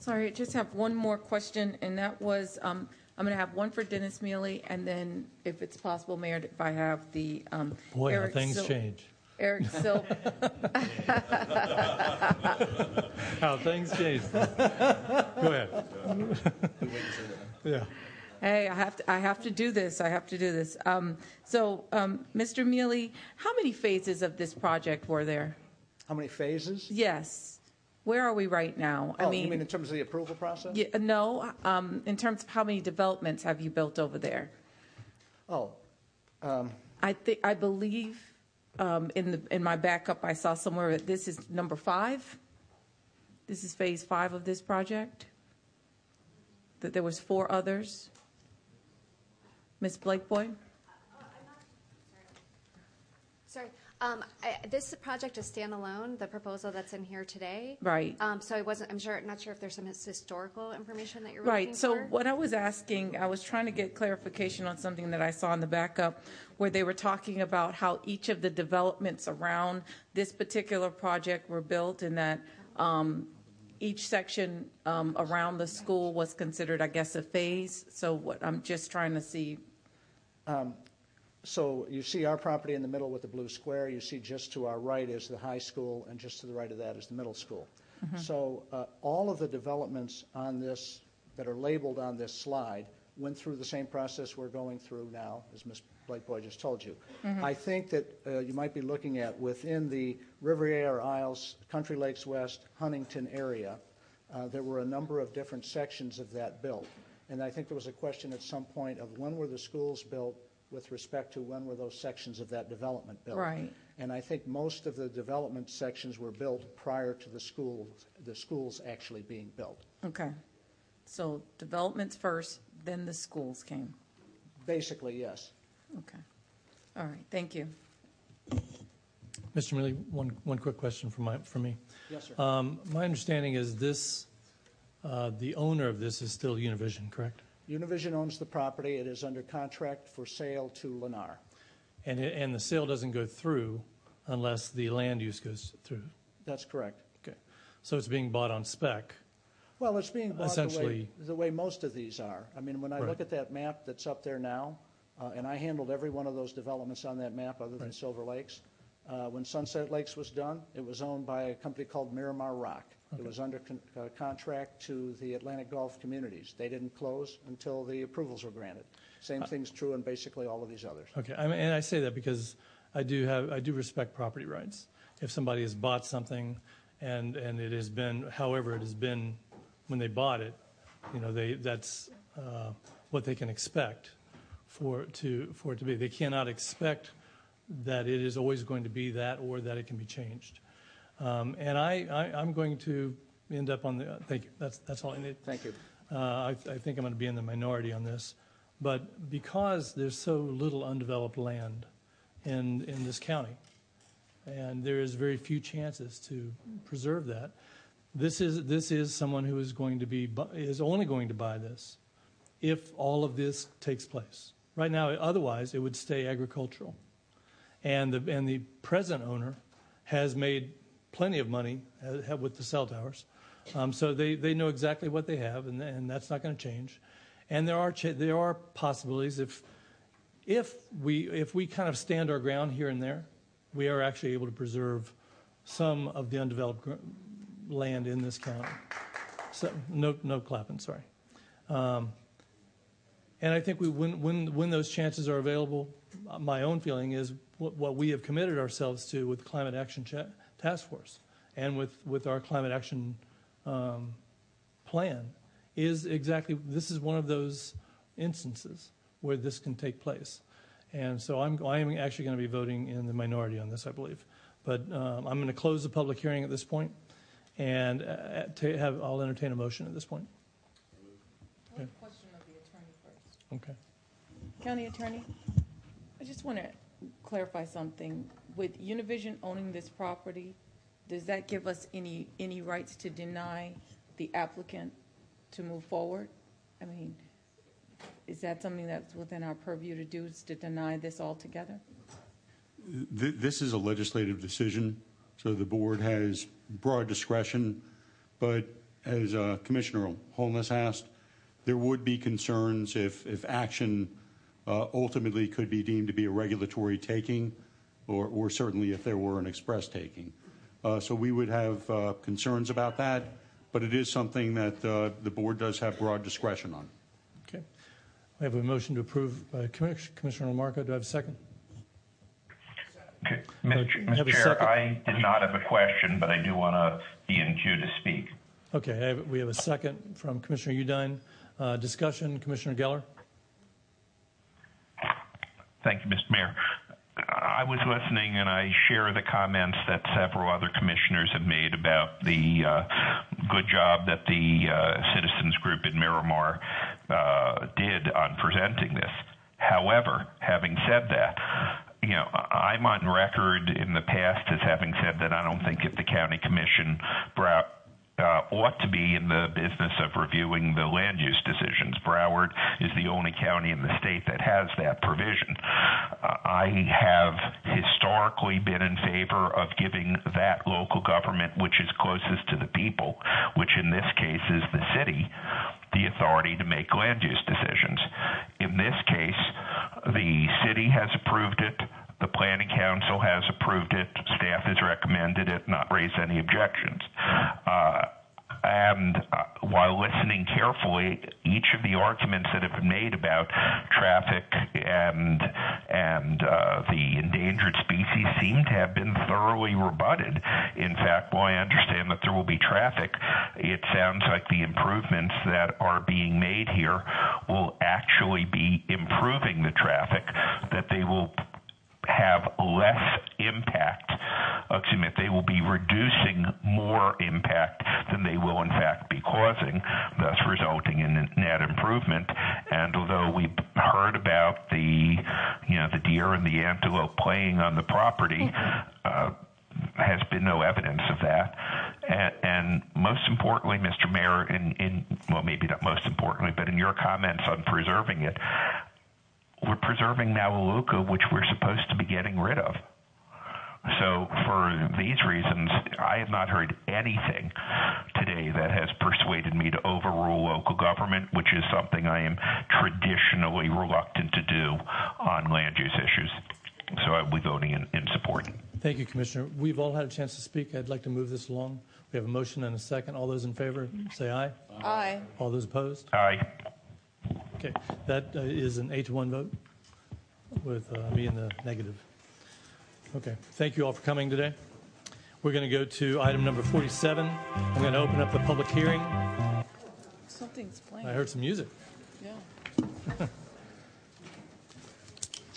Sorry, I just have one more question, and that was, um, I'm going to have one for Dennis Mele, and then if it's possible, Mayor, if I have the um, Boy, how Eric things Sil- change. Eric Sil. How things change. Go ahead. Yeah. Hey, I have to, I have to do this. I have to do this. Um, so, um, Mr. Mele, how many phases of this project were there? How many phases? Yes. Where are we right now? Oh, you mean in terms of the approval process? Yeah, no, um, in terms of how many developments have you built over there? Oh, um, I think, I believe, um, in the, in my backup, I saw somewhere that this is number five. This is phase five of this project? That there was four others? Ms. Blake Boy? Sorry. Um, I, this project is standalone, the proposal that's in here today. Right. Um, so I wasn't, I'm sure, not sure if there's some historical information that you're looking Right, so for. what I was asking, I was trying to get clarification on something that I saw in the backup, where they were talking about how each of the developments around this particular project were built, and that um, each section um, around the school was considered, I guess, a phase. So what, I'm just trying to see, Um, So you see our property in the middle with the blue square. You see just to our right is the high school, and just to the right of that is the middle school. Mhm. So uh, all of the developments on this, that are labeled on this slide, went through the same process we're going through now, as Ms. Blake Boy just told you. Mhm. I think that uh, you might be looking at within the Riviera Isles, Country Lakes West, Huntington area, uh, there were a number of different sections of that built. And I think there was a question at some point of when were the schools built with respect to when were those sections of that development built? Right. And I think most of the development sections were built prior to the schools, the schools actually being built. okay. So developments first, then the schools came. Basically, yes. Okay. All right, thank you. Mr. Mele, one, one quick question from my, from me. Yes, sir. Um, My understanding is this, uh, the owner of this is still Univision, correct? Univision owns the property. It is under contract for sale to Lennar. And, it- and the sale doesn't go through unless the land use goes through? That's correct. Okay. So it's being bought on spec? Well, it's being bought the way, Essentially- the way most of these are. I mean, when I Right. look at that map that's up there now, uh, and I handled every one of those developments on that map other than. Silver Lakes, uh, when Sunset Lakes was done, it was owned by a company called Miramar Rock. It was under con- uh, contract to the Atlantic Gulf Communities. They didn't close until the approvals were granted. Same Uh, thing's true in basically all of these others. Okay, I mean, and I say that because I do have, I do respect property rights. If somebody has bought something and, and it has been, however it has been when they bought it, you know, they, that's uh, what they can expect for, to, for it to be. They cannot expect that it is always going to be that or that it can be changed. Um, And I, I, I'm going to end up on the, thank you, that's, that's all I need. Thank you. Uh, I, I think I'm going to be in the minority on this. But because there's so little undeveloped land in, in this county, and there is very few chances to preserve that, this is, this is someone who is going to be, is only going to buy this if all of this takes place. Right now, otherwise, it would stay agricultural. And the, and the present owner has made plenty of money uh, with the cell towers. Um, so they, know exactly what they have, and, that's not going to change. And there are, possibilities if, we, kind of stand our ground here and there, we are actually able to preserve some of the undeveloped land in this county. So, no, clapping, sorry. Um, and I think when, those chances are available, uh, my own feeling is what, we have committed ourselves to with Climate Action Task Force and with, with our climate action um, plan is exactly, this is one of those instances where this can take place. And so I'm, I am actually going to be voting in the minority on this, I believe. But um, I'm going to close the public hearing at this point, and uh, to have, I'll entertain a motion at this point. Okay. Question of the attorney first. Okay. County Attorney, I just want to clarify something. With Univision owning this property, does that give us any, any rights to deny the applicant to move forward? I mean, is that something that's within our purview to do, is to deny this altogether? Th- This is a legislative decision, so the board has broad discretion, but as uh, Commissioner Holness asked, there would be concerns if, if action uh, ultimately could be deemed to be a regulatory taking, or, or certainly if there were an express taking. Uh, So we would have uh, concerns about that, but it is something that uh, the board does have broad discretion on. Okay. We have a motion to approve Commissioner LaMarca. Do I have a second? Mr. Mr. Chair. I did not have a question, but I do want to be in queue to speak. Okay, we have a second from Commissioner Udine. Uh, Discussion, Commissioner Geller? Thank you, Mr. Mayor. I was listening and I share the comments that several other commissioners have made about the uh, good job that the uh, citizens group in Miramar uh, did on presenting this. However, having said that, you know, I'm on record in the past as having said that I don't think if the county commission brought ought to be in the business of reviewing the land use decisions. Broward is the only county in the state that has that provision. Uh, I have historically been in favor of giving that local government, which is closest to the people, which in this case is the city, the authority to make land use decisions. In this case, the city has approved it. The Planning Council has approved it. Staff has recommended it, not raised any objections. Uh, and uh, while listening carefully, each of the arguments that have been made about traffic and and uh, the endangered species seem to have been thoroughly rebutted. In fact, while I understand that there will be traffic, it sounds like the improvements that are being made here will actually be improving the traffic. That they will have less impact. uh, Excuse me, they will be reducing more impact than they will in fact be causing, thus resulting in net improvement. And although we've heard about the, you know, the deer and the antelope playing on the property, uh, has been no evidence of that. And, and most importantly, Mr. Mayor, in, in well, maybe not most importantly, but in your comments on preserving it, we're preserving Melaleuca, which we're supposed to be getting rid of. So, for these reasons, I have not heard anything today that has persuaded me to overrule local government, which is something I am traditionally reluctant to do on land use issues. So, I will be voting in, in support. Thank you, Commissioner. We've all had a chance to speak. I'd like to move this along. We have a motion and a second. All those in favor, say aye. Aye. All those opposed? Aye. Okay, that uh, is an eight to one vote with uh, me in the negative. Okay, thank you all for coming today. We're going to go to item number 47. I'm going to open up the public hearing. Something's playing. I heard some music. Yeah.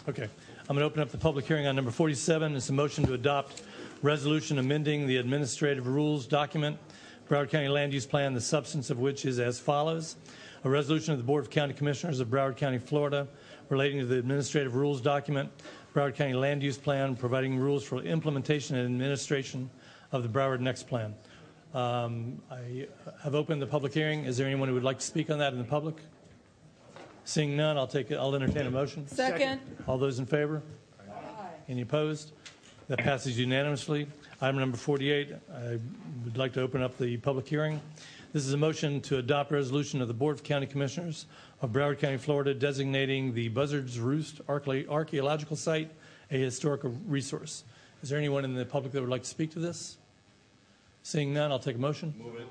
Okay, I'm going to open up the public hearing on number 47. It's a motion to adopt resolution amending the administrative rules document, Broward County Land Use Plan, the substance of which is as follows. A resolution of the Board of County Commissioners of Broward County, Florida, relating to the administrative rules document, Broward County Land Use Plan, providing rules for implementation and administration of the Broward Next Plan. Um, I have opened the public hearing. Is there anyone who would like to speak on that in the public? Seeing none, I'll take it, I'll entertain a motion. Second. All those in favor? Any opposed? That passes unanimously. Item number 48, I would like to open up the public hearing. This is a motion to adopt a resolution of the Board of County Commissioners of Broward County, Florida, designating the Buzzards Roost Archae- Archaeological Site a historical resource. Is there anyone in the public that would like to speak to this? Seeing none, I'll take a motion. Move it.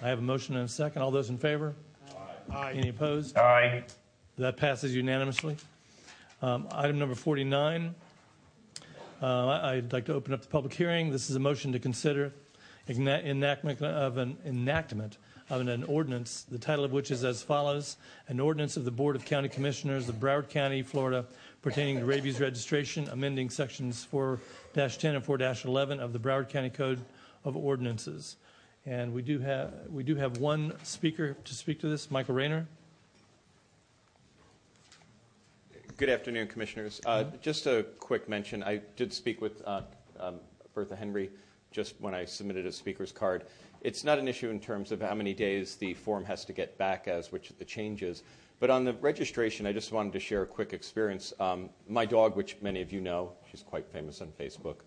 I have a motion and a second. All those in favor? Aye. Any opposed? Aye. That passes unanimously. Um, Item number 49, uh, I- I'd like to open up the public hearing. This is a motion to consider igna- enactment of an enactment of an ordinance, the title of which is as follows: An ordinance of the Board of County Commissioners of Broward County, Florida, pertaining to rabies registration, amending sections 4-10 and 4-11 of the Broward County Code of Ordinances. And we do have we do have one speaker to speak to this, Michael Rayner. Good afternoon, Commissioners. Uh, Just a quick mention, I did speak with uh, um, Bertha Henry just when I submitted a speaker's card. It's not an issue in terms of how many days the form has to get back as, which the changes. But on the registration, I just wanted to share a quick experience. Um, my dog, which many of you know, she's quite famous on Facebook,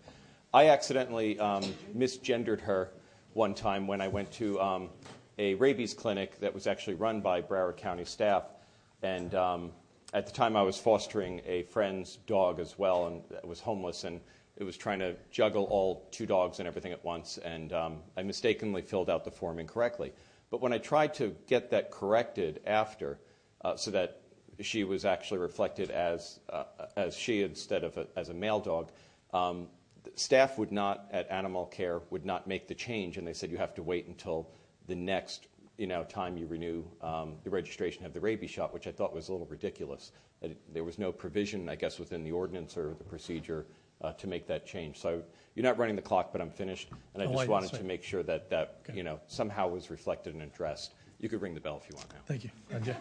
I accidentally um, misgendered her one time when I went to um, a rabies clinic that was actually run by Broward County staff. And um, at the time, I was fostering a friend's dog as well, and was homeless, and it was trying to juggle all two dogs and everything at once. And um, I mistakenly filled out the form incorrectly. But when I tried to get that corrected after, uh, so that she was actually reflected as uh, as she instead of a, as a male dog. Um, staff would not at animal care would not make the change, and they said you have to wait until the next you know time you renew um, the registration of the rabies shot, which I thought was a little ridiculous. It, there was no provision, I guess, within the ordinance or the procedure to make that change. So you're not running the clock, but I'm finished, and I Oh, just I- wanted sorry. to make sure that that you know somehow was reflected and addressed. You could ring the bell if you want now. Thank you. Roger.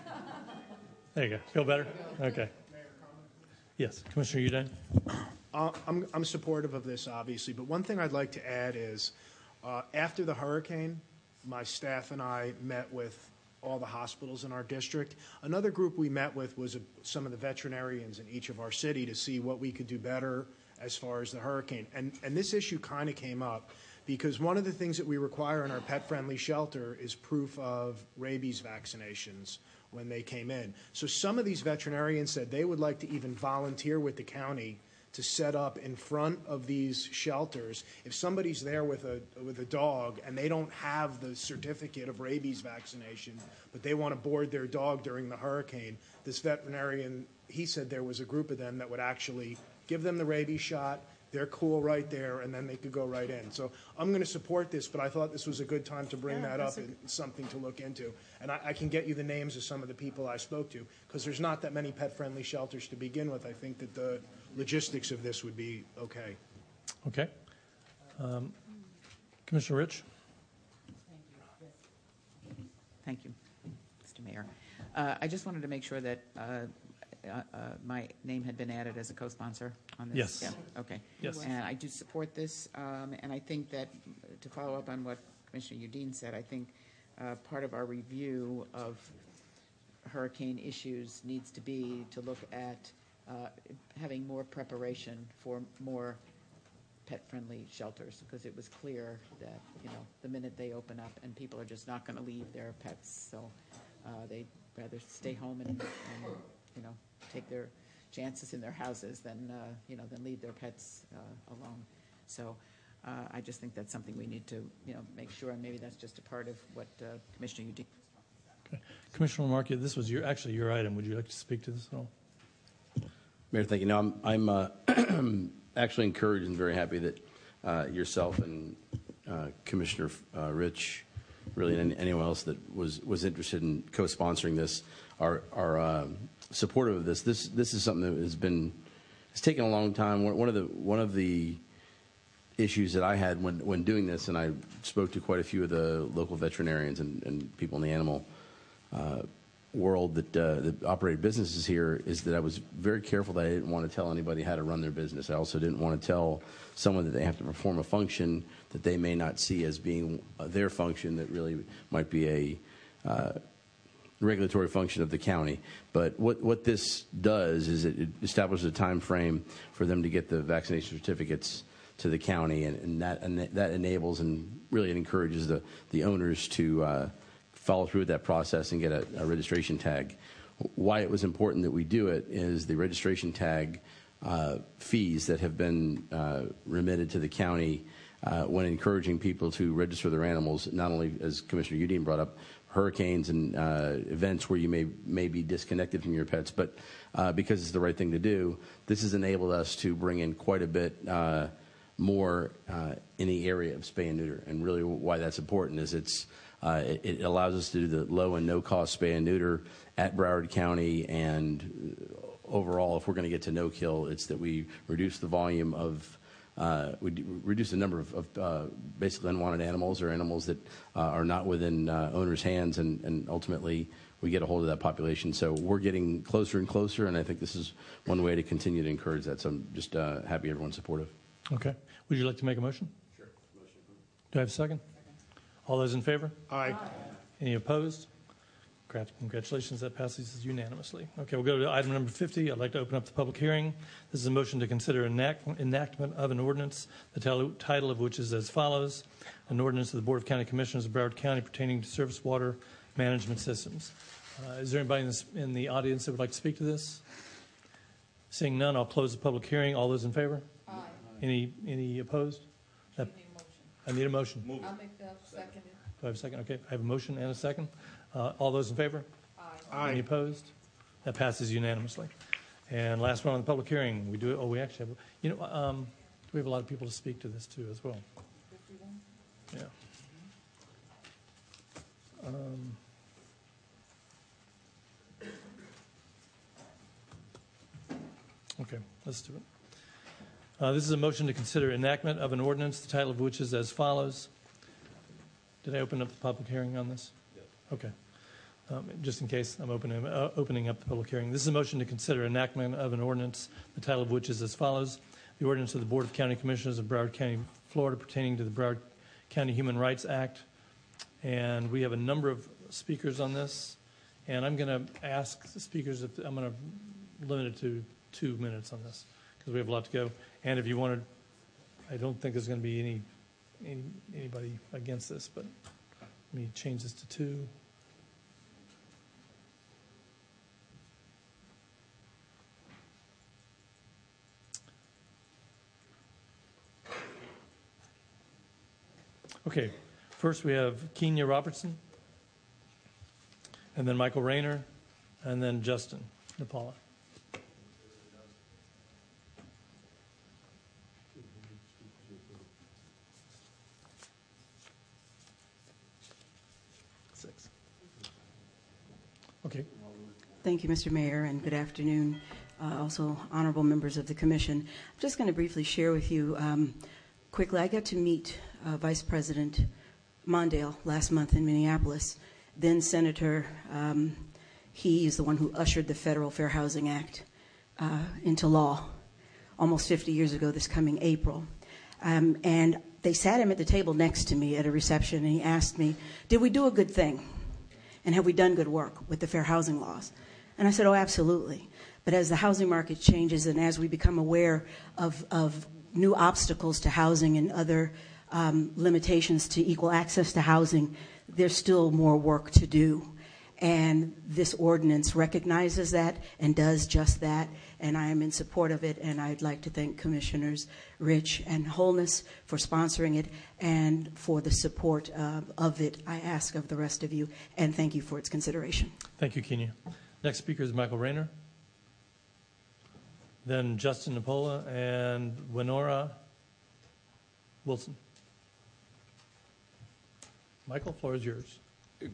There you go. Feel better? Okay. Yes, Commissioner Udine? Uh, I'm, I'm supportive of this, obviously, but one thing I'd like to add is, uh, after the hurricane, my staff and I met with all the hospitals in our district. Another group we met with was uh, some of the veterinarians in each of our city to see what we could do better as far as the hurricane. And, this issue kind of came up because one of the things that we require in our pet-friendly shelter is proof of rabies vaccinations when they came in. So some of these veterinarians said they would like to even volunteer with the county to set up in front of these shelters. If somebody's there with a with a dog and they don't have the certificate of rabies vaccination, but they want to board their dog during the hurricane, this veterinarian he said there was a group of them that would actually give them the rabies shot. They're cool right there, and then they could go right in. So I'm going to support this, but I thought this was a good time to bring Yeah, that up that's a- and something to look into. And I, I can get you the names of some of the people I spoke to, because there's not that many pet-friendly shelters to begin with. I think that the logistics of this would be okay. Okay. Um, Commissioner Rich? Thank you, Mr. Mayor. Uh, I just wanted to make sure that uh, my name had been added as a co-sponsor on this. Yes. Yeah, okay. Yes. And I do support this, um, and I think that, uh, to follow up on what Commissioner Udine said, I think uh, part of our review of hurricane issues needs to be to look at uh, having more preparation for more pet-friendly shelters, because it was clear that, you know, the minute they open up and people are just not going to leave their pets, so uh, they'd rather stay home and, and, you know, take their chances in their houses than, uh, you know, than leave their pets uh, alone. So uh, I just think that's something we need to, you know, make sure, and maybe that's just a part of what uh, Commissioner Udine Commissioner LaMarca, this was your, actually your item. Would you like to speak to this at all? Mayor, thank you. No, I'm, I'm uh, actually encouraged and very happy that uh, yourself and uh, Commissioner uh, Rich, really, and anyone else that was, was interested in co-sponsoring this are, are um supportive of this. This, this is something that has been, it's taken a long time. One of the, one of the issues that I had when, when doing this, and I spoke to quite a few of the local veterinarians and, and people in the animal uh, world that, uh, that operated businesses here, is that I was very careful that I didn't want to tell anybody how to run their business. I also didn't want to tell someone that they have to perform a function that they may not see as being their function that really might be a uh, regulatory function of the county. But what, what this does is it, establishes a time frame for them to get the vaccination certificates to the county, and, and that and that enables and really encourages the, the owners to uh, follow through with that process and get a, a registration tag. Why it was important that we do it is the registration tag uh, fees that have been uh, remitted to the county uh, when encouraging people to register their animals, not only as Commissioner Udine brought up, hurricanes and uh, events where you may, may be disconnected from your pets, but uh, because it's the right thing to do, this has enabled us to bring in quite a bit uh, more uh, in the area of spay and neuter. And really, why that's important is it's uh, it, it allows us to do the low and no cost spay and neuter at Broward County. And overall, if we're going to get to no kill, it's that we reduce the volume of uh, we d- reduce the number of, of uh, basically unwanted animals or animals that uh, are not within uh, owners' hands, and, and ultimately we get a hold of that population. So we're getting closer and closer, and I think this is one way to continue to encourage that. So I'm just uh, happy everyone's supportive. Okay. Would you like to make a motion? Sure. Do I have a second? All those in favor? Aye. Any opposed? Congrat- Congratulations, that passes unanimously. Okay, we'll go to item number 50. I'd like to open up the public hearing. This is a motion to consider enact- enactment of an ordinance, the tel- title of which is as follows, an ordinance of the Board of County Commissioners of Broward County pertaining to surface water management systems. Uh, Is there anybody in this- in the audience that would like to speak to this? Seeing none, I'll close the public hearing. All those in favor? Aye. Any, any opposed? That- I need a motion. Do I'll make that second. I have a second? Okay, I have a motion and a second. Uh, All those in favor? Aye. Any opposed? That passes unanimously. And last one on the public hearing, we do, it oh, we actually have, you know, um, we have a lot of people to speak to this too as well. Yeah. Um, Okay, let's do it. Uh, This is a motion to consider enactment of an ordinance, the title of which is as follows. Did I open up the public hearing on this? Yes. Okay. Um, Just in case, I'm opening, uh, opening up the public hearing. This is a motion to consider enactment of an ordinance, the title of which is as follows. The ordinance of the Board of County Commissioners of Broward County, Florida pertaining to the Broward County Human Rights Act. And we have a number of speakers on this. And I'm going to ask the speakers if, I'm going to limit it to two minutes on this because we have a lot to go. And if you wanted, I don't think there's going to be any, any anybody against this, but let me change this to two. Okay, first we have Kenya Robertson, and then Michael Rayner, and then Justin Napala. Six. Okay. Thank you, Mr. Mayor, and good afternoon. Uh, also, honorable members of the commission. I'm just going to briefly share with you um, quickly. I got to meet Vice President Mondale last month in Minneapolis. Then Senator, um, he is the one who ushered the Federal Fair Housing Act uh, into law almost 50 years ago, this coming April. Um, and they sat him at the table next to me at a reception, and he asked me, Did we do a good thing? And have we done good work with the fair housing laws? And I said, Oh, absolutely. But as the housing market changes and as we become aware of, of new obstacles to housing and other limitations to equal access to housing, there's still more work to do. And this ordinance recognizes that and does just that. And I am in support of it. And I'd like to thank Commissioners Rich and Holness for sponsoring it and for the support uh, of it. I ask of the rest of you. And thank you for its consideration. Thank you, Kenya. Next speaker is Michael Rayner. Then Justin Napola and Winora Wilson. Michael, floor is yours.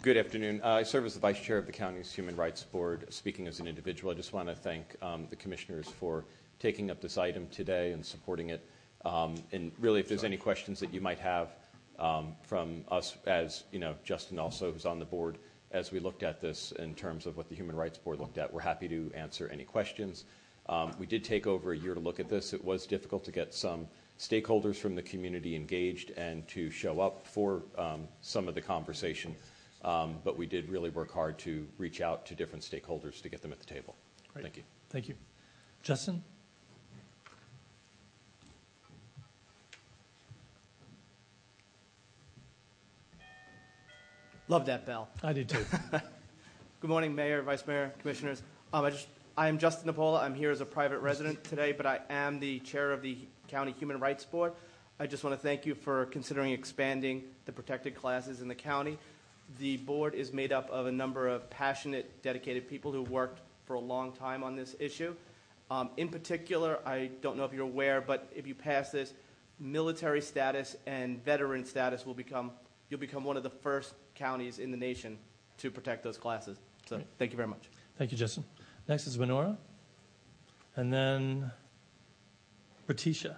Good afternoon. Uh, I serve as the Vice Chair of the county's Human Rights Board. Speaking as an individual, I just want to thank um, the commissioners for taking up this item today and supporting it. Um, and really, if there's any questions that you might have um, from us, as you know, Justin also, who's on the board, as we looked at this in terms of what the Human Rights Board looked at, we're happy to answer any questions. We did take over a year to look at this. It was difficult to get some stakeholders from the community engaged and to show up for um, some of the conversation. Um, but we did really work hard to reach out to different stakeholders to get them at the table. Great. Thank you. Thank you. Justin? Love that bell. I did too. Good morning, Mayor, Vice Mayor, Commissioners. Um, I just, I am Justin Napola. I'm here as a private resident today, but I am the chair of the County Human Rights Board. I just want to thank you for considering expanding the protected classes in the county. The board is made up of a number of passionate, dedicated people who worked for a long time on this issue. Um, in particular, I don't know if you're aware, but if you pass this, military status and veteran status will become, you'll become one of the first counties in the nation to protect those classes. So thank you very much. Thank you, Justin. Next is Winora. And then Ratisha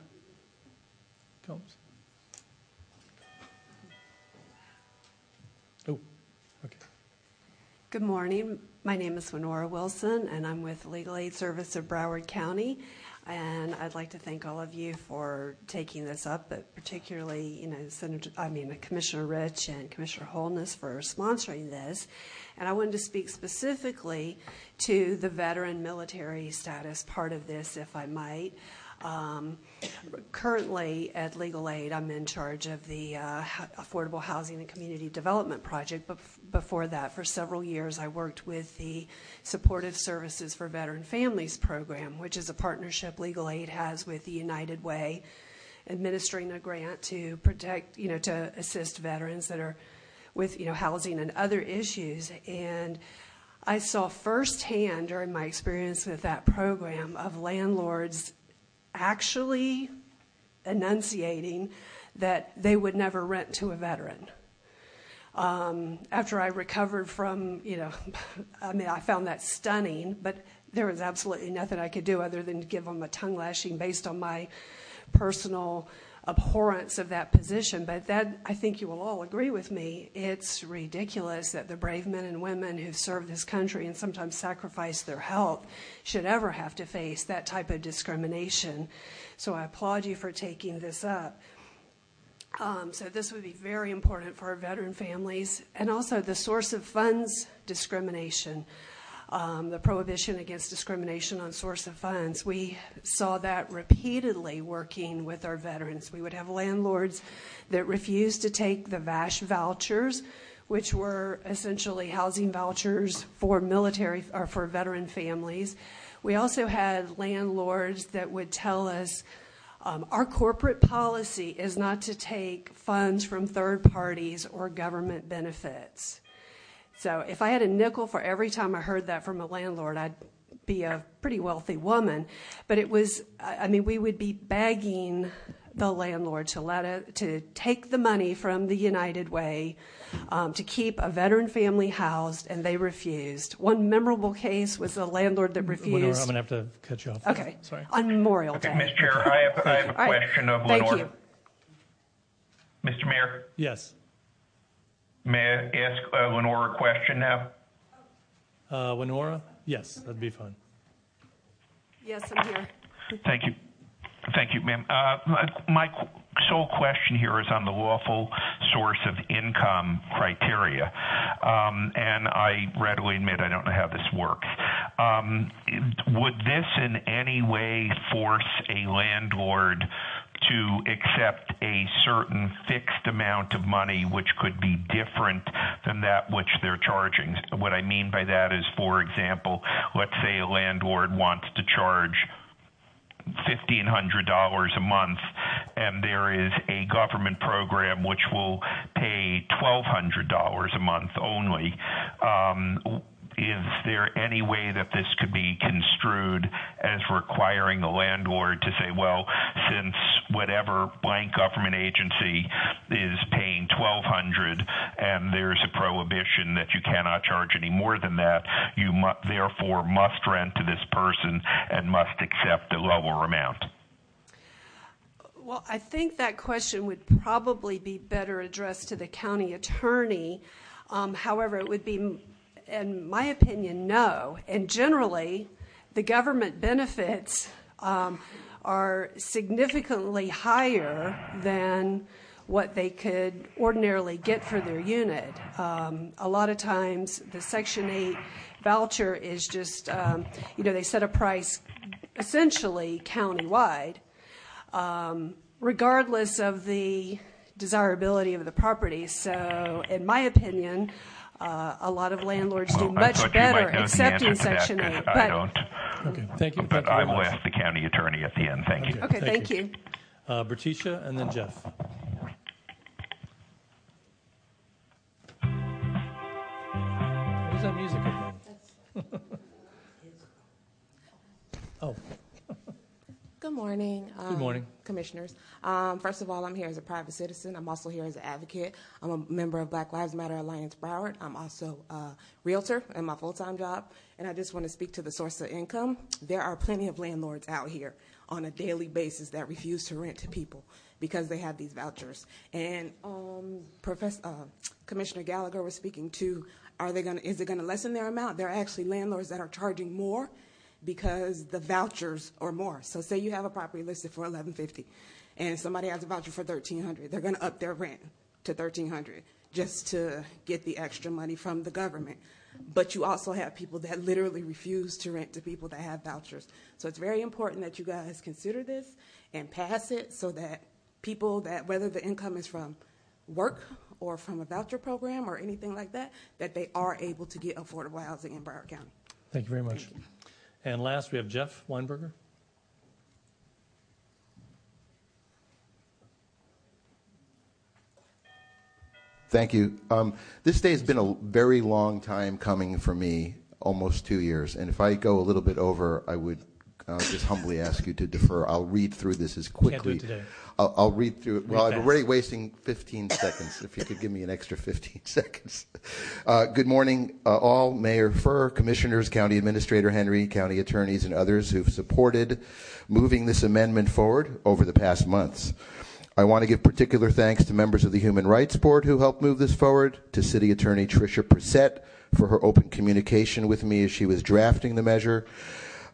Combs. Oh, okay. Good morning. My name is Winora Wilson, and I'm with Legal Aid Service of Broward County. and I'd like to thank all of you for taking this up, but particularly, you know, Senator, I mean, Commissioner Rich and Commissioner Holness for sponsoring this. And I wanted to speak specifically to the veteran military status part of this, if I might. Um, currently, at Legal Aid, I'm in charge of the uh, Affordable Housing and Community Development Project. But before that, for several years, I worked with the Supportive Services for Veteran Families program, which is a partnership Legal Aid has with the United Way, administering a grant to protect, you know, to assist veterans that are with, you know, housing and other issues. And I saw firsthand during my experience with that program of landlords actually enunciating that they would never rent to a veteran. Um, after I recovered from, you know, I mean, I found that stunning, but there was absolutely nothing I could do other than give them a tongue lashing based on my personal abhorrence of that position. But that, I think you will all agree with me, it's ridiculous that the brave men and women who've served this country and sometimes sacrificed their health should ever have to face that type of discrimination. So I applaud you for taking this up. Um, so this would be very important for our veteran families and also the source of funds discrimination um, the prohibition against discrimination on source of funds. We saw that repeatedly working with our veterans. We would have landlords that refused to take the VASH vouchers, which were essentially housing vouchers for military or for veteran families. We also had landlords that would tell us um, our corporate policy is not to take funds from third parties or government benefits. So if I had a nickel for every time I heard that from a landlord, I'd be a pretty wealthy woman. But it was, I mean, we would be begging the landlord to let it, to take the money from the United Way um, to keep a veteran family housed, and they refused. One memorable case was a landlord that refused. I'm going to have to cut you off. Okay. Sorry. On Memorial Okay, Day. Ms. Chair, I have, I have a All right. question of Thank you. Mr. Mayor, Yes. May I ask Lenora a question now? Lenora? Yes, that'd be fine. Yes, I'm here. Thank you. Thank you, ma'am. Uh, my, my sole question here is on the lawful source of income criteria. Um, and I readily admit I don't know how this works. Um, would this in any way force a landlord to accept a certain fixed amount of money which could be different than that which they're charging? What I mean by that is, for example, let's say a landlord wants to charge $1,500 a month, and there is a government program which will pay $1,200 a month only. Um, is there any way that this could be construed as requiring the landlord to say, well, since whatever blank government agency is paying 1200 and there's a prohibition that you cannot charge any more than that, you mu- therefore must rent to this person and must accept a lower amount? Well, I think that question would probably be better addressed to the county attorney. Um, however, it would be, in my opinion, no. And generally, the government benefits um, are significantly higher than what they could ordinarily get for their unit. Um, a lot of times, the Section 8 voucher is just, um, you know, they set a price essentially countywide regardless of the desirability of the property. So, in my opinion, a lot of landlords do much better might know the accepting answer to that, 8. I But, don't. Okay, thank you. But I will ask the county attorney at the end. Thank you. okay, thank you. Uh, Berticia and then Jeff. What is that music again? oh, Good morning. Good morning. Commissioners. Um, first of all, I'm here as a private citizen. I'm also here as an advocate. I'm a member of Black Lives Matter Alliance Broward. I'm also a realtor in my full time job. And I just want to speak to the source of income. There are plenty of landlords out here on a daily basis that refuse to rent to people because they have these vouchers. And um, Professor, uh, Commissioner Gallagher was speaking to, are they going? to Is it going to lessen their amount? There are actually landlords that are charging more because the vouchers are more. So say you have a property listed for 1,150 and somebody has a voucher for 1,300. they're going to up their rent to 1,300 just to get the extra money from the government. But you also have people that literally refuse to rent to people that have vouchers. So it's very important that you guys consider this and pass it so that people that, whether the income is from work or from a voucher program or anything like that, that they are able to get affordable housing in Broward County. Thank you very much. And last, we have Jeff Weinberger. Thank you. Um, this day has been a very long time coming for me, almost two years. And if I go a little bit over, I would uh, just humbly ask you to defer. I'll read through this as quickly. today. I'll, I'll read through it. Well, I'm already wasting 15 seconds. If you could give me an extra 15 seconds. Uh, good morning, uh, all. Mayor Furr, commissioners, county administrator Henry, county attorneys, and others who've supported moving this amendment forward over the past months. I want to give particular thanks to members of the Human Rights Board who helped move this forward, to City Attorney Tricia Brissett for her open communication with me as she was drafting the measure,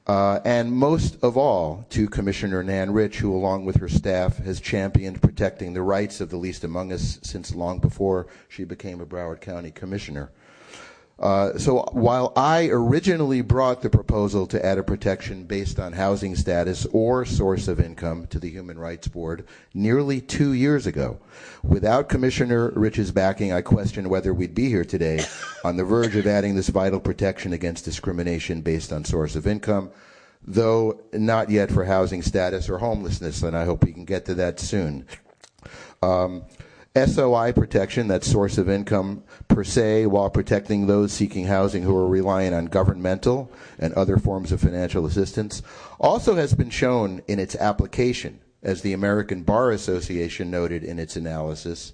uh, and most of all to Commissioner Nan Rich, who, along with her staff, has championed protecting the rights of the least among us since long before she became a Broward County Commissioner. Uh, so while I originally brought the proposal to add a protection based on housing status or source of income to the Human Rights Board nearly two years ago, without Commissioner Rich's backing, I question whether we'd be here today on the verge of adding this vital protection against discrimination based on source of income, though not yet for housing status or homelessness, and I hope we can get to that soon. Um, SOI protection, that source of income per se, while protecting those seeking housing who are reliant on governmental and other forms of financial assistance, also has been shown in its application, as the American Bar Association noted in its analysis,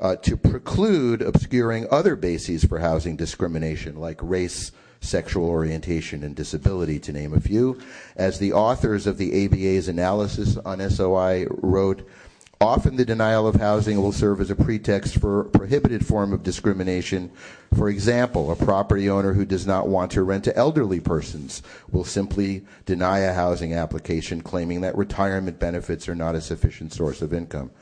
uh, to preclude obscuring other bases for housing discrimination like race, sexual orientation, and disability, to name a few. As the authors of the ABA's analysis on SOI wrote, Often the denial of housing will serve as a pretext for a prohibited form of discrimination. For example, a property owner who does not want to rent to elderly persons will simply deny a housing application claiming that retirement benefits are not a sufficient source of income.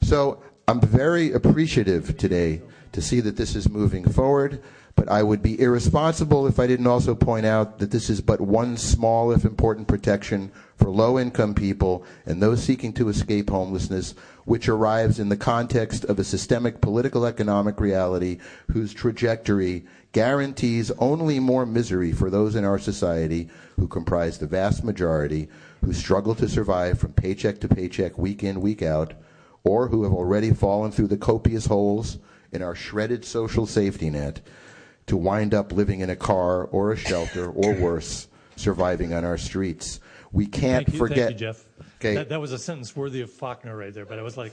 So I'm very appreciative today to see that this is moving forward, but I would be irresponsible if I didn't also point out that this is but one small, if important, protection for low income people and those seeking to escape homelessness, which arrives in the context of a systemic political economic reality whose trajectory guarantees only more misery for those in our society who comprise the vast majority who struggle to survive from paycheck to paycheck, week in, week out, or who have already fallen through the copious holes in our shredded social safety net to wind up living in a car or a shelter or worse, surviving on our streets. We can't Thank you, forget. Thank you, Jeff. Okay. That, that was a sentence worthy of Faulkner right there, but I was like,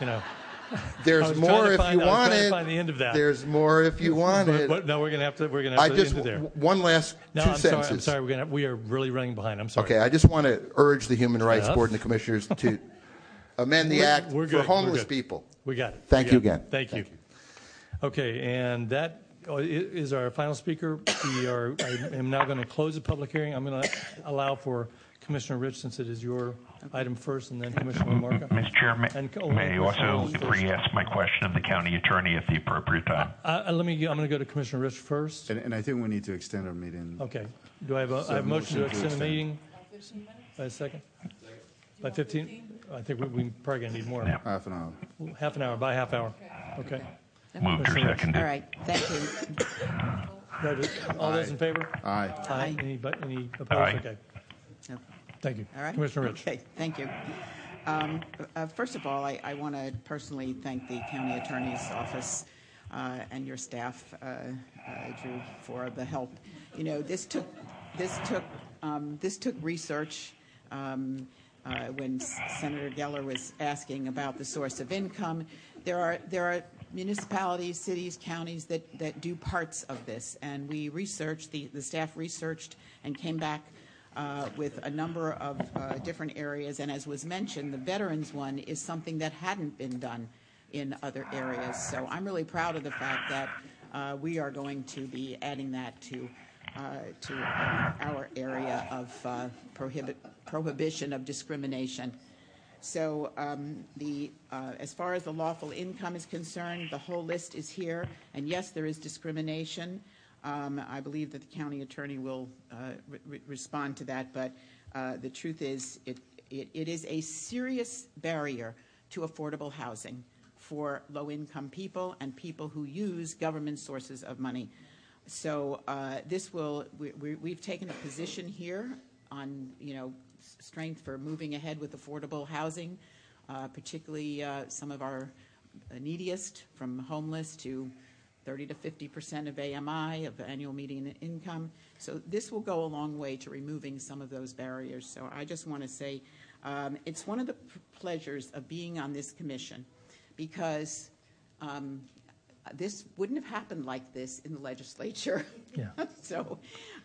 you know. There's I was trying more if find- you I was trying want it. find the end of that. There's more if you want But- it. but no, we're gonna have to. We're gonna have I to just into there. one last No, two I'm sentences. sorry. I'm sorry. We're gonna. We are really running behind. I'm sorry. Okay, I just want to urge the Human Rights Jeff? Board and the commissioners to amend the We're- act we're for homeless people. We got it. Thank you got it. again. Thank you. Okay, and that is our final speaker. We are. I am now going to close the public hearing. I'm going to allow for Commissioner Rich, since it is your item first, and then Commissioner LaMarca. Mr. Chairman, And, oh, may I also Holmes first. re-ask my question of the county attorney at the appropriate time? Uh, uh, let me. I'm going to go to Commissioner Rich first. And, and I think we need to extend our meeting. Okay. Do I have a, So I have a motion to motion to extend the meeting? By a second? By 15? I think we, we probably going to need more. Half an hour. Half an hour, by half hour. Okay. Moved or Commissioner seconded. All right, thank you. Do All those in favor? Aye. Aye. Any, bu- any opposed? Aye. Okay. Thank you. All right. Commissioner Rich. Okay, thank you. Um, uh, First of all, I, I want to personally thank the county attorney's office uh, and your staff, uh, uh, Drew, for the help. You know, this took this took um, this took research. Um, uh, when S- Senator Geller was asking about the source of income, there are there are municipalities, cities, counties that, that do parts of this, and we researched the the staff researched and came back uh, with a number of uh, different areas. And as was mentioned, the veterans one is something that hadn't been done in other areas. So I'm really proud of the fact that uh, we are going to be adding that to uh, to our area of uh, prohibit, prohibition of discrimination. So, um, uh, as far as the lawful income is concerned, the whole list is here. And yes, there is discrimination. Um, I believe that the county attorney will uh, re- respond to that. But uh, the truth is, it, is a serious barrier to affordable housing for low income people and people who use government sources of money. So we've taken a position here on, you know, strength for moving ahead with affordable housing, uh, particularly uh, some of our neediest, from homeless to 30 to 50 percent of AMI, of annual median income. So this will go a long way to removing some of those barriers. So I just want to say um, it's one of the pleasures of being on this commission because um, this wouldn't have happened like this in the legislature. Yeah. so,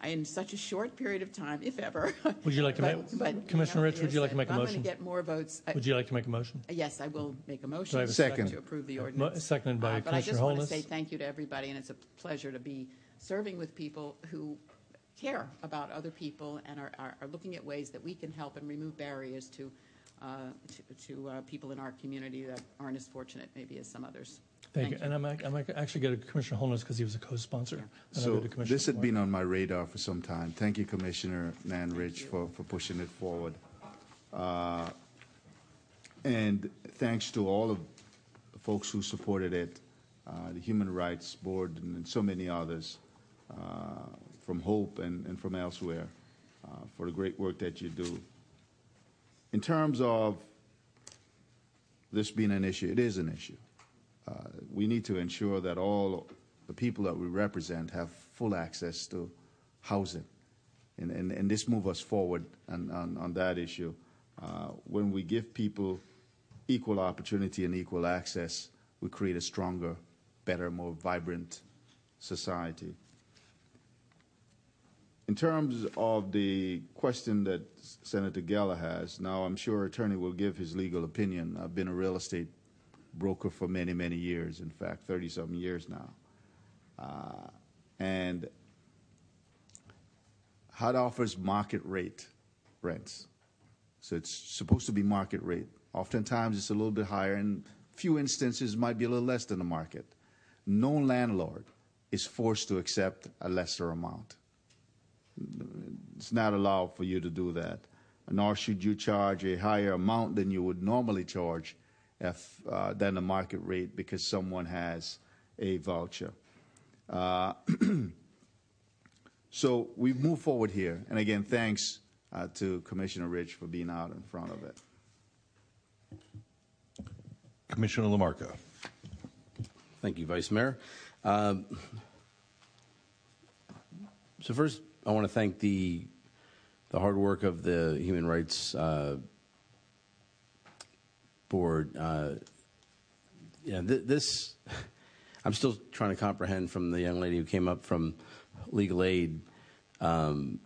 in such a short period of time, if ever. Would you like to But- make, but, Commissioner know, Rich, would you like to make if make a I'm motion? going to get more votes. I- Would you like to make a motion? Yes, I will make a Do I motion have a second? to approve the Mo- ordinance. seconded by Uh, But I Commissioner just want to Holness. say thank you to everybody, and it's a pleasure to be serving with people who care about other people and are, are, are looking at ways that we can help and remove barriers to, uh, to, to uh, people in our community that aren't as fortunate maybe as some others. Thank you. And I might, I might actually go to Commissioner Holness because he was a co-sponsor. And I'll So go to Commissioner this had Moore. been on my radar for some time. Thank you, Commissioner Nan Rich, for, for pushing it forward. Uh, And thanks to all of the folks who supported it, uh, the Human Rights Board and so many others uh, from Hope and, and from elsewhere uh, for the great work that you do. In terms of this being an issue, it is an issue. Uh, we need to ensure that all the people that we represent have full access to housing. And, and, and this move us forward on, on, on that issue. Uh, when we give people equal opportunity and equal access, we create a stronger, better, more vibrant society. In terms of the question that Senator Geller has, now I'm sure attorney will give his legal opinion. I've been a real estate broker for many, many years, in fact, 30 something years now. Uh, and HUD offers market rate rents. So it's supposed to be market rate. Oftentimes it's a little bit higher, and few instances might be a little less than the market. No landlord is forced to accept a lesser amount. It's not allowed for you to do that. Nor should you charge a higher amount than you would normally charge if, uh, than the market rate because someone has a voucher. Uh, so we've moved forward here. And again, thanks uh, to Commissioner Rich for being out in front of it. Commissioner LaMarca. Thank you, Vice Mayor. Um, so first, I want to thank the the hard work of the Human Rights uh, Board. Uh, yeah, th- this I'm still trying to comprehend from the young lady who came up from legal aid um,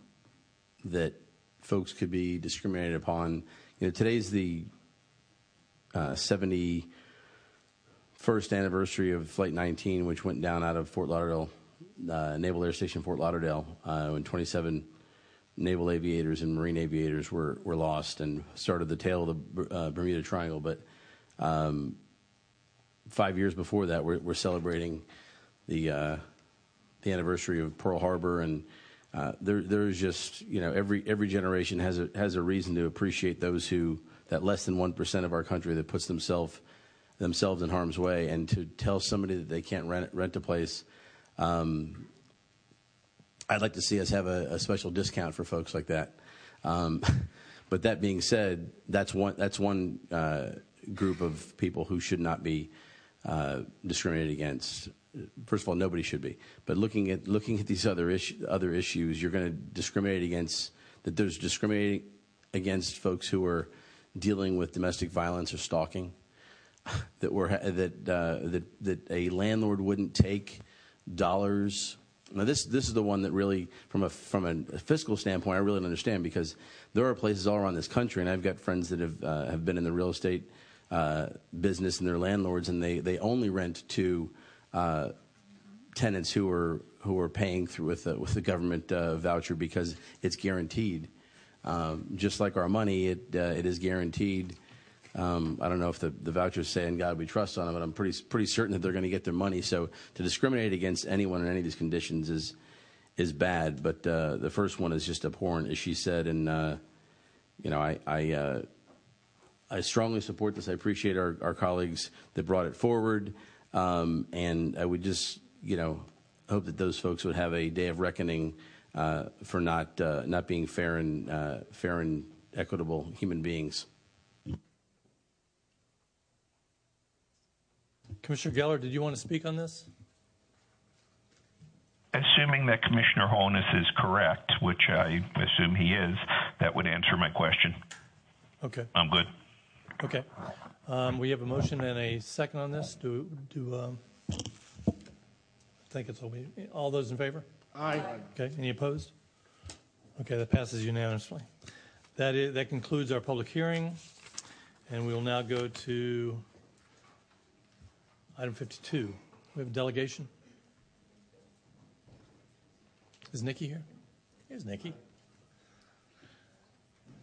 that folks could be discriminated upon. You know, today's the uh, 71st anniversary of Flight 19, which went down out of Fort Lauderdale, uh, Naval Air Station, Fort Lauderdale, uh, when 27 naval aviators and marine aviators were, were lost and started the tale of the uh, Bermuda Triangle. But um, five years before that, we're, we're celebrating the uh, the anniversary of Pearl Harbor, and uh, there there's just you know every every generation has a has a reason to appreciate those who that less than one percent of our country that puts themselves themselves in harm's way, and to tell somebody that they can't rent rent a place. Um, I'd like to see us have a, a special discount for folks like that. Um, but that being said, that's one that's one uh, group of people who should not be uh, discriminated against. First of all, nobody should be. But looking at looking at these other issues, other issues, you're going to discriminate against that. There's discriminating against folks who are dealing with domestic violence or stalking. That were that uh, that that a landlord wouldn't take dollars. Now this this is the one that really, from a from a fiscal standpoint, I really don't understand because there are places all around this country, and I've got friends that have uh, have been in the real estate uh, business and they're landlords, and they they only rent to uh, tenants who are who are paying through with with the government uh, voucher because it's guaranteed. Um, just like our money, it uh, it is guaranteed. Um, I don't know if the, the vouchers say "In God We Trust" on them, but I'm pretty pretty certain that they're going to get their money. So to discriminate against anyone in any of these conditions is is bad. But uh, the first one is just abhorrent, as she said, and uh, you know I I, uh, I strongly support this. I appreciate our, our colleagues that brought it forward, um, and I would just you know hope that those folks would have a day of reckoning uh, for not uh, not being fair and uh, fair and equitable human beings. Commissioner Geller, did you want to speak on this? Assuming that Commissioner Holness is correct, which I assume he is, that would answer my question. Okay. I'm good. Okay. Um, we have a motion and a second on this. Do, do, um, I think it's all, all those in favor? Aye. Okay. Any opposed? Okay, that passes unanimously. That is, that concludes our public hearing, and we will now go to item 52. We have a delegation. Is Nikki here? Here's Nikki.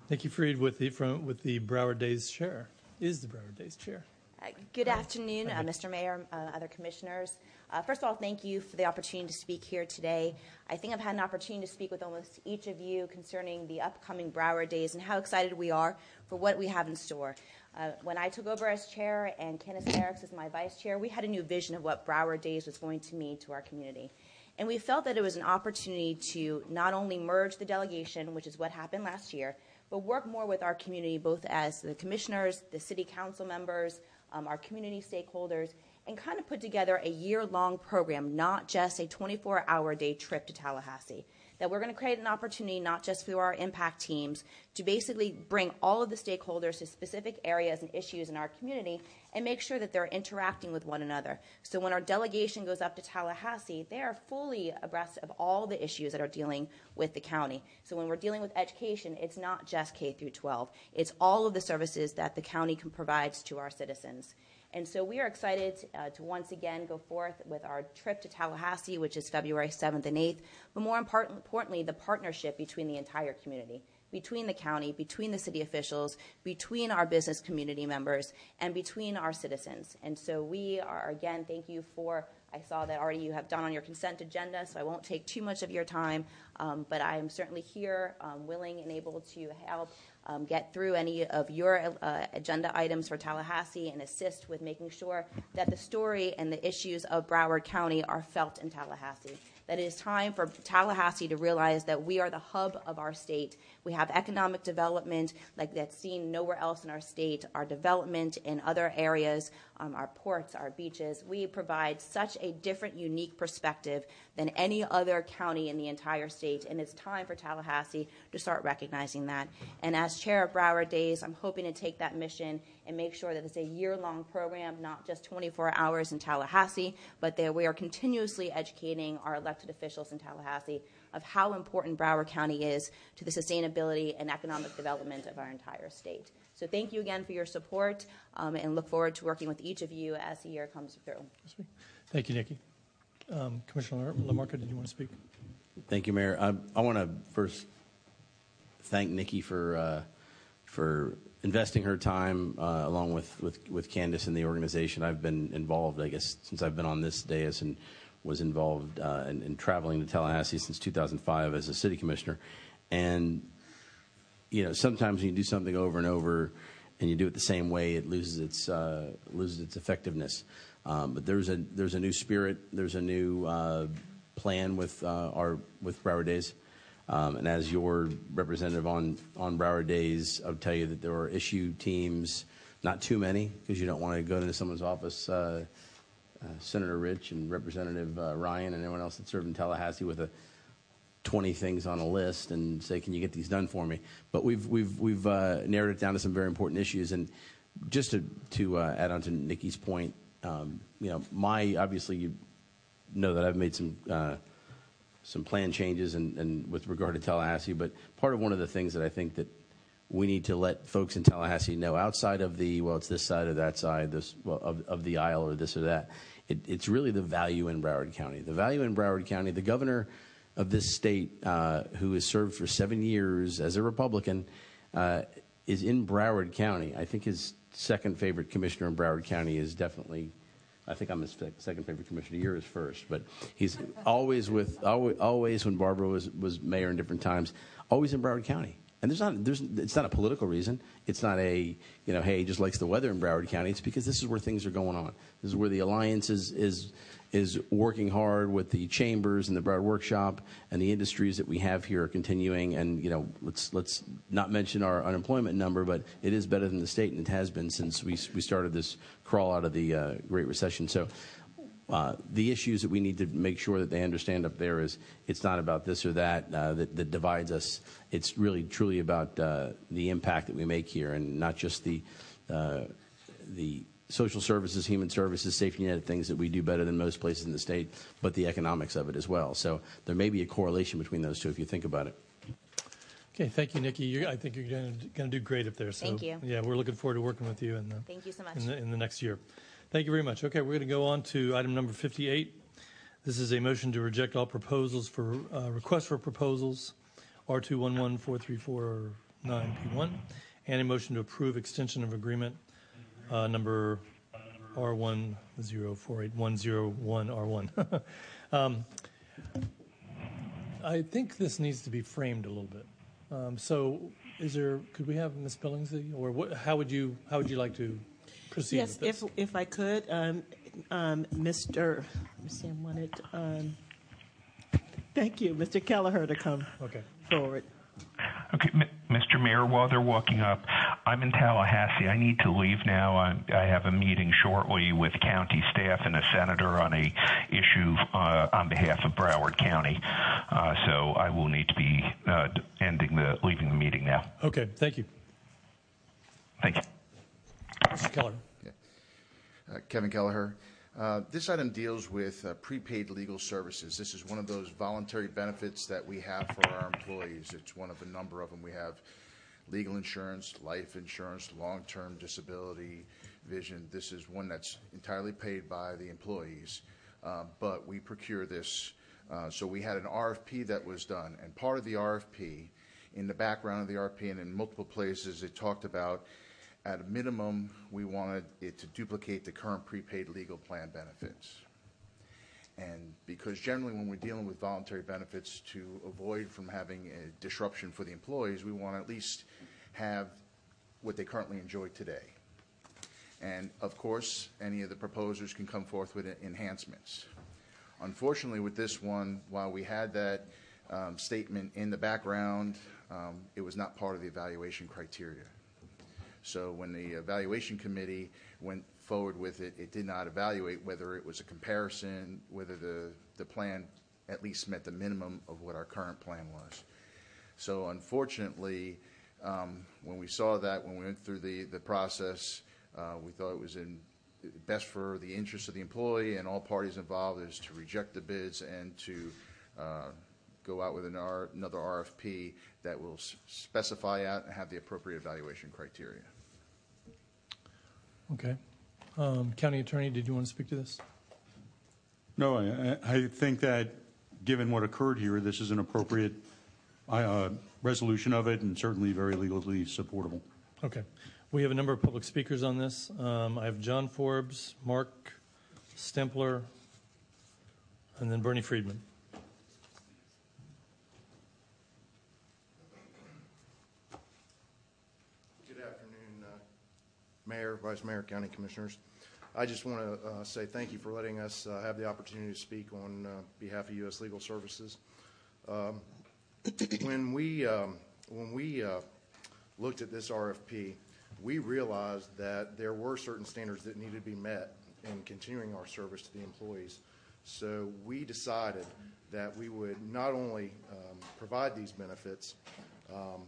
Nikki Fried with the from with the Broward Days chair is the Broward Days chair. Uh, Good afternoon, uh, Mr. Mayor, uh, other commissioners. Uh, First of all, thank you for the opportunity to speak here today. I think I've had an opportunity to speak with almost each of you concerning the upcoming Broward Days and how excited we are for what we have in store. Uh, When I took over as chair and Kenneth Merrick's as my vice chair, we had a new vision of what Broward Days was going to mean to our community. And we felt that it was an opportunity to not only merge the delegation, which is what happened last year, but work more with our community, both as the commissioners, the city council members, um, our community stakeholders, and kind of put together a year long program, not just a 24 hour day trip to Tallahassee. That we're going to create an opportunity, not just for our impact teams, to basically bring all of the stakeholders to specific areas and issues in our community and make sure that they're interacting with one another. So when our delegation goes up to Tallahassee, they are fully abreast of all the issues that are dealing with the county. So when we're dealing with education, it's not just K through 12. It's all of the services that the county can provides to our citizens. And so we are excited uh, to once again go forth with our trip to Tallahassee, which is February 7th and 8th, but more important, importantly, the partnership between the entire community, between the county, between the city officials, between our business community members, and between our citizens. And so we are, again, thank you for. I saw that already you have done on your consent agenda, so I won't take too much of your time, um, but I am certainly here, um, willing and able to help get through any of your uh, agenda items for Tallahassee and assist with making sure that the story and the issues of Broward County are felt in Tallahassee. That it is time for Tallahassee to realize that we are the hub of our state. We have economic development like that's seen nowhere else in our state, our development in other areas, um, Um, our ports, our beaches. We provide such a different, unique perspective than any other county in the entire state, and it's time for Tallahassee to start recognizing that. And as chair of Broward Days, I'm hoping to take that mission and make sure that it's a year-long program, not just 24 hours in Tallahassee, but that we are continuously educating our elected officials in Tallahassee of how important Broward County is to the sustainability and economic development of our entire state. So thank you again for your support, um, and look forward to working with each of you as the year comes through. Thank you, Nikki. Um, Commissioner LaMarca, did you want to speak? Thank you, Mayor. I, I want to first thank Nikki for uh, for investing her time uh, along with, with with Candace and the organization. I've been involved, I guess, since I've been on this dais and was involved uh, in, in traveling to Tallahassee since 2005 as a city commissioner. And you know, sometimes when you do something over and over and you do it the same way, it loses its uh, loses its effectiveness. Um, but there's a there's a new spirit, there's a new uh, plan with uh, our with Broward Days. Um, and as your representative on on Broward Days, I'll tell you that there are issue teams, not too many, because you don't want to go into someone's office. Uh, uh, Senator Rich and Representative uh, Ryan and anyone else that served in Tallahassee with a 20 things on a list and say, "Can you get these done for me?" But we've we've we've uh, narrowed it down to some very important issues. And just to to uh, add on to Nikki's point, um, you know, my obviously you know that I've made some uh, some plan changes and, and with regard to Tallahassee. But part of one of the things that I think that we need to let folks in Tallahassee know outside of the, well, it's this side or that side, this, well, of, of the aisle or this or that. It, it's really the value in Broward County. The value in Broward County, the governor of this state, uh, who has served for seven years as a Republican, uh, is in Broward County. I think his second favorite commissioner in Broward County is definitely I think I'm his second favorite commissioner. You're first, but he's always with always, always when Barbara was was mayor in different times, always in Broward County. And there's not there's it's not a political reason. It's not a you know hey he just likes the weather in Broward County. It's because this is where things are going on. This is where the alliance is is is working hard with the chambers and the Broward Workshop and the industries that we have here are continuing. And you know, let's let's not mention our unemployment number, but it is better than the state, and it has been since we we started this crawl out of the uh, Great Recession. So. Uh, the issues that we need to make sure that they understand up there is it's not about this or that uh, that, that, divides us. It's really truly about uh, the impact that we make here, and not just the uh, the social services, human services, safety net things that we do better than most places in the state, but the economics of it as well. So there may be a correlation between those two if you think about it. Okay, thank you, Nikki. You're, I think you're going to do great up there. So, thank you. Yeah, we're looking forward to working with you in the, thank you so much. In the, in the next year. Thank you very much. Okay, we're going to go on to item number 58. This is a motion to reject all proposals for uh, requests for proposals R2114349P1 and a motion to approve extension of agreement uh, number R1048101R1. um, I think this needs to be framed a little bit. Um, so, is there? Could we have Ms. Billingsley, or what, how would you how would you like to proceed? Yes, if if I could, um, um, Mr. Let me see, I wanted. Um, thank you, Mr. Kelleher, to come okay. forward. Okay, Mr. Mayor, while they're walking up, I'm in Tallahassee. I need to leave now. I, I have a meeting shortly with county staff and a senator on a issue uh, on behalf of Broward County. Uh, so I will need to be uh, ending the leaving the meeting now. Okay, thank you. Thank you. Mr. Keller. Yeah. Uh, Kevin Kelleher. Uh, this item deals with uh, prepaid legal services. This is one of those voluntary benefits that we have for our employees. It's one of a number of them. We have legal insurance, life insurance, long-term disability, vision. This is one that's entirely paid by the employees, uh, but we procure this. So we had an RFP that was done, and part of the RFP, in the background of the RFP and in multiple places, it talked about at a minimum, we wanted it to duplicate the current prepaid legal plan benefits. And because generally when we're dealing with voluntary benefits to avoid from having a disruption for the employees, we want to at least have what they currently enjoy today. And of course, any of the proposers can come forth with enhancements. Unfortunately, with this one, while we had that um, statement in the background, um, it was not part of the evaluation criteria. So when the evaluation committee went forward with it, it did not evaluate whether it was a comparison, whether the, the plan at least met the minimum of what our current plan was. So unfortunately, um, when we saw that, when we went through the, the process, uh, we thought it was in best for the interest of the employee and all parties involved is to reject the bids and to uh, go out with an R, another RFP that will s- specify out and have the appropriate evaluation criteria. Okay. Um, County Attorney, did you want to speak to this? No, I, I think that given what occurred here, this is an appropriate uh, resolution of it and certainly very legally supportable. Okay. We have a number of public speakers on this. Um, I have John Forbes, Mark Stempler, and then Bernie Friedman. Mayor, Vice Mayor, County Commissioners. I just want to uh, say thank you for letting us uh, have the opportunity to speak on uh, behalf of U.S. Legal Services. Um, when we um, when we uh, looked at this RFP, we realized that there were certain standards that needed to be met in continuing our service to the employees. So we decided that we would not only um, provide these benefits, um,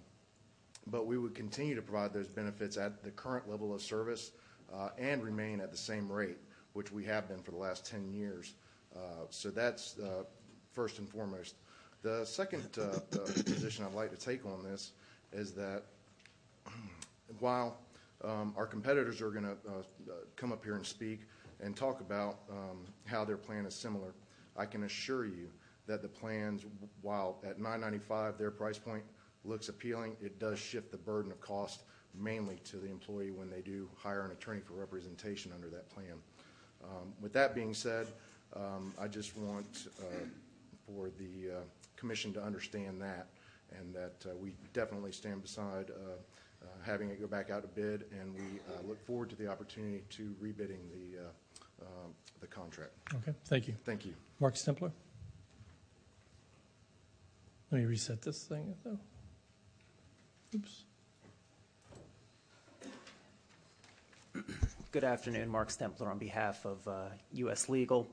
but we would continue to provide those benefits at the current level of service uh, and remain at the same rate, which we have been for the last 10 years. Uh, so that's uh, first and foremost. The second position I'd like to take on this is that while um, our competitors are going to come up here and speak and talk about um, how their plan is similar, I can assure you that the plans, while at 995 their price point looks appealing, it does shift the burden of cost mainly to the employee when they do hire an attorney for representation under that plan. Um, with that being said, um, I just want uh, for the uh, commission to understand that and that uh, we definitely stand beside having it go back out to bid, and we look forward to the opportunity to rebidding the, um, the contract. Okay, thank you. Thank you. Mark Stempler? Let me reset this thing, though. Oops. Good afternoon, Mark Stempler on behalf of uh, U.S. Legal.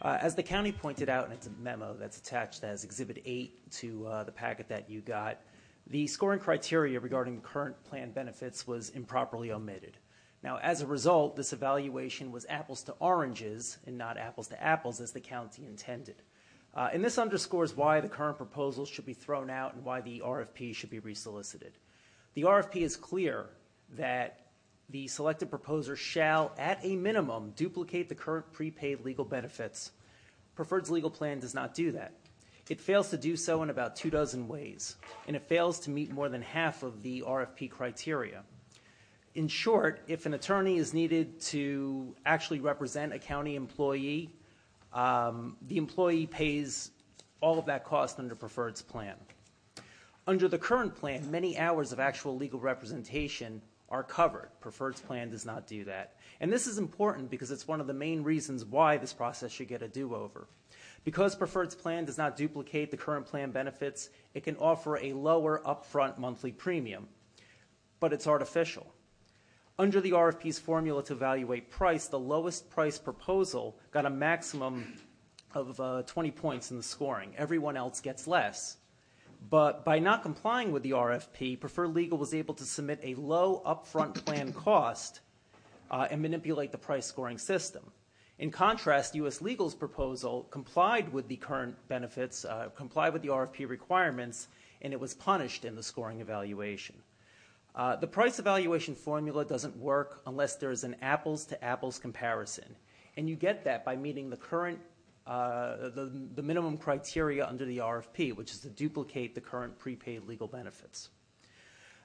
Uh, as the county pointed out in its memo that's attached as Exhibit 8 to uh, the packet that you got, the scoring criteria regarding current plan benefits was improperly omitted. Now, as a result, this evaluation was apples to oranges and not apples to apples as the county intended. Uh, and this underscores why the current proposals should be thrown out and why the RFP should be resolicited. The RFP is clear that the selected proposer shall, at a minimum, duplicate the current prepaid legal benefits. Preferred's legal plan does not do that. It fails to do so in about two dozen ways, and it fails to meet more than half of the RFP criteria. In short, if an attorney is needed to actually represent a county employee, Um, the employee pays all of that cost under Preferred's plan. Under the current plan, many hours of actual legal representation are covered. Preferred's plan does not do that. And this is important because it's one of the main reasons why this process should get a do-over. Because Preferred's plan does not duplicate the current plan benefits, it can offer a lower upfront monthly premium, but it's artificial. Under the RFP's formula to evaluate price, the lowest price proposal got a maximum of uh, 20 points in the scoring. Everyone else gets less. But by not complying with the RFP, Preferred Legal was able to submit a low upfront plan cost uh, and manipulate the price scoring system. In contrast, U.S. Legal's proposal complied with the current benefits, uh, complied with the RFP requirements, and it was punished in the scoring evaluation. Uh, the price evaluation formula doesn't work unless there is an apples to apples comparison. And you get that by meeting the current uh, minimum criteria under the RFP, which is to duplicate the current prepaid legal benefits.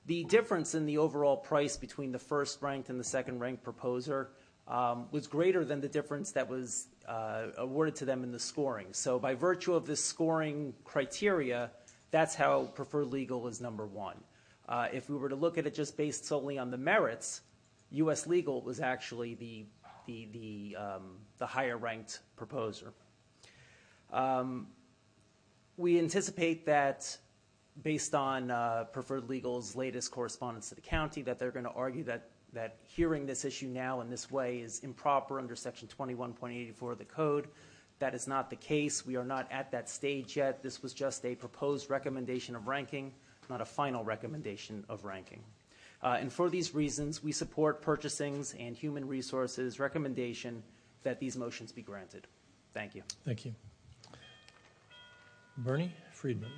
The difference in the overall price between the first ranked and the second ranked proposer um, was greater than the difference that was uh, awarded to them in the scoring. So, by virtue of this scoring criteria, that's how preferred legal is number one. Uh, if we were to look at it just based solely on the merits, U.S. legal was actually the, um, the higher ranked proposer. Um, we anticipate that based on uh, Preferred Legal's latest correspondence to the county, that they're going to argue that, that hearing this issue now in this way is improper under Section 21.84 of the Code. That is not the case. We are not at that stage yet. This was just a proposed recommendation of ranking, not a final recommendation of ranking. Uh, and for these reasons, we support purchasing's and human resources recommendation that these motions be granted. Thank you. Thank you. Bernie Friedman.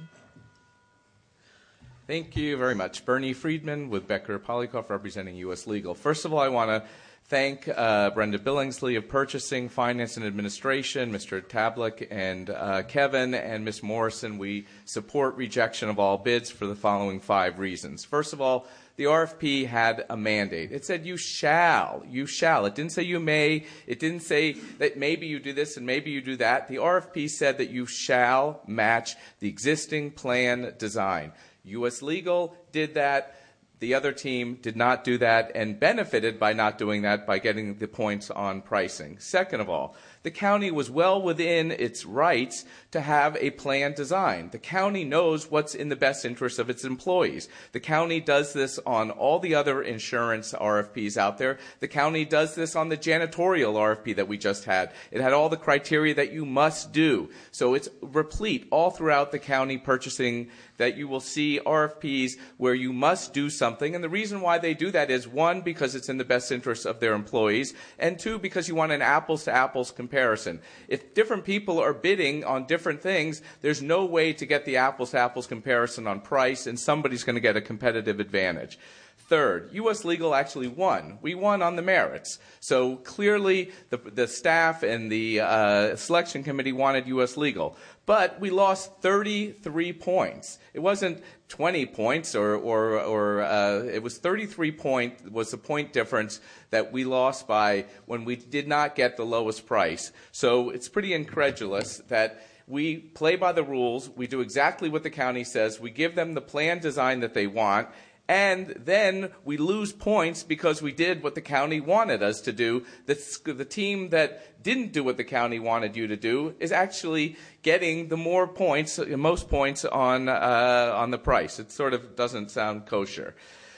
Thank you very much. Bernie Friedman with Becker Poliakoff representing U.S. Legal. First of all, I want to thank uh, Brenda Billingsley of Purchasing, Finance, and Administration, Mr. Tablick, and uh, Kevin, and Ms. Morrison. We support rejection of all bids for the following five reasons. First of all, the RFP had a mandate. It said you shall, you shall. It didn't say you may. It didn't say that maybe you do this and maybe you do that. The RFP said that you shall match the existing plan design. U.S. Legal did that. The other team did not do that and benefited by not doing that by getting the points on pricing. Second of all, the county was well within its rights to have a plan designed. The county knows what's in the best interest of its employees. The county does this on all the other insurance RFPs out there. The county does this on the janitorial RFP that we just had. It had all the criteria that you must do. So it's replete all throughout the county purchasing that you will see RFPs where you must do something. And the reason why they do that is one, because it's in the best interest of their employees, and two, because you want an apples to apples comparison. If different people are bidding on different things, there's no way to get the apples to apples comparison on price, and somebody's going to get a competitive advantage. third. U.S. Legal actually won. We won on the merits. So clearly, the, the staff and the uh, selection committee wanted U.S. Legal. But we lost 33 points. It wasn't 20 points, or, or, or uh, it was 33 point was the point difference that we lost by when we did not get the lowest price. So it's pretty incredulous that we play by the rules. We do exactly what the county says. We give them the plan design that they want. And then we lose points because we did what the county wanted us to do. The, the team that didn't do what the county wanted you to do is actually getting the more points, most points on, uh, on the price. It sort of doesn't sound kosher.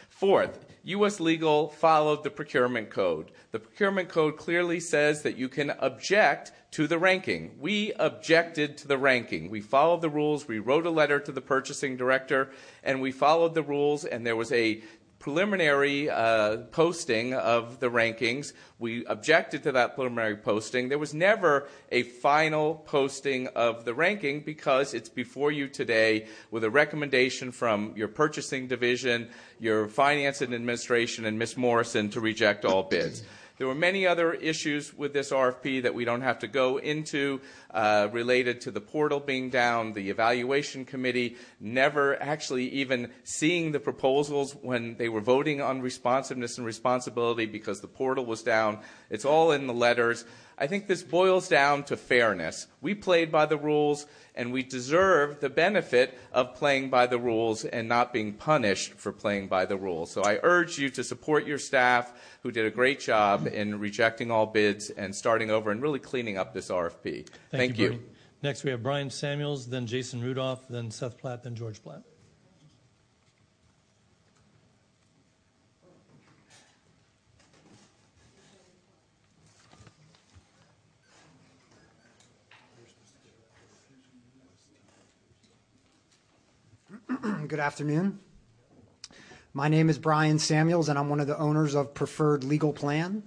Fourth, U.S. Legal followed the procurement code. The procurement code clearly says that you can object to the ranking. We objected to the ranking. We followed the rules. We wrote a letter to the purchasing director, and we followed the rules, and there was a preliminary uh, posting of the rankings. We objected to that preliminary posting. There was never a final posting of the ranking because it's before you today with a recommendation from your purchasing division, your finance and administration, and Ms. Morrison to reject all bids. There were many other issues with this RFP that we don't have to go into uh, related to the portal being down, the evaluation committee never actually even seeing the proposals when they were voting on responsiveness and responsibility because the portal was down. It's all in the letters. I think this boils down to fairness. We played by the rules, and we deserve the benefit of playing by the rules and not being punished for playing by the rules. So I urge you to support your staff, who did a great job in rejecting all bids and starting over and really cleaning up this RFP. Thank, Thank you. Bernie. Next, we have Brian Samuels, then Jason Rudolph, then Seth Platt, then George Platt. Good afternoon. My name is Brian Samuels, and I'm one of the owners of Preferred Legal Plan.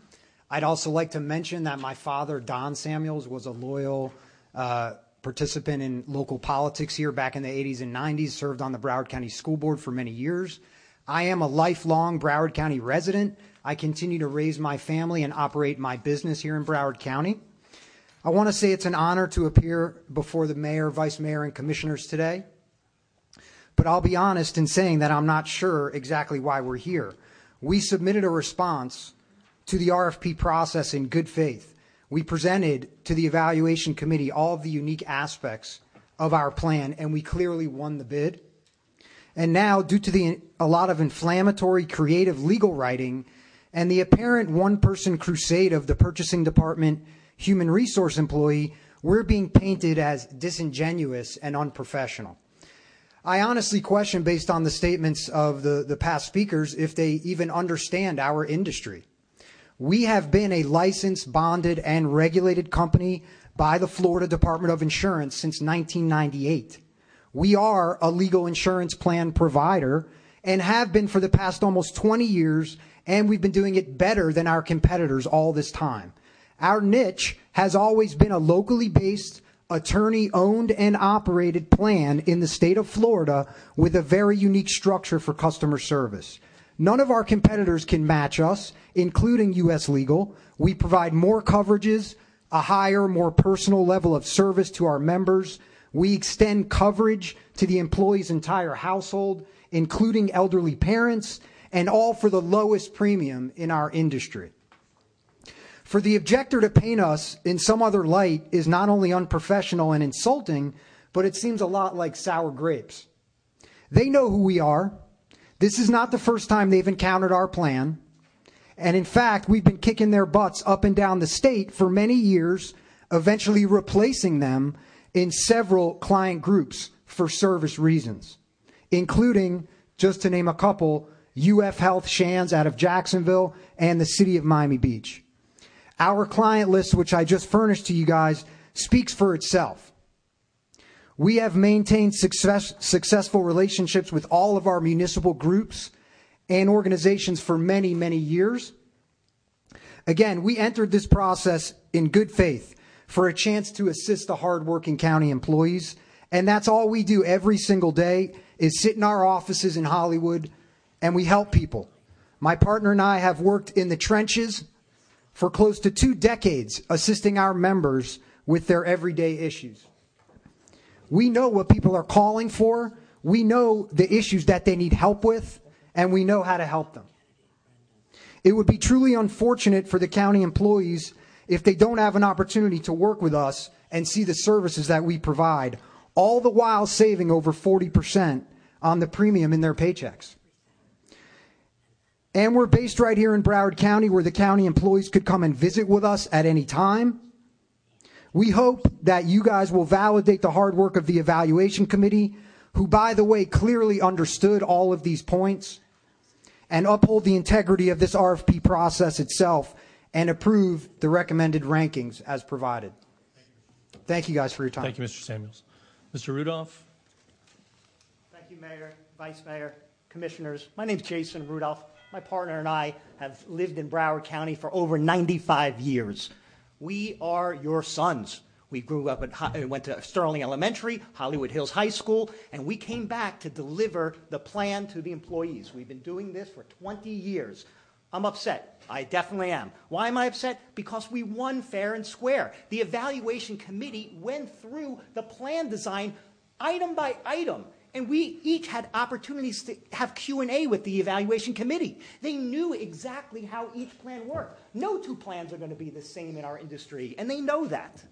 I'd also like to mention that my father, Don Samuels, was a loyal uh, participant in local politics here back in the 80s and 90s, served on the Broward County School Board for many years. I am a lifelong Broward County resident. I continue to raise my family and operate my business here in Broward County. I want to say it's an honor to appear before the mayor, vice mayor, and commissioners today. But I'll be honest in saying that I'm not sure exactly why we're here. We submitted a response to the RFP process in good faith. We presented to the evaluation committee all of the unique aspects of our plan, and we clearly won the bid. And now, due to the, a lot of inflammatory, creative legal writing and the apparent one person crusade of the purchasing department human resource employee, we're being painted as disingenuous and unprofessional. I honestly question, based on the statements of the, the past speakers, if they even understand our industry. We have been a licensed, bonded, and regulated company by the Florida Department of Insurance since 1998. We are a legal insurance plan provider and have been for the past almost 20 years, and we've been doing it better than our competitors all this time. Our niche has always been a locally based, attorney owned and operated plan in the state of Florida with a very unique structure for customer service. None of our competitors can match us, including US Legal. We provide more coverages, a higher, more personal level of service to our members. We extend coverage to the employee's entire household, including elderly parents, and all for the lowest premium in our industry. For the objector to paint us in some other light is not only unprofessional and insulting, but it seems a lot like sour grapes. They know who we are. This is not the first time they've encountered our plan. And in fact, we've been kicking their butts up and down the state for many years, eventually replacing them in several client groups for service reasons, including, just to name a couple, UF Health Shands out of Jacksonville and the city of Miami Beach. Our client list, which I just furnished to you guys, speaks for itself. We have maintained success, successful relationships with all of our municipal groups and organizations for many, many years. Again, we entered this process in good faith for a chance to assist the hardworking county employees. And that's all we do every single day is sit in our offices in Hollywood and we help people. My partner and I have worked in the trenches for close to two decades, assisting our members with their everyday issues. We know what people are calling for, we know the issues that they need help with, and we know how to help them. It would be truly unfortunate for the county employees if they don't have an opportunity to work with us and see the services that we provide, all the while saving over 40% on the premium in their paychecks. And we're based right here in Broward County where the county employees could come and visit with us at any time. We hope that you guys will validate the hard work of the evaluation committee, who, by the way, clearly understood all of these points, and uphold the integrity of this RFP process itself and approve the recommended rankings as provided. Thank you guys for your time. Thank you, Mr. Samuels. Mr. Rudolph? Thank you, Mayor, Vice Mayor, Commissioners. My name is Jason Rudolph. My partner and I have lived in Broward County for over 95 years. We are your sons. We grew up at, went to Stirling Elementary, Hollywood Hills High School, and we came back to deliver the plan to the employees. We've been doing this for 20 years. I'm upset. I definitely am. Why am I upset? Because we won fair and square. The evaluation committee went through the plan design item by item and we each had opportunities to have q&a with the evaluation committee. They knew exactly how each plan worked. No two plans are going to be the same in our industry and they know that.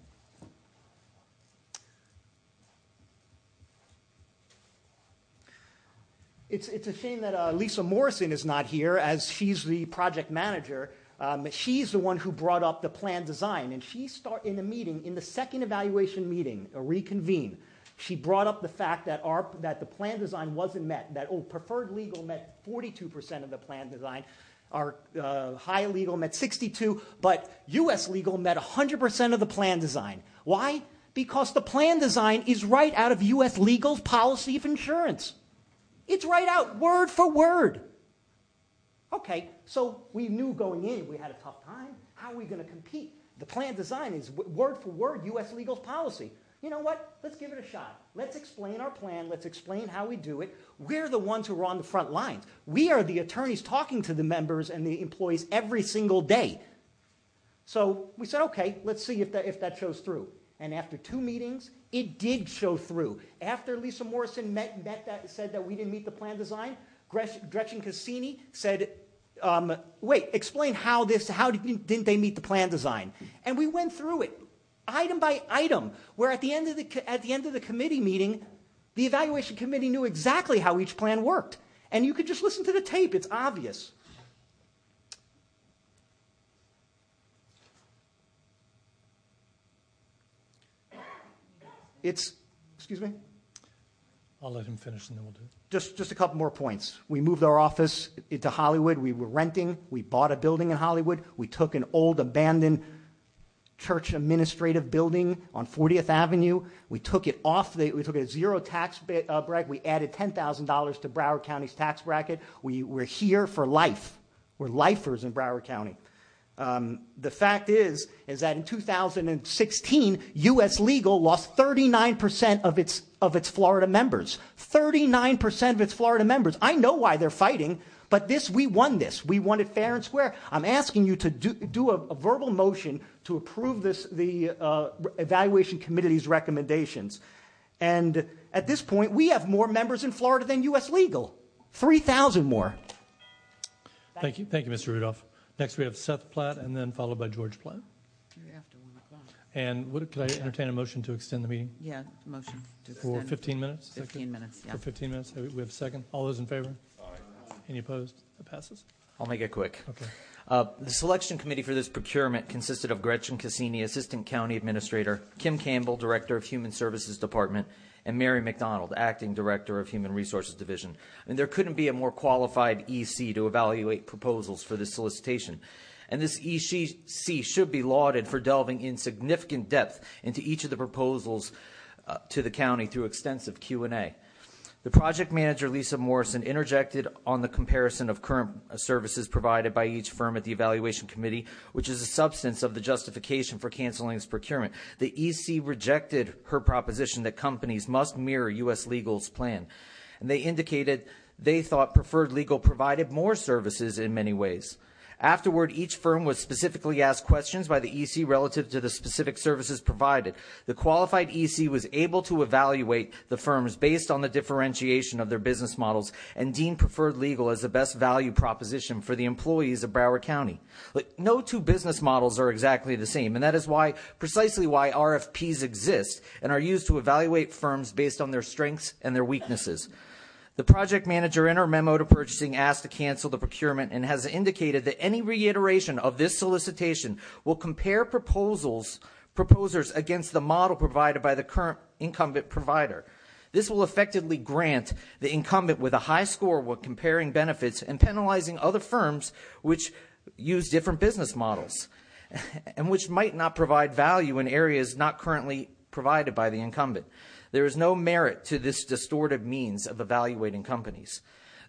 It's, it's a shame that uh, lisa morrison is not here as she's the project manager. Um, she's the one who brought up the plan design and she start in a meeting in the second evaluation meeting a reconvene she brought up the fact that, our, that the plan design wasn't met, that oh, preferred legal met 42% of the plan design, our uh, high legal met 62, but U.S. legal met 100% of the plan design. Why? Because the plan design is right out of U.S. legal's policy of insurance. It's right out, word for word. Okay, so we knew going in we had a tough time. How are we going to compete? The plan design is word for word U.S. legal's policy you know what? Let's give it a shot. Let's explain our plan. Let's explain how we do it. We're the ones who are on the front lines. We are the attorneys talking to the members and the employees every single day. So we said, okay, let's see if that, if that shows through. And after two meetings, it did show through. After Lisa Morrison met, met that, said that we didn't meet the plan design, Gretchen Cassini said, um, wait, explain how this, how didn't they meet the plan design? And we went through it item by item, where at the end of the, at the, end of the committee meeting, the evaluation committee knew exactly how each plan worked. And you could just listen to the tape, it's obvious. It's, excuse me? I'll let him finish and then we'll do it. Just, just a couple more points. We moved our office into Hollywood. We were renting. We bought a building in Hollywood. We took an old abandoned church administrative building on 40th Avenue. We took it off, the, we took a zero tax uh, bracket. We added $10,000 to Broward County's tax bracket. We, we're here for life. We're lifers in Broward County. Um, the fact is, is that in 2016, U.S. Legal lost 39% of its, of its Florida members. 39% of its Florida members. I know why they're fighting. But this, we won this. We won it fair and square. I'm asking you to do, do a, a, verbal motion to approve this, the uh, evaluation committee's recommendations. And at this point, we have more members in Florida than U.S. legal 3,000 more. Thank you. Thank you, Mr. Rudolph. Next, we have Seth Platt and then followed by George Platt. After 1 o'clock. And what, could I entertain a motion to extend the meeting? Yeah, motion to For 15 minutes? 15 minutes, yeah. For 15 minutes. We have a second. All those in favor? Aye. Any opposed? That passes. I'll make it quick. Okay. Uh, the selection committee for this procurement consisted of Gretchen Cassini, Assistant County Administrator, Kim Campbell, Director of Human Services Department, and Mary McDonald, Acting Director of Human Resources Division. I mean, there couldn't be a more qualified EC to evaluate proposals for this solicitation. And this EC should be lauded for delving in significant depth into each of the proposals uh, to the county through extensive Q&A. The project manager, Lisa Morrison, interjected on the comparison of current services provided by each firm at the evaluation committee, which is the substance of the justification for canceling this procurement. The EC rejected her proposition that companies must mirror U.S. legal's plan. And they indicated they thought Preferred Legal provided more services in many ways. Afterward, each firm was specifically asked questions by the EC relative to the specific services provided. The qualified EC was able to evaluate the firms based on the differentiation of their business models and deem Preferred Legal as the best value proposition for the employees of Broward County. No two business models are exactly the same, and that is why precisely why RFPs exist and are used to evaluate firms based on their strengths and their weaknesses. The project manager in her memo to purchasing asked to cancel the procurement and has indicated that any reiteration of this solicitation will compare proposals proposers against the model provided by the current incumbent provider. This will effectively grant the incumbent with a high score when comparing benefits and penalizing other firms which use different business models and which might not provide value in areas not currently provided by the incumbent. There is no merit to this distorted means of evaluating companies.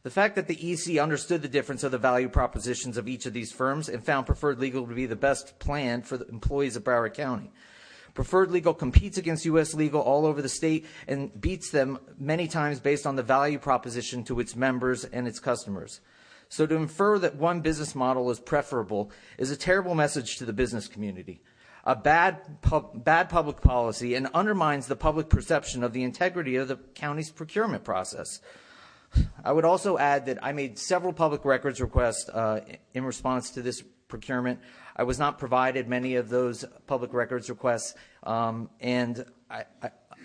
The fact that the EC understood the difference of the value propositions of each of these firms and found Preferred Legal to be the best plan for the employees of Broward County. Preferred Legal competes against U.S. Legal all over the state and beats them many times based on the value proposition to its members and its customers. So to infer that one business model is preferable is a terrible message to the business community a bad, pub, bad public policy and undermines the public perception of the integrity of the county's procurement process. I would also add that I made several public records requests uh, in response to this procurement. I was not provided many of those public records requests, um, and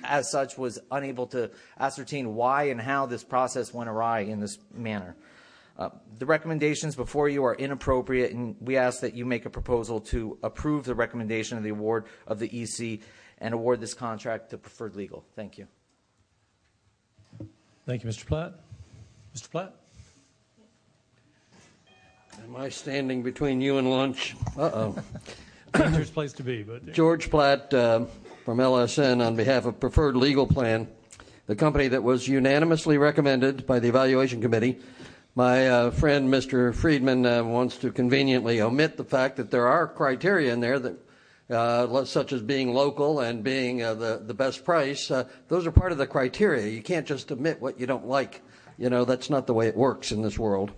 as such, was unable to ascertain why and how this process went awry in this manner. Uh, the recommendations before you are inappropriate, and we ask that you make a proposal to approve the recommendation of the award of the EC and award this contract to Preferred Legal. Thank you. Thank you, Mr. Platt. Mr. Platt? Am I standing between you and lunch? Uh-oh. Dangerous place to be, but George Platt uh, from LSN on behalf of Preferred Legal Plan, the company that was unanimously recommended by the evaluation committee my uh, friend, Mr. Friedman, uh, wants to conveniently omit the fact that there are criteria in there that, uh, such as being local and being uh, the the best price. Uh, those are part of the criteria. You can't just omit what you don't like. You know that's not the way it works in this world.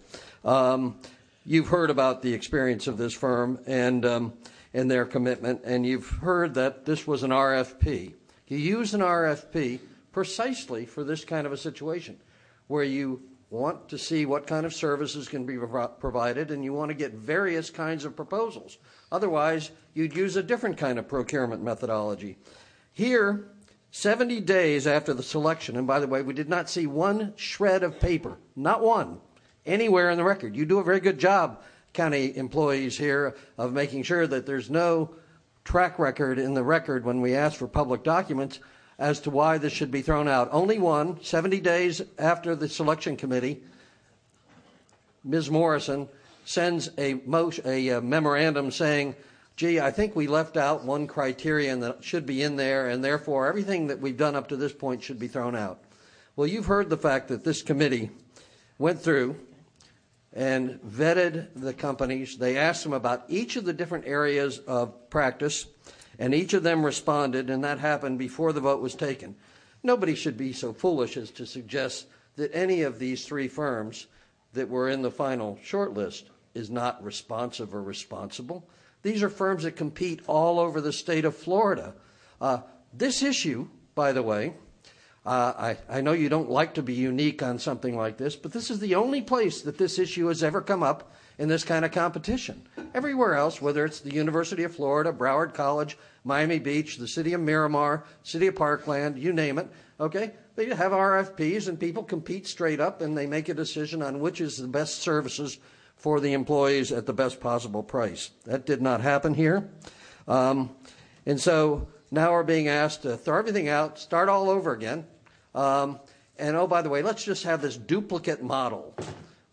Um, you've heard about the experience of this firm and um, and their commitment, and you've heard that this was an RFP. You use an RFP precisely for this kind of a situation, where you want to see what kind of services can be provided, and you want to get various kinds of proposals. Otherwise, you'd use a different kind of procurement methodology. Here, 70 days after the selection, and by the way, we did not see one shred of paper, not one, anywhere in the record. You do a very good job, county employees here, of making sure that there's no track record in the record when we ask for public documents as to why this should be thrown out. Only one, 70 days after the selection committee, Ms. Morrison sends a, motion, a, a uh, memorandum saying, gee, I think we left out one criterion that should be in there, and therefore everything that we've done up to this point should be thrown out. Well, you've heard the fact that this committee went through and vetted the companies. They asked them about each of the different areas of practice and each of them responded, and that happened before the vote was taken. Nobody should be so foolish as to suggest that any of these three firms that were in the final shortlist is not responsive or responsible. These are firms that compete all over the state of Florida. Uh, this issue, by the way, uh, I, I know you don't like to be unique on something like this, but this is the only place that this issue has ever come up in this kind of competition. Everywhere else, whether it's the University of Florida, Broward College, Miami Beach, the city of Miramar, city of Parkland, you name it, okay? They have RFPs and people compete straight up and they make a decision on which is the best services for the employees at the best possible price. That did not happen here. Um, and so now we're being asked to throw everything out, start all over again. Um, and oh, by the way, let's just have this duplicate model.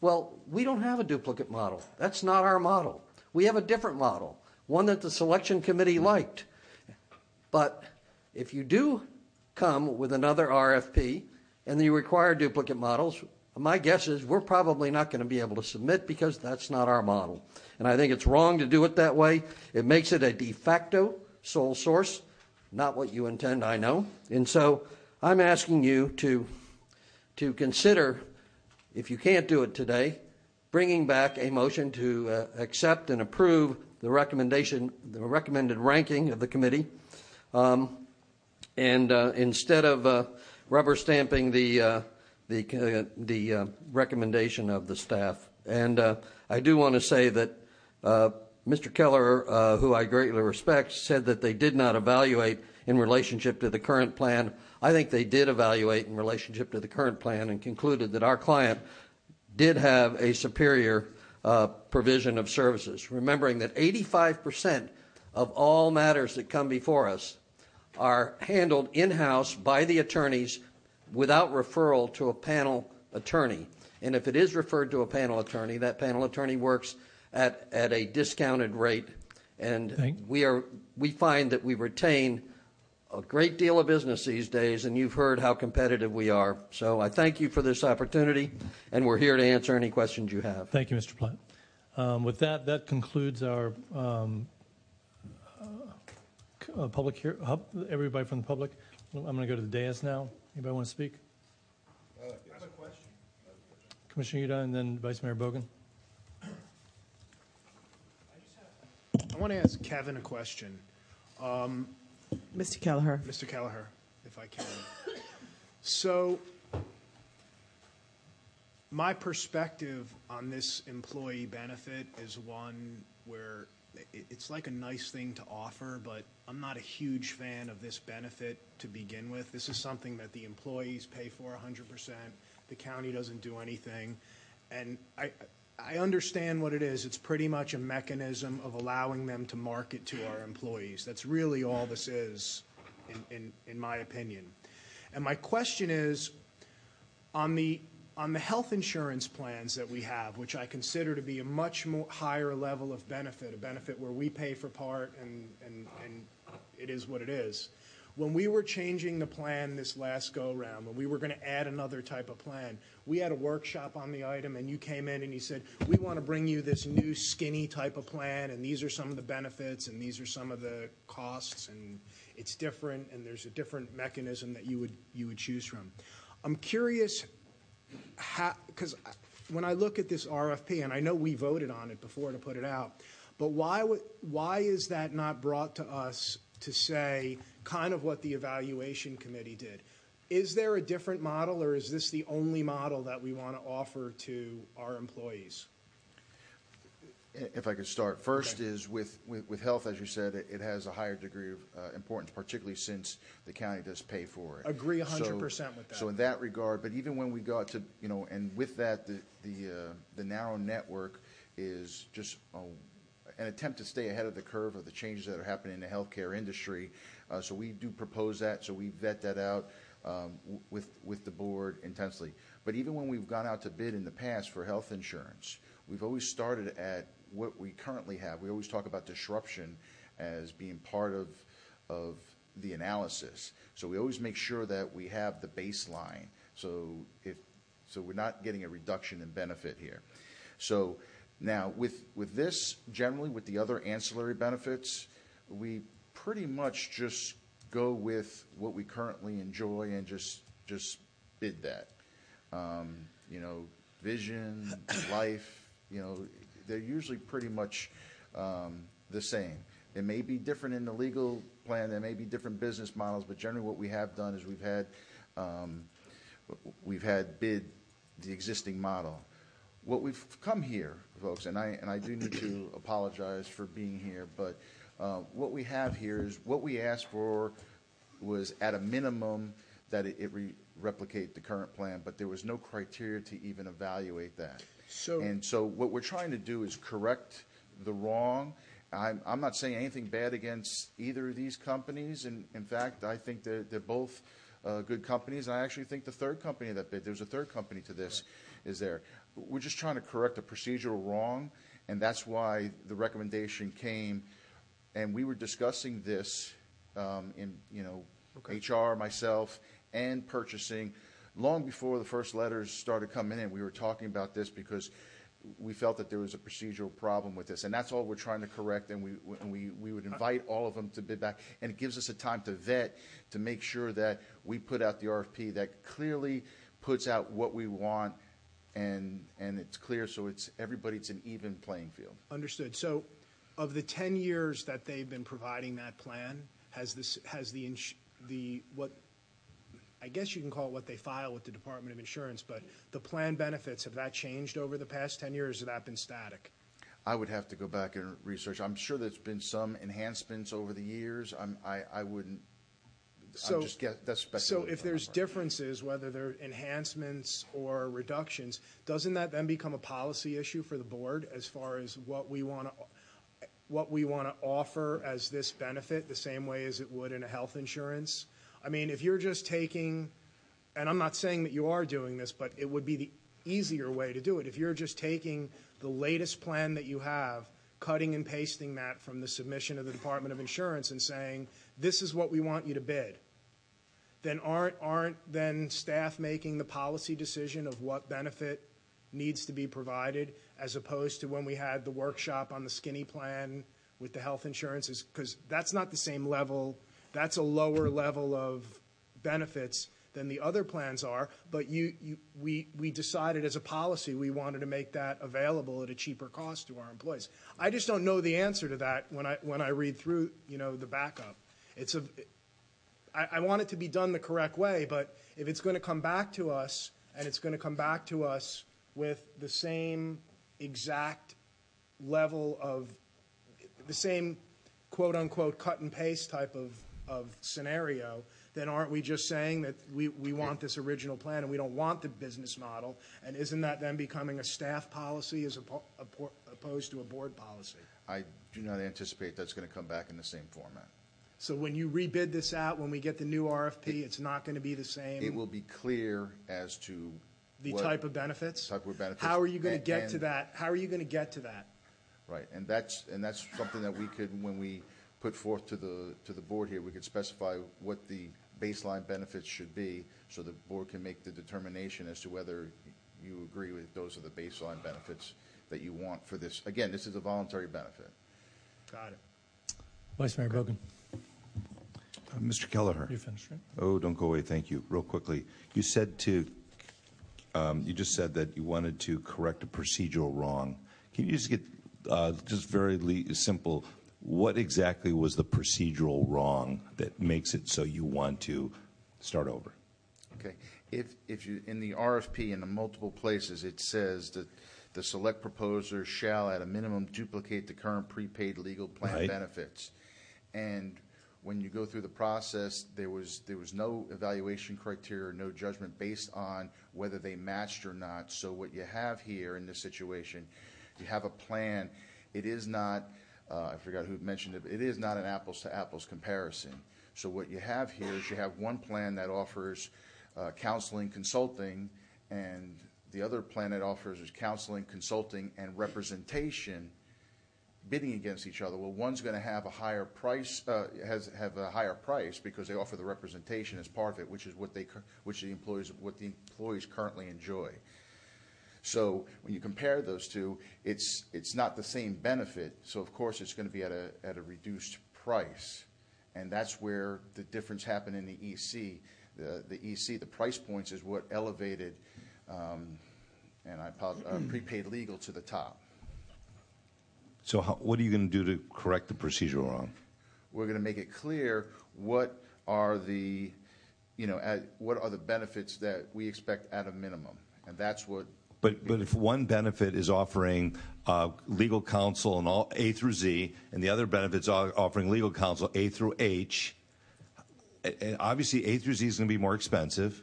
Well, we don't have a duplicate model. That's not our model. We have a different model, one that the selection committee liked. But if you do come with another RFP and you require duplicate models, my guess is we're probably not going to be able to submit because that's not our model. And I think it's wrong to do it that way. It makes it a de facto sole source, not what you intend, I know. And so I'm asking you to, to consider if you can't do it today, bringing back a motion to uh, accept and approve the recommendation, the recommended ranking of the committee, um, and uh, instead of uh, rubber stamping the uh, the uh, the uh, recommendation of the staff. And I do want to say that Mr. Keller, who I greatly respect, said that they did not evaluate in relationship to the current plan. I think they did evaluate in relationship to the current plan and concluded that our client did have a superior uh, provision of services. Remembering that 85% of all matters that come before us are handled in house by the attorneys without referral to a panel attorney. And if it is referred to a panel attorney, that panel attorney works at, at a discounted rate. And we, are, we find that we retain a great deal of business these days, and you've heard how competitive we are. So I thank you for this opportunity, and we're here to answer any questions you have. Thank you, Mr. Platt. Um, with that, that concludes our um, uh, uh, public here. Everybody from the public. I'm going to go to the dais now. Anybody want to speak? I have a question. Commissioner Udine, and then Vice Mayor Bogen. I want to ask Kevin a question. Um, Mr. Kelleher. Mr. Kelleher, if I can. So, my perspective on this employee benefit is one where it's like a nice thing to offer, but I'm not a huge fan of this benefit to begin with. This is something that the employees pay for 100%. The county doesn't do anything. And I, I understand what it is. It's pretty much a mechanism of allowing them to market to our employees. That's really all this is, in, my opinion. And my question is, on the on the health insurance plans that we have, which I consider to be a much more higher level of benefit, a benefit where we pay for part and, and, and it is what it is. When we were changing the plan this last go round, when we were going to add another type of plan, we had a workshop on the item and you came in and you said, we want to bring you this new skinny type of plan and these are some of the benefits and these are some of the costs and it's different and there's a different mechanism that you would, you would choose from. I'm curious because when I look at this RFP, and I know we voted on it before to put it out, but why why is that not brought to us to say kind of what the evaluation committee did? Is there a different model, or is this the only model that we want to offer to our employees? If I could start, first is with, health, as you said, it, it has a higher degree of uh, importance, particularly since the county does pay for it. Agree So- 100% with that. So in that regard, but even when we got to, you know, and with that, the, the, uh, the narrow network is just an attempt to stay ahead of the curve of the changes that are happening in the healthcare industry. Uh, so we do propose that, so we vet that out um, with, with the board intensely. But even when we've gone out to bid in the past for health insurance, we've always started at what we currently have. We always talk about disruption as being part of, of the analysis. So we always make sure that we have the baseline. So if, so we're not getting a reduction in benefit here. So now with, with this, generally with the other ancillary benefits, we pretty much just go with what we currently enjoy and just, just bid that. Um, you know, vision, life, you know, they're usually pretty much um, the same. It may be different in the legal plan, there may be different business models, but generally what we have done is we've had, um, we've had bid the existing model. What we've come here, folks, and I, and I do need to apologize for being here, but what we have here is what we asked for was at a minimum that it, it re- replicate the current plan, but there was no criteria to even evaluate that. So- and so what we're trying to do is correct the wrong. I'm, I'm not saying anything bad against either of these companies. In, in fact, I think they're, they're both uh, good companies. And I actually think the third company that bid, there's a third company to this, is there. We're just trying to correct a procedural wrong, and that's why the recommendation came. And we were discussing this um, in, you know, HR, myself, and purchasing long before the first letters started coming in. We were talking about this because we felt that there was a procedural problem with this, and that's all we're trying to correct. And we and we we would invite all of them to bid back, and it gives us a time to vet to make sure that we put out the RFP that clearly puts out what we want and, and it's clear, so it's, everybody, it's an even playing field. Understood. So, of the 10 years that they've been providing that plan, has this, has the, ins- the, what, I guess you can call it what they file with the Department of Insurance, but the plan benefits, have that changed over the past 10 years, or has that been static? I would have to go back and research. I'm sure there's been some enhancements over the years. I'm, I, I wouldn't, So- I'm just get, that's So speculative. if there's differences, whether they're enhancements or reductions, doesn't that then become a policy issue for the board as far as what we want to, what we want to offer as this benefit, the same way as it would in a health insurance? I mean, if you're just taking, and I'm not saying that you are doing this, but it would be the easier way to do it. If you're just taking the latest plan that you have, cutting and pasting that from the submission of the Department of Insurance and saying, this is what we want you to bid, then aren't, aren't then staff making the policy decision of what benefit needs to be provided as opposed to when we had the workshop on the skinny plan with the health insurances? Because that's not the same level, that's a lower level of benefits than the other plans are, but you, you, we, we decided as a policy, we wanted to make that available at a cheaper cost to our employees. I just don't know the answer to that when I, when I read through, you know, the backup. It's a, I, I want it to be done the correct way, but if it's going to come back to us, and it's going to come back to us with the same exact level of, the same quote-unquote cut and paste type of, of scenario, then aren't we just saying that we, we want this original plan and we don't want the business model? And isn't that then becoming a staff policy as oppo- oppo- opposed to a board policy? I do not anticipate that's going to come back in the same format. So when you rebid this out, when we get the new RFP, it's not going to be the same? It will be clear as to. The what- type of benefits? Type of benefits. How are you going to And- get to and- that? How are you going to get to that? Right, and that's, and that's something that we could, when we put forth to the, to the board here, we could specify what the baseline benefits should be, so the board can make the determination as to whether you agree with those are the baseline benefits that you want for this. Again, this is a voluntary benefit. Got it. Vice Mayor Bogen. Uh, Mr. Kelleher. You finished, right? Oh, don't go away. Thank you. Real quickly, you said to, you just said that you wanted to correct a procedural wrong. Can you just get, uh, just very simple, what exactly was the procedural wrong that makes it so you want to start over? Okay, if, if you, in the RFP, in the multiple places, it says that the select proposer shall at a minimum duplicate the current prepaid legal plan benefits. And when you go through the process, there was, there was no evaluation criteria, no judgment based on whether they matched or not. So what you have here in this situation, you have a plan, it is not, uh, I forgot who mentioned it, but it is not an apples to apples comparison. So what you have here is you have one plan that offers uh, counseling, consulting, and the other plan that offers counseling, consulting, and representation bidding against each other. Well, one's going to have a higher price, uh, has have a higher price because they offer the representation as part of it, which is what they, which the employees, what the employees currently enjoy. So when you compare those two, it's it's not the same benefit. So of course it's going to be at a at a reduced price, and that's where the difference happened in the EC. The the EC, the price points is what elevated, um, and I uh, prepaid legal to the top. So how, what are you going to do to correct the procedural wrong? we're going to make it clear what are the, you know, at, what are the benefits that we expect at a minimum, and that's what. But, but if one benefit is offering uh, legal counsel and all A through Z, and the other benefits are offering legal counsel A through H, and obviously A through Z is going to be more expensive,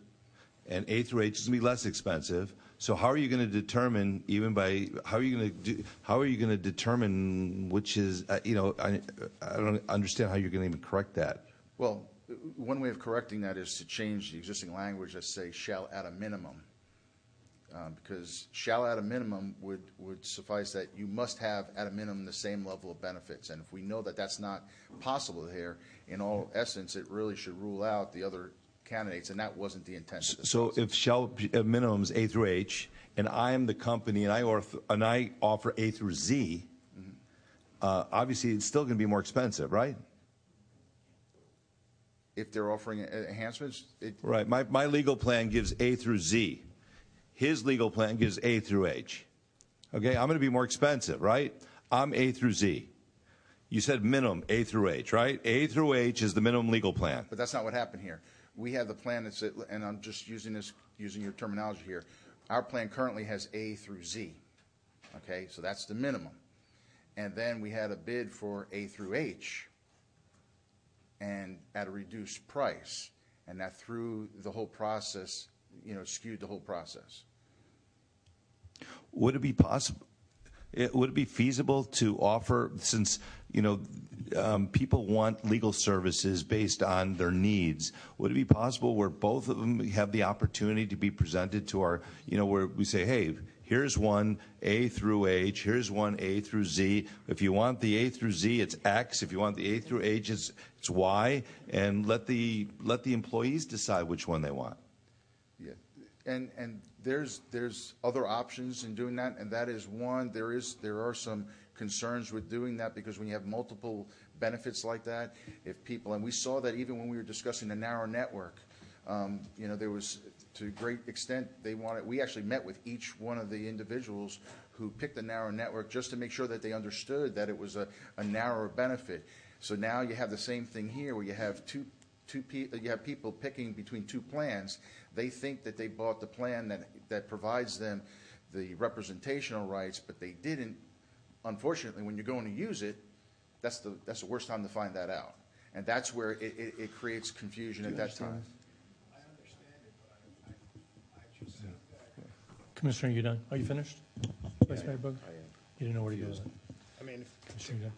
and A through H is going to be less expensive. So how are you going to determine, even by how are you going to do, how are you going to determine which is, uh, you know, I, I don't understand how you're going to even correct that. Well, one way of correcting that is to change the existing language that say shall at a minimum. Um, because shall at a minimum would, would suffice that you must have at a minimum the same level of benefits. And if we know that that's not possible here, in all essence, it really should rule out the other candidates, and that wasn't the intent of this. So if shall uh, minimums A through H, and I am the company, and I offer, and I offer A through Z, uh, obviously it's still going to be more expensive, right? If they're offering enhancements, it, Right. My, my legal plan gives A through Z. his legal plan gives A through H. Okay, I'm going to be more expensive, right? I'm A through Z. You said minimum A through H, right? A through H is the minimum legal plan. But that's not what happened here. We have the plan that's, at- and I'm just using this, using your terminology here. Our plan currently has A through Z. Okay, so that's the minimum. And then we had a bid for A through H and at a reduced price. And that threw the whole process, you know, skewed the whole process. Would it be possible? Would it be feasible to offer, since you know um, people want legal services based on their needs? Would it be possible where both of them have the opportunity to be presented to our, you know, where we say, hey, here's one A through H, here's one A through Z. If you want the A through Z, it's X. If you want the A through H, it's, it's Y. And let the let the employees decide which one they want. Yeah, and and there's there's other options in doing that, and that is one. There is there are some concerns with doing that because when you have multiple benefits like that, if people and we saw that even when we were discussing the narrow network, um, you know there was to a great extent they wanted. We actually met with each one of the individuals who picked the narrow network just to make sure that they understood that it was a, a narrower benefit. So now you have the same thing here where you have two two pe- you have people picking between two plans. They think that they bought the plan that that provides them the representational rights, but they didn't. Unfortunately, when you're going to use it, that's the that's the worst time to find that out, and that's where it, it, it creates confusion at that time. Commissioner, are you done? Are you finished? Vice Mayor Bogen? You didn't know where to go it. I mean, if- Commissioner, you done?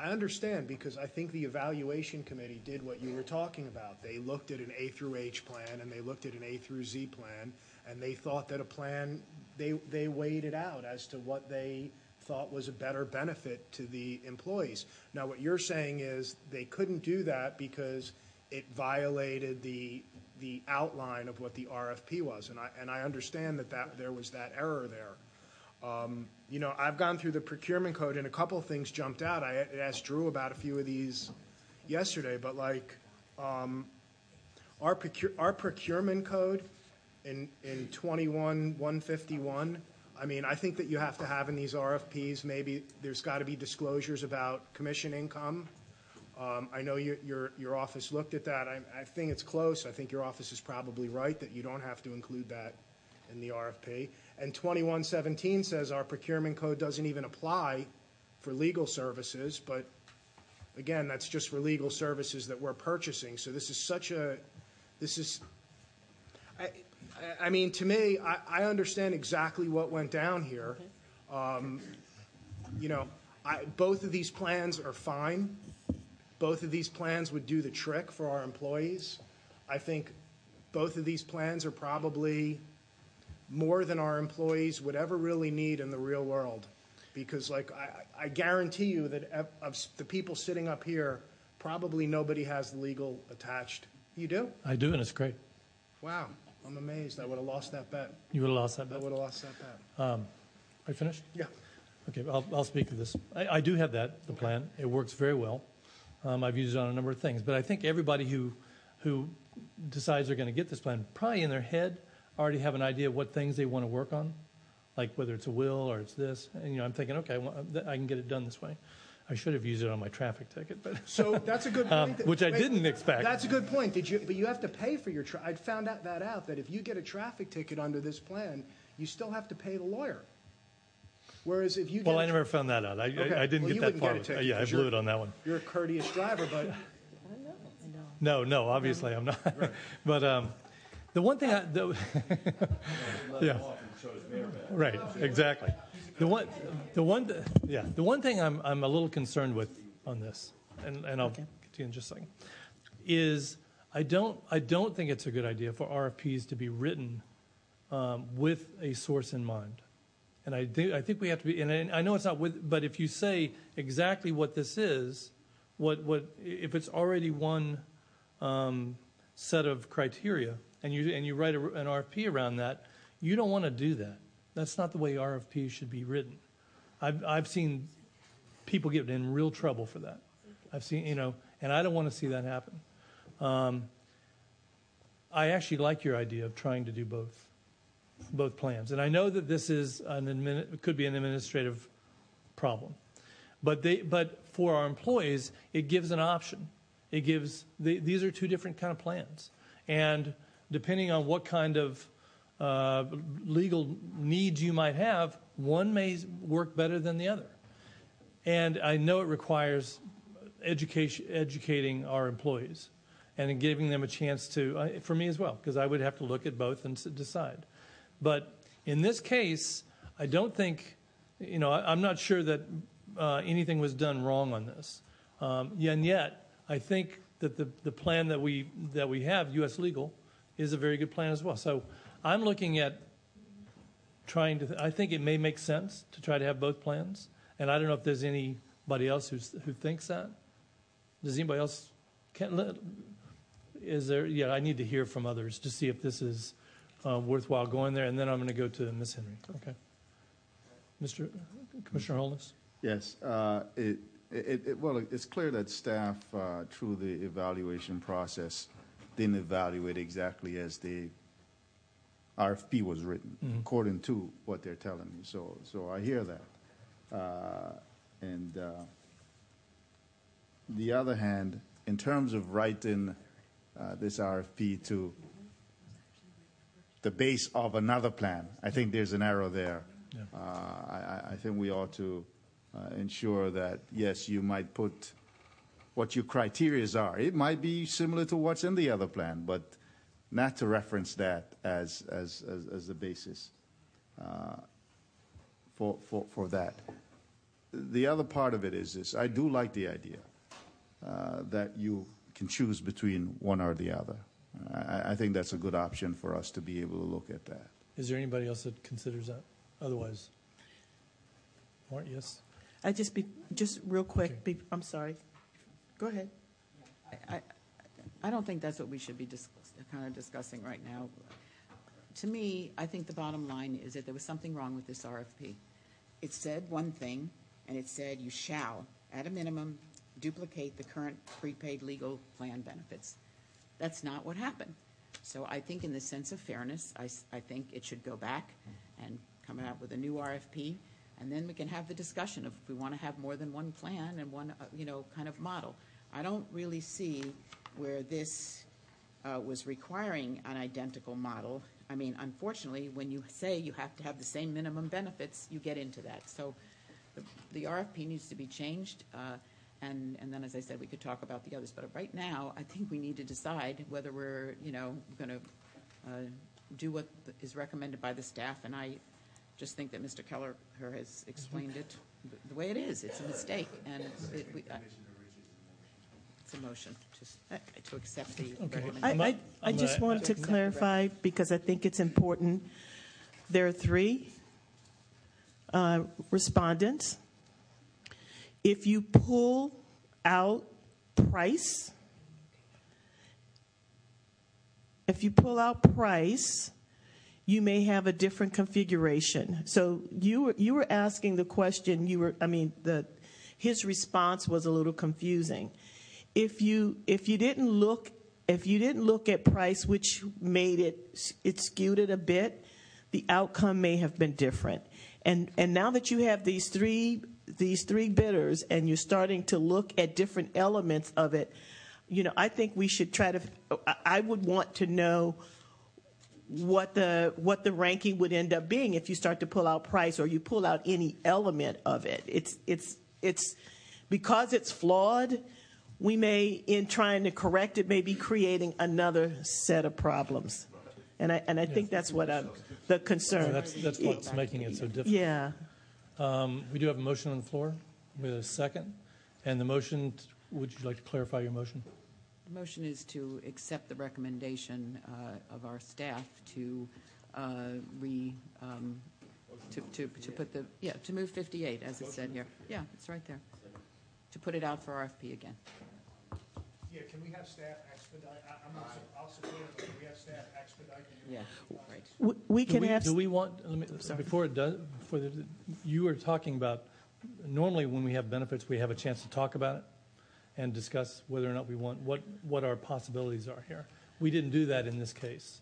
I understand because I think the evaluation committee did what you were talking about. They looked at an A through H plan and they looked at an A through Z plan and they thought that a plan, they, they weighed it out as to what they thought was a better benefit to the employees. Now, what you're saying is they couldn't do that because it violated the, outline of what the RFP was. And I, and I understand that there was that error there. Um, You know, I've gone through the procurement code and a couple of things jumped out. I asked Drew about a few of these yesterday, but like, um, our procure, our procurement code in, in twenty-one, one fifty-one, I mean, I think that you have to have in these RFPs, maybe there's gotta be disclosures about commission income. Um, I know your, your, your office looked at that. I, I think it's close. I think your office is probably right that you don't have to include that in the RFP. And 2117 says our procurement code doesn't even apply for legal services, but again, that's just for legal services that we're purchasing. So this is such a, this is, I, I- I mean, to me, I, I understand exactly what went down here. Um, You know, both of these plans are fine. Both of these plans would do the trick for our employees. I think both of these plans are probably more than our employees would ever really need in the real world. Because like, I, I guarantee you that of, of the people sitting up here, probably nobody has the legal attached. You do? I do, and it's great. Wow, I'm amazed. I would have lost that bet. You would have lost that bet. I bet. would have lost that bet. Um, Are you finished? Yeah. Okay, I'll, I'll speak to this. I, I do have that, the plan. It works very well. Um, I've used it on a number of things, but I think everybody who, who decides they're going to get this plan, probably in their head, already have an idea of what things they want to work on, like whether it's a will or it's this. And, you know, I'm thinking, okay, I, want, I can get it done this way. I should have used it on my traffic ticket, but. So that's a good Um, point. that- which I wait, didn't expect. That's a good point. Did you, but you have to pay for your, tra- I found out that out, that if you get a traffic ticket under this plan, you still have to pay the lawyer. Whereas if you get. Well, a I tra- never found that out. I, Okay, I, I didn't well, get you that wouldn't far. a with- ticket yeah, I 'cause blew you're- it on that one. You're a courteous driver, but No, no, obviously I'm not. but um, the one thing I, the, yeah, right, exactly. The one, the one, yeah, the one thing I'm I'm a little concerned with on this, and and I'll get to you in just a second, is I don't I don't think it's a good idea for RFPs to be written um, with a source in mind. And I do, I think we have to be, and I I know it's not with, but if you say exactly what this is, what, what, if it's already one um, set of criteria, and you, and you write a, an RFP around that, you don't want to do that. That's not the way RFPs should be written. I've, I've seen people get in real trouble for that. I've seen, you know, and I don't want to see that happen. Um, I actually like your idea of trying to do both. both plans. And I know that this is an admin, could be an administrative problem. But they, but for our employees, it gives an option. It gives, the, these are two different kind of plans. And depending on what kind of uh, legal needs you might have, one may work better than the other. And I know it requires education, educating our employees and giving them a chance to, uh, for me as well, because I would have to look at both and decide. But in this case, I don't think, you know, I, I'm not sure that uh, anything was done wrong on this. Um, and yet, I think that the, the plan that we, that we have, U.S. Legal, is a very good plan as well. So I'm looking at trying to, I think it may make sense to try to have both plans. And I don't know if there's anybody else who's, who thinks that. Does anybody else, can, is there, yeah, I need to hear from others to see if this is uh, worthwhile going there, and then I'm going to go to Ms. Henry. Okay. Mr. Commissioner Holness? Yes, uh, it, it, it, well, it's clear that staff, uh, through the evaluation process, didn't evaluate exactly as the RFP was written, Mhm. according to what they're telling me. So, so I hear that. Uh, and uh, the other hand, in terms of writing uh, this RFP to the base of another plan, I think there's an error there. Yeah. Uh, I, I- think we ought to uh, ensure that, yes, you might put what your criterias are. It might be similar to what's in the other plan, but not to reference that as, as, as, as the basis uh, for, for, for that. The other part of it is this I do like the idea uh, that you can choose between one or the other. I, I think that's a good option for us to be able to look at that. Is there anybody else that considers that? Otherwise, Mark, yes? I just be, just real quick, be, I'm sorry. Go ahead. I, I- I don't think that's what we should be dis- kind of discussing right now. To me, I think the bottom line is that there was something wrong with this RFP. It said one thing, and it said you shall, at a minimum, duplicate the current prepaid legal plan benefits. That's not what happened. So I think in the sense of fairness, I, I think it should go back and come out with a new RFP, and then we can have the discussion of if we want to have more than one plan and one, uh, you know, kind of model. I don't really see where this was requiring an identical model. I mean, unfortunately, when you say you have to have the same minimum benefits, you get into that. So the, the RFP needs to be changed, uh, and, and then, as I said, we could talk about the others. But right now, I think we need to decide whether we're, you know, going to uh, do what is recommended by the staff, and I just think that Mr. Keller has explained it the way it is. It's a mistake, and it, we, I- it's a motion to, to accept the I, recommendation. I, I just want to clarify, because I think it's important. There are three uh, respondents. If you pull out price, if you pull out price, you may have a different configuration. So you were, you were asking the question, you were, I mean, the, his response was a little confusing. If you, if you didn't look, if you didn't look at price, which made it, it skewed it a bit, the outcome may have been different. And, and now that you have these three, these three bidders and you're starting to look at different elements of it, you know, I think we should try to, I- would want to know what the what the ranking would end up being if you start to pull out price or you pull out any element of it. It's it's it's because it's flawed. We may, in trying to correct it, may be creating another set of problems, and I and I think that's what I'm, the concern. That's, that's what's making it so difficult. Yeah. Um, We do have a motion on the floor with a second. And the motion, would you like to clarify your motion? The motion is to accept the recommendation uh, of our staff to uh, re, um, to, to, to put the, yeah, to move 58, as it said here. Yeah, it's right there. To put it out for RFP again. Yeah, can we have staff expedite, I, I'm, also- I'll support it, but can we have staff expedite? the- Yeah, right. We, we Do can we- have. Do we want, let me, before it does, before the, you were talking about, normally when we have benefits, we have a chance to talk about it and discuss whether or not we want, what, what our possibilities are here. We didn't do that in this case.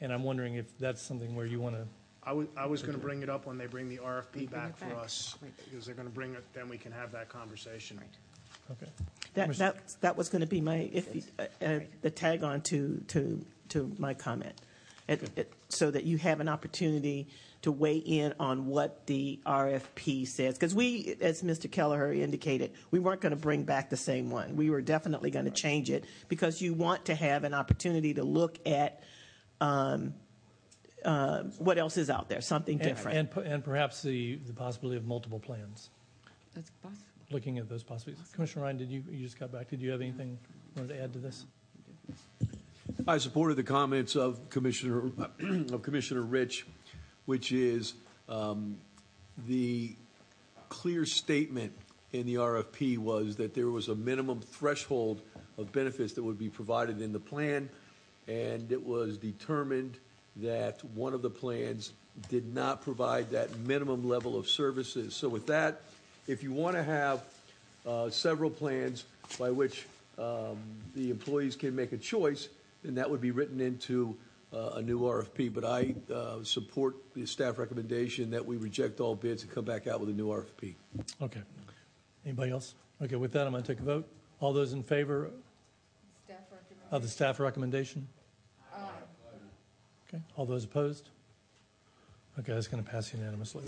And I'm wondering if that's something where you want to, I was, I was going to bring it up when they bring the RFP bring back it for back. us, because they're going to bring it, then we can have that conversation. okay. That, that, that was going to be my, if, uh, uh, the tag on to, to, to my comment. It- it- So that you have an opportunity to weigh in on what the RFP says. Because we, as Mr. Kelleher indicated, we weren't going to bring back the same one. We were definitely going to change it because you want to have an opportunity to look at um, uh, what else is out there, something And- different. And, and perhaps the, the possibility of multiple plans, That's possible. Looking at those possibilities. Commissioner Ryan, did you, you just got back, did you have anything you wanted to add to this? I supported the comments of Commissioner, of Commissioner Rich, which is um, the clear statement in the RFP was that there was a minimum threshold of benefits that would be provided in the plan, and it was determined that one of the plans did not provide that minimum level of services. So with that, if you want to have uh, several plans by which um, the employees can make a choice, then that would be written into uh, a new RFP. But I uh, support the staff recommendation that we reject all bids and come back out with a new RFP. Okay. Anybody else? Okay, with that, I'm going to take a vote. All those in favor of the staff recommendation? Okay, all those opposed? Okay, that's going to pass unanimously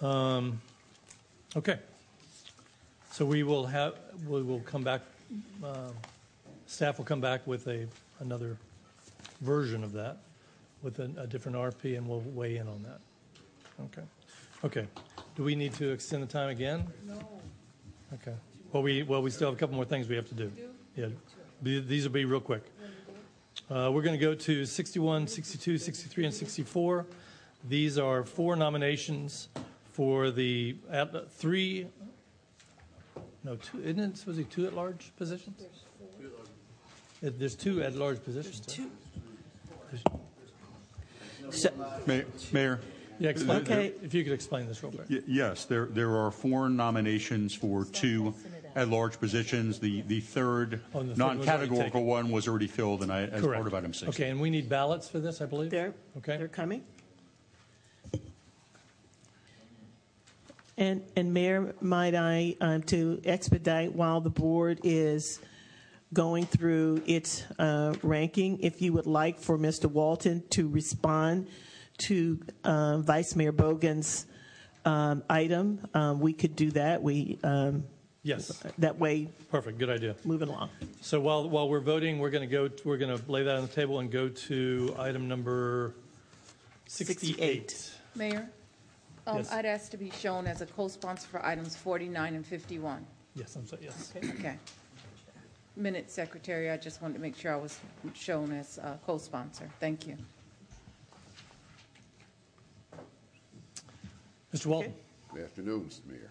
then. Um, Okay. So we will have, we will come back, um, staff will come back with a, another version of that, with a, a different RP, and we'll weigh in on that. Okay. Okay. Do we need to extend the time again? No. Okay. Well, we, well, we still have a couple more things we have to do. Yeah. The- These will be real quick. Uh, We're going to go to 61, 62, 63, and 64. These are four nominations for the, at- three, no, two, isn't it supposed to be two at-large positions? Uh, There's two at-large positions. There's Ma- Mayor? Yeah, explain, there- if you could explain this real quick. Y- Yes, there, there are four nominations for two at-large positions. The, the third Oh, and the third was already non-categorical taken. one was already filled, and I, as Correct. part of item six. Okay, and we need ballots for this, I believe? They're, Okay. they're coming. And, and Mayor, might I, um, to expedite while the board is going through its uh, ranking, if you would like for Mr. Walton to respond to um, Vice Mayor Bogen's um, item, um, we could do that. We, um, Yes. that way, Perfect, good idea. moving along. So while, while we're voting, we're going to go, we're going to lay that on the table and go to item number 68. Mayor, um, Yes. I'd ask to be shown as a co-sponsor for items 49 and 51. Yes, I'm sorry, yes. Okay. Minute Secretary, I just wanted to make sure I was shown as a co-sponsor. Thank you. Mr. Walton. Good afternoon, Mr. Mayor.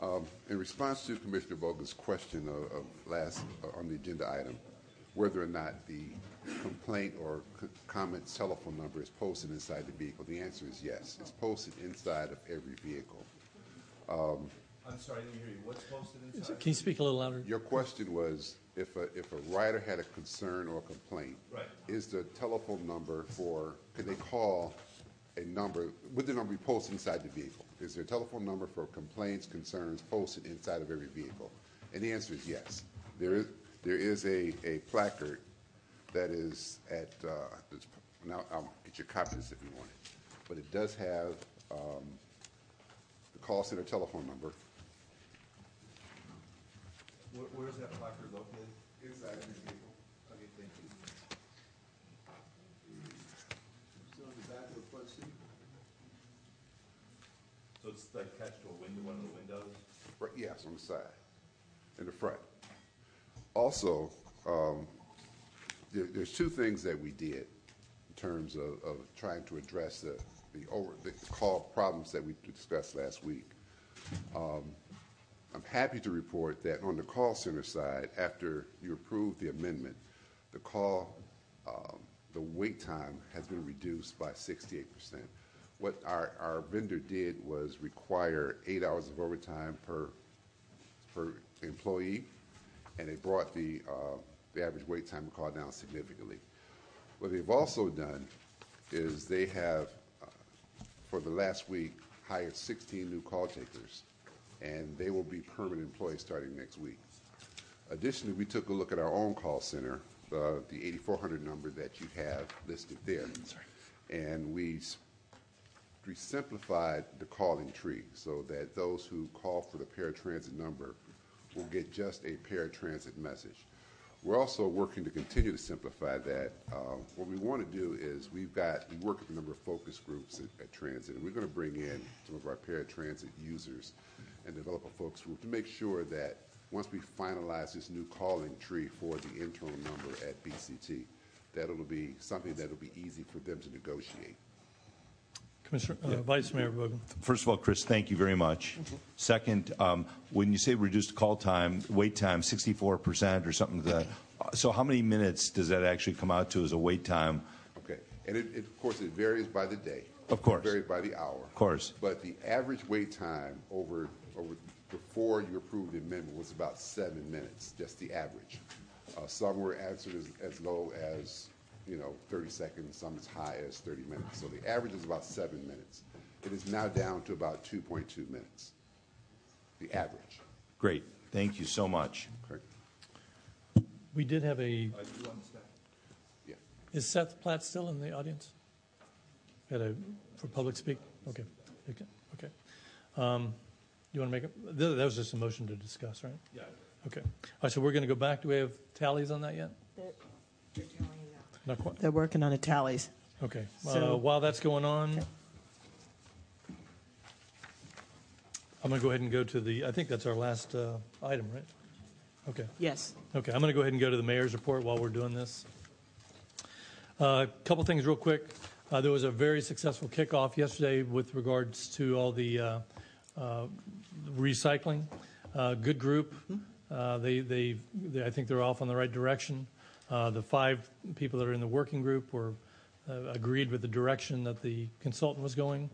Um, In response to Commissioner Bogen's question of, of last, uh, on the agenda item, whether or not the complaint or c- comment telephone number is posted inside the vehicle, the answer is yes. It's posted inside of every vehicle. Um, I'm sorry, I didn't hear you. What's posted inside? Can you speak a little louder? Your question was if a, if a rider had a concern or a complaint. Right. Is the telephone number for, can they call a number, would the number be posted inside the vehicle? Is there a telephone number for complaints, concerns posted inside of every vehicle? And the answer is yes. There is, there is a, a placard that is at, uh, now, I'll get you a copy of this if you want it. But it does have, um, the call center telephone number. Where, where's that placard located? Inside the vehicle. Okay, thank you. Is it on the back of the front seat? So it's like attached to a window, one of the windows? Right, yes, on the side, in the front. Also, um, there's two things that we did in terms of, trying to address the, call problems that we discussed last week. Um, I'm happy to report that on the call center side, after you approved the amendment, the call, um, the wait time has been reduced by 68%. What our, vendor did was require eight hours of overtime per, per employee, and it brought the, uh, the average wait time of call down significantly. What they've also done is they have, uh, for the last week, hired 16 new call takers, and they will be permanent employees starting next week. Additionally, we took a look at our own call center, uh, the 8400 number that you have listed there. And we we simplified the calling tree so that those who call for the paratransit number will get just a paratransit message. We're also working to continue to simplify that. Um, what we want to do is we've got, we work with a number of focus groups at, at Transit, and we're going to bring in some of our paratransit users and develop a focus group to make sure that once we finalize this new calling tree for the internal number at BCT, that it'll be something that'll be easy for them to negotiate. Commissioner, uh, Vice Mayor Bogen. First of all, Chris, thank you very much. Second, um, when you say reduced call time, wait time, 64% or something, like that, uh, so how many minutes does that actually come out to as a wait time? Okay, and it, it, of course, it varies by the day. Of course. It varies by the hour. Of course. But the average wait time over, over, before you approved the amendment was about seven minutes, just the average. Uh, some were answered as, as low as, you know, 30 seconds, some as high as 30 minutes. So the average is about seven minutes. It is now down to about 2.2 minutes, the average. Great, thank you so much. Okay. We did have a, Yeah. is Seth Platt still in the audience? At a, for public speak? Okay, okay, okay. Um, You want to make, a- th- that was just a motion to discuss, right? Yeah. Okay. All right, so we're going to go back. Do we have tallies on that yet? Not quite. They're working on the tallies. Okay. Uh, So- While that's going on, I'm going to go ahead and go to the, I think that's our last uh, item, right? Okay. Yes. Okay, I'm going to go ahead and go to the mayor's report while we're doing this. A uh, couple things real quick. Uh, there was a very successful kickoff yesterday with regards to all the uh, uh, recycling. Uh, good group. Uh, they, they, they, I think they're off on the right direction. Uh, the five people that are in the working group were uh, agreed with the direction that the consultant was going.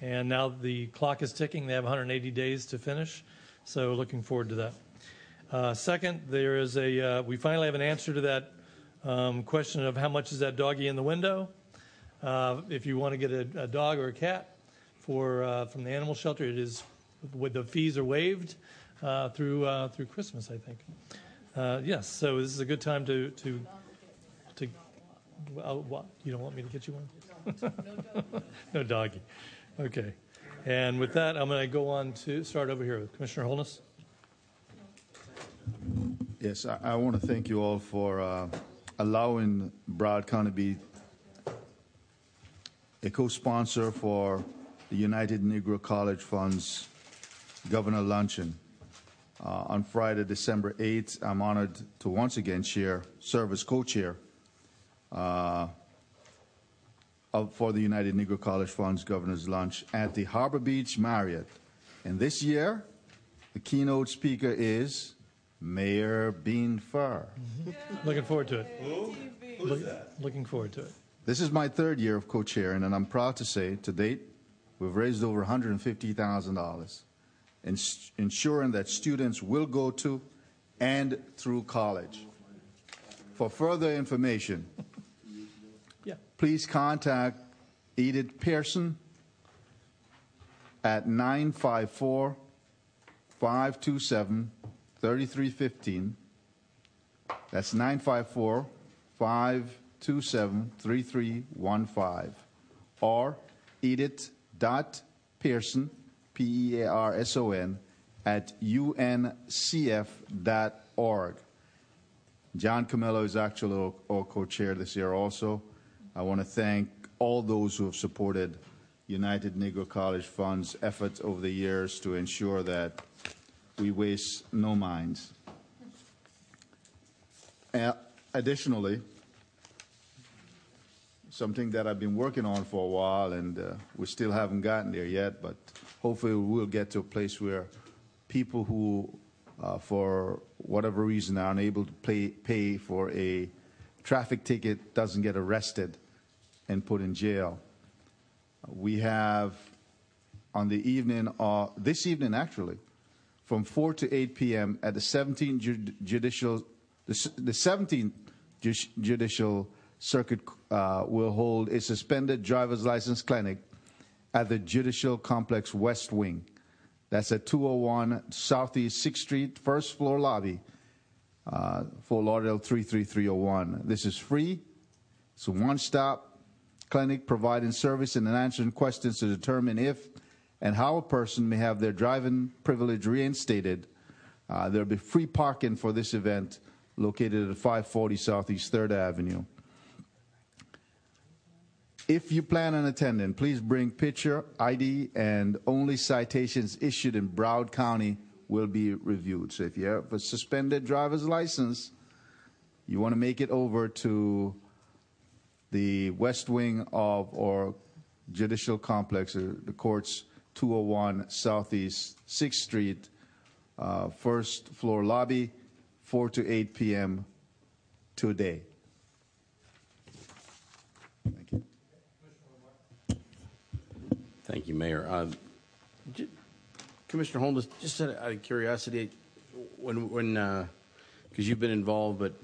And now the clock is ticking. They have 180 days to finish. So looking forward to that. Uh, second, there is a, uh, we finally have an answer to that um, question of how much is that doggy in the window. Uh, if you want to get a, a dog or a cat for, uh, from the animal shelter, it is, the fees are waived through, through Christmas, I think. Uh, yes, so this is a good time to, to, to well, what, you don't want me to get you one? no doggy. Okay. And with that, I'm going to go on to start over here with Commissioner Holness. Yes, I, I want to thank you all for uh, allowing Broward County to be a co-sponsor for the United Negro College Fund's Governor Luncheon. Uh, on Friday, December 8th, I'm honored to once again chair, serve as co-chair uh, of, for the United Negro College Fund's Governor's Lunch at the Harbor Beach Marriott. And this year, the keynote speaker is Mayor Beam Furr. Looking forward to it. Who? Who's Look- Looking forward to it. This is my third year of co-chairing, and I'm proud to say, to date, we've raised over $150,000, ins- ensuring that students will go to and through college. For further information, Yeah. please contact Edith Pearson at 954 527 3315. That's 954 527 3315. Or Edith.Pearson, P E A R S O N, at uncf.org. John Camillo is actually our- our co-chair this year also. I want to thank all those who have supported United Negro College Fund's efforts over the years to ensure that we waste no minds. Uh, Additionally, something that I've been working on for a while, and uh, we still haven't gotten there yet, but hopefully we will get to a place where people who, uh, for whatever reason, are unable to pay, pay for a traffic ticket doesn't get arrested and put in jail. We have on the evening, uh, this evening actually, from 4 to 8 p.m. at the 17th Ju- Judicial, the, the 17th Ju- Judicial Circuit uh, will hold a suspended driver's license clinic at the Judicial Complex West Wing. That's at 201 Southeast 6th Street, first floor lobby, uh, Fort Lauderdale 33301. This is free. It's a one stop clinic providing service and answering questions to determine if and how a person may have their driving privilege reinstated. Uh, there'll be free parking for this event located at 540 Southeast 3rd Avenue. If you plan on attending, please bring picture, ID, and only citations issued in Broward County will be reviewed. So if you have a suspended driver's license, you want to make it over to the west wing of or judicial complex, uh, the courts 201 Southeast 6th Street, uh, first floor lobby, 4 to 8 p.m. today. Thank you, Mayor. Uh, Commissioner Holness, just out of curiosity, when, when, because you've been involved, but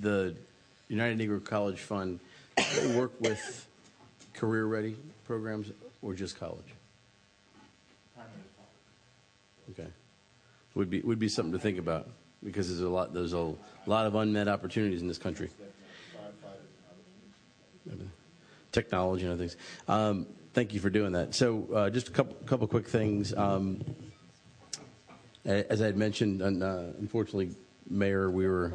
the United Negro College Fund, they work with career-ready programs or just college? Okay. Would be, would be something to think about, because there's a lot, there's a lot of unmet opportunities in this country. Technology and other things. Um, thank you for doing that. So, uh, just a couple, couple quick things. Um, as I had mentioned, and, uh, unfortunately, Mayor, we were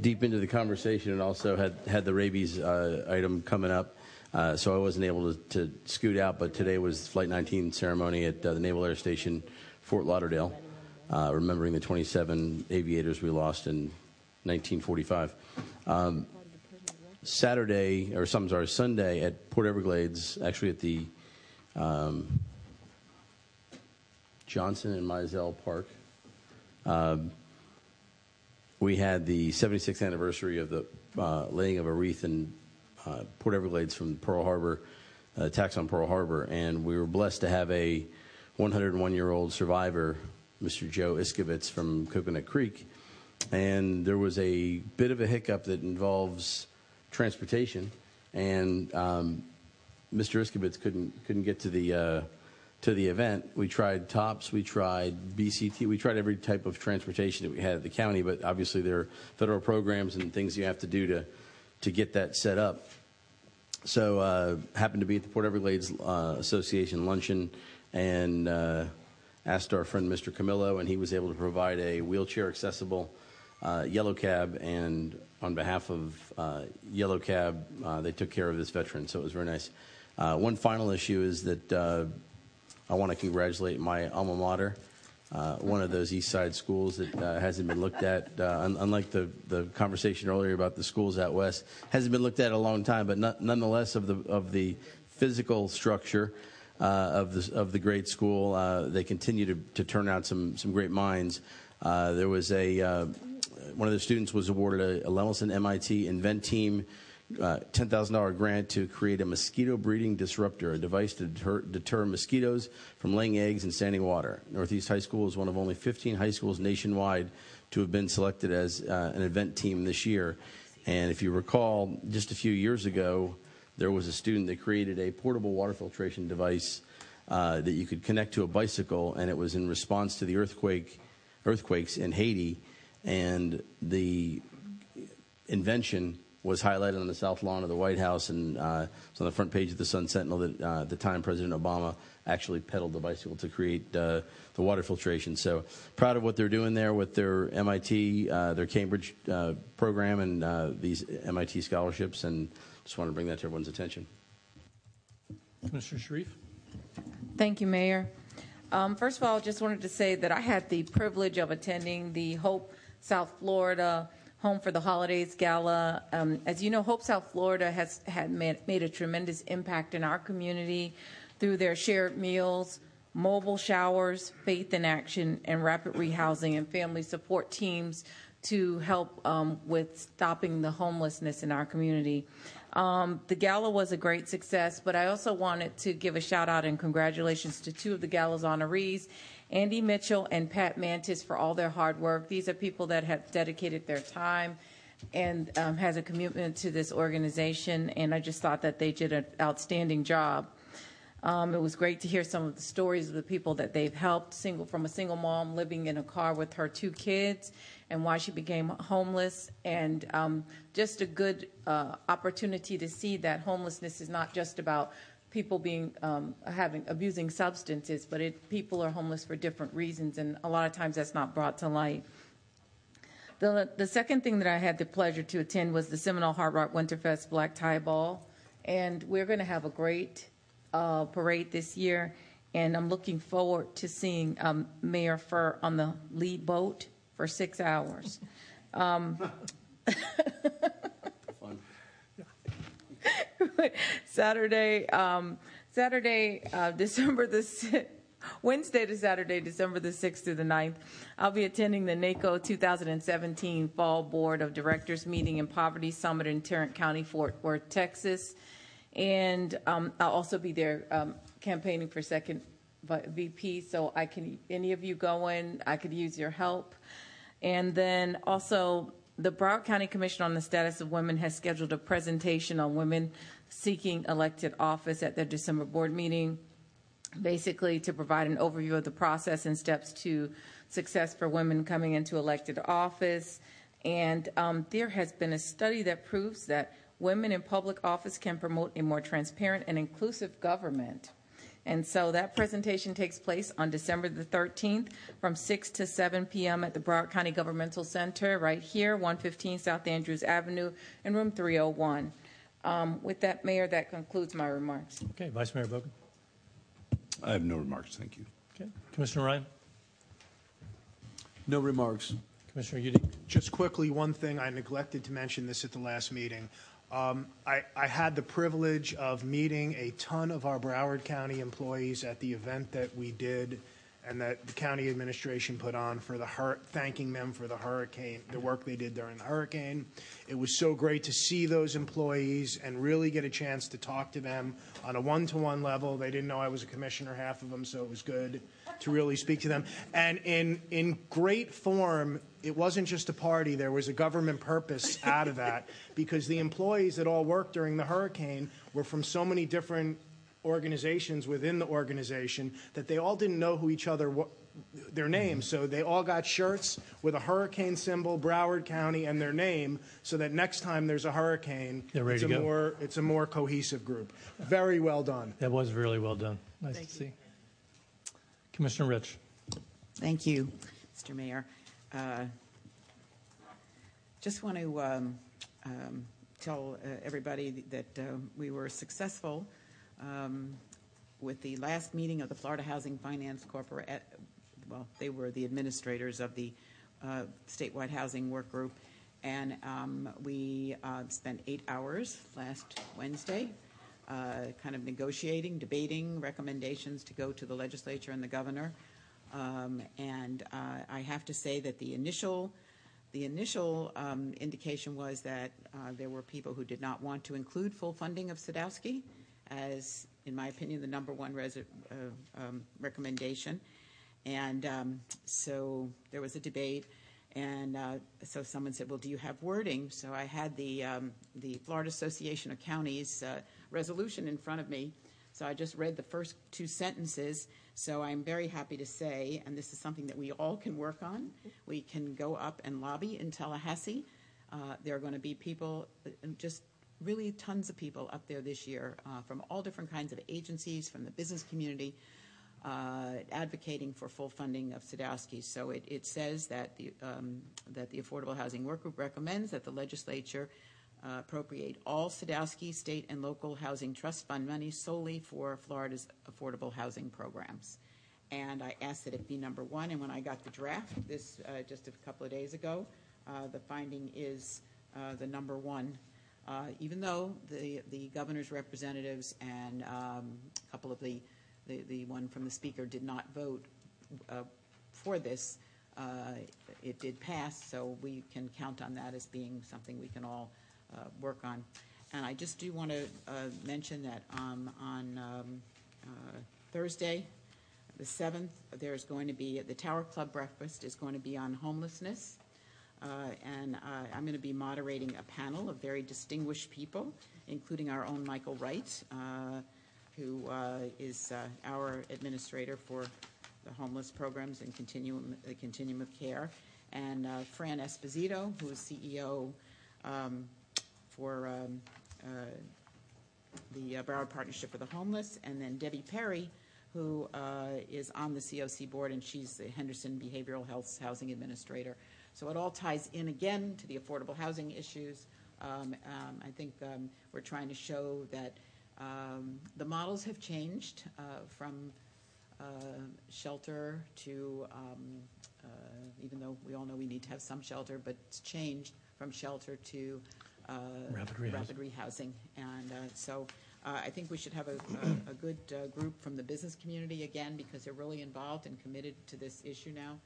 deep into the conversation and also had had the rabies uh, item coming up. Uh, so I wasn't able to, to scoot out, but today was Flight 19 ceremony at uh, the Naval Air Station, Fort Lauderdale, uh, remembering the 27 aviators we lost in 1945. Um, Saturday, or some sorry, Sunday at Port Everglades, actually at the um, Johnson and Mizell Park. Um, we had the 76th anniversary of the uh, laying of a wreath in uh, Port Everglades from Pearl Harbor, uh, attacks on Pearl Harbor, and we were blessed to have a 101 year old survivor, Mr. Joe Iskovitz from Coconut Creek. And there was a bit of a hiccup that involves transportation, and um, Mr. Iskovitz couldn't couldn't get to the uh, to the event. We tried TOPS, we tried BCT, we tried every type of transportation that we had at the county, but obviously there are federal programs and things you have to do to to get that set up. So uh, happened to be at the Port Everglades uh, Association luncheon and uh, asked our friend Mr. Camillo, and he was able to provide a wheelchair accessible uh, yellow cab. And on behalf of uh, Yellow Cab, uh, they took care of this veteran, so it was very nice. Uh, one final issue is that uh, I want to congratulate my alma mater. Uh, one of those East Side schools that hasn't been looked at, un- unlike the, the conversation earlier about the schools out west, hasn't been looked at a long time, but not, nonetheless, of the, of the physical structure of, the, of the great school, they continue to, to turn out some, some great minds. There was a, one of the students was awarded a, a Lemelson MIT InvenTeam uh, $10,000 grant to create a mosquito breeding disruptor, a device to deter, deter mosquitoes from laying eggs in standing water. Northeast High School is one of only 15 high schools nationwide to have been selected as uh, an event team this year. And if you recall, just a few years ago, there was a student that created a portable water filtration device uh, that you could connect to a bicycle, and it was in response to the earthquake, earthquakes in Haiti. And the invention was highlighted on the south lawn of the White House, and uh, it's on the front page of the Sun Sentinel that uh, at the time President Obama actually pedaled the bicycle to create uh, the water filtration. So proud of what they're doing there with their MIT, uh, their Cambridge uh, program, and uh, these MIT scholarships, and just want to bring that to everyone's attention. Commissioner Sharief? Thank you, Mayor. Um, first of all, I just wanted to say that I had the privilege of attending the Hope South Florida Home for the Holidays Gala. Um, as you know, Hope South Florida has had made, made a tremendous impact in our community through their shared meals, mobile showers, faith in action, and rapid rehousing and family support teams to help um, with stopping the homelessness in our community. Um, the gala was a great success, but I also wanted to give a shout out and congratulations to two of the gala's honorees, Andy Mitchell and Pat Mantis, for all their hard work. These are people that have dedicated their time, and um, has a commitment to this organization, and I just thought that they did an outstanding job. Um, it was great to hear some of the stories of the people that they've helped, single from a single mom living in a car with her two kids, and why she became homeless, and um, just a good uh, opportunity to see that homelessness is not just about people being um, having abusing substances, but it, people are homeless for different reasons, and a lot of times that's not brought to light. The, the second thing that I had the pleasure to attend was the Seminole Hard Rock Winterfest Black Tie Ball, and we're going to have a great uh, parade this year, and I'm looking forward to seeing um, Mayor Furr on the lead boat for six hours. Um, Saturday, um, Saturday, uh, December the Wednesday to Saturday, December the 6th through the 9th, I'll be attending the NACO 2017 Fall Board of Directors meeting and Poverty Summit in Tarrant County, Fort Worth, Texas. And um, I'll also be there um, campaigning for second VP. So I can, any of you going, I could use your help. And then also, the Broward County Commission on the Status of Women has scheduled a presentation on women seeking elected office at their December board meeting, basically to provide an overview of the process and steps to success for women coming into elected office. And um, there has been a study that proves that women in public office can promote a more transparent and inclusive government. And so that presentation takes place on December the 13th from 6 to 7 p.m. at the Broward County Governmental Center right here, 115 South Andrews Avenue in room 301. Um, with that, Mayor, that concludes my remarks. Okay, Vice Mayor Bogen. I have no remarks, thank you. Okay, Commissioner Ryan. No remarks. Commissioner Udine. Just quickly, one thing, I neglected to mention this at the last meeting. Um, I, I had the privilege of meeting a ton of our Broward County employees at the event that we did and that the county administration put on for the hur- thanking them for the hurricane, the work they did during the hurricane. It was so great to see those employees and really get a chance to talk to them on a one-to-one level. They didn't know I was a commissioner, half of them, so it was good to really speak to them. And in in great form, it wasn't just a party. There was a government purpose out of that because the employees that all worked during the hurricane were from so many different organizations within the organization that they all didn't know who each other wa- their names. So they all got shirts with a hurricane symbol, Broward County, and their name, so that next time there's a hurricane, They're ready it's to a go. more it's a more cohesive group. Very well done. That was really well done. Nice to see. Commissioner Rich. Thank you, Mr. Mayor. Uh, Just want to um, um, tell uh, everybody that uh, we were successful with the last meeting of the Florida Housing Finance Corporation. Well, they were the administrators of the uh, statewide housing work group, and um, we uh, spent eight hours last Wednesday uh, kind of negotiating, debating recommendations to go to the legislature and the governor. Um, and uh, I have to say that the initial, the initial um, indication was that uh, there were people who did not want to include full funding of Sadowski as, in my opinion, the number one uh, um, recommendation. And um, so there was a debate, and uh, so someone said, "Well, do you have wording?" So I had the um, the Florida Association of Counties uh, resolution in front of me. So I just read the first two sentences. So I'm very happy to say, and this is something that we all can work on. We can go up and lobby in Tallahassee. There are going to be people, just really tons of people up there this year uh, from all different kinds of agencies, from the business community, uh, advocating for full funding of Sadowski. So it, it says that the, um, that the Affordable Housing Work Group recommends that the legislature uh, appropriate all Sadowski state and local housing trust fund money solely for Florida's affordable housing programs. And I asked that it be number one. And when I got the draft this uh, just a couple of days ago, uh, the finding is uh, the number one. Uh, even though the the governor's representatives and um, a couple of the, the the one from the speaker did not vote uh, for this, uh, it did pass. So we can count on that as being something we can all uh, work on. And I just do want to uh, mention that um, on um, uh, Thursday, the 7th, there's going to be, the Tower Club breakfast is going to be on homelessness. Uh, and uh, I'm going to be moderating a panel of very distinguished people, including our own Michael Wright, uh, who uh, is uh, our administrator for the homeless programs and continuum, the continuum of care, and uh, Fran Esposito, who is CEO um, for um, the Broward Partnership for the Homeless, and then Debbie Perry, who is on the COC board, and she's the Henderson Behavioral Health Housing Administrator. So it all ties in again to the affordable housing issues. Um, um, I think um, we're trying to show that um, the models have changed uh, from uh, shelter to, um, uh, even though we all know we need to have some shelter, but it's changed from shelter to uh, Rapid rehousing. rapid rehousing. And uh, so uh, I think we should have a, a, a good uh, group from the business community again because they're really involved and committed to this issue now.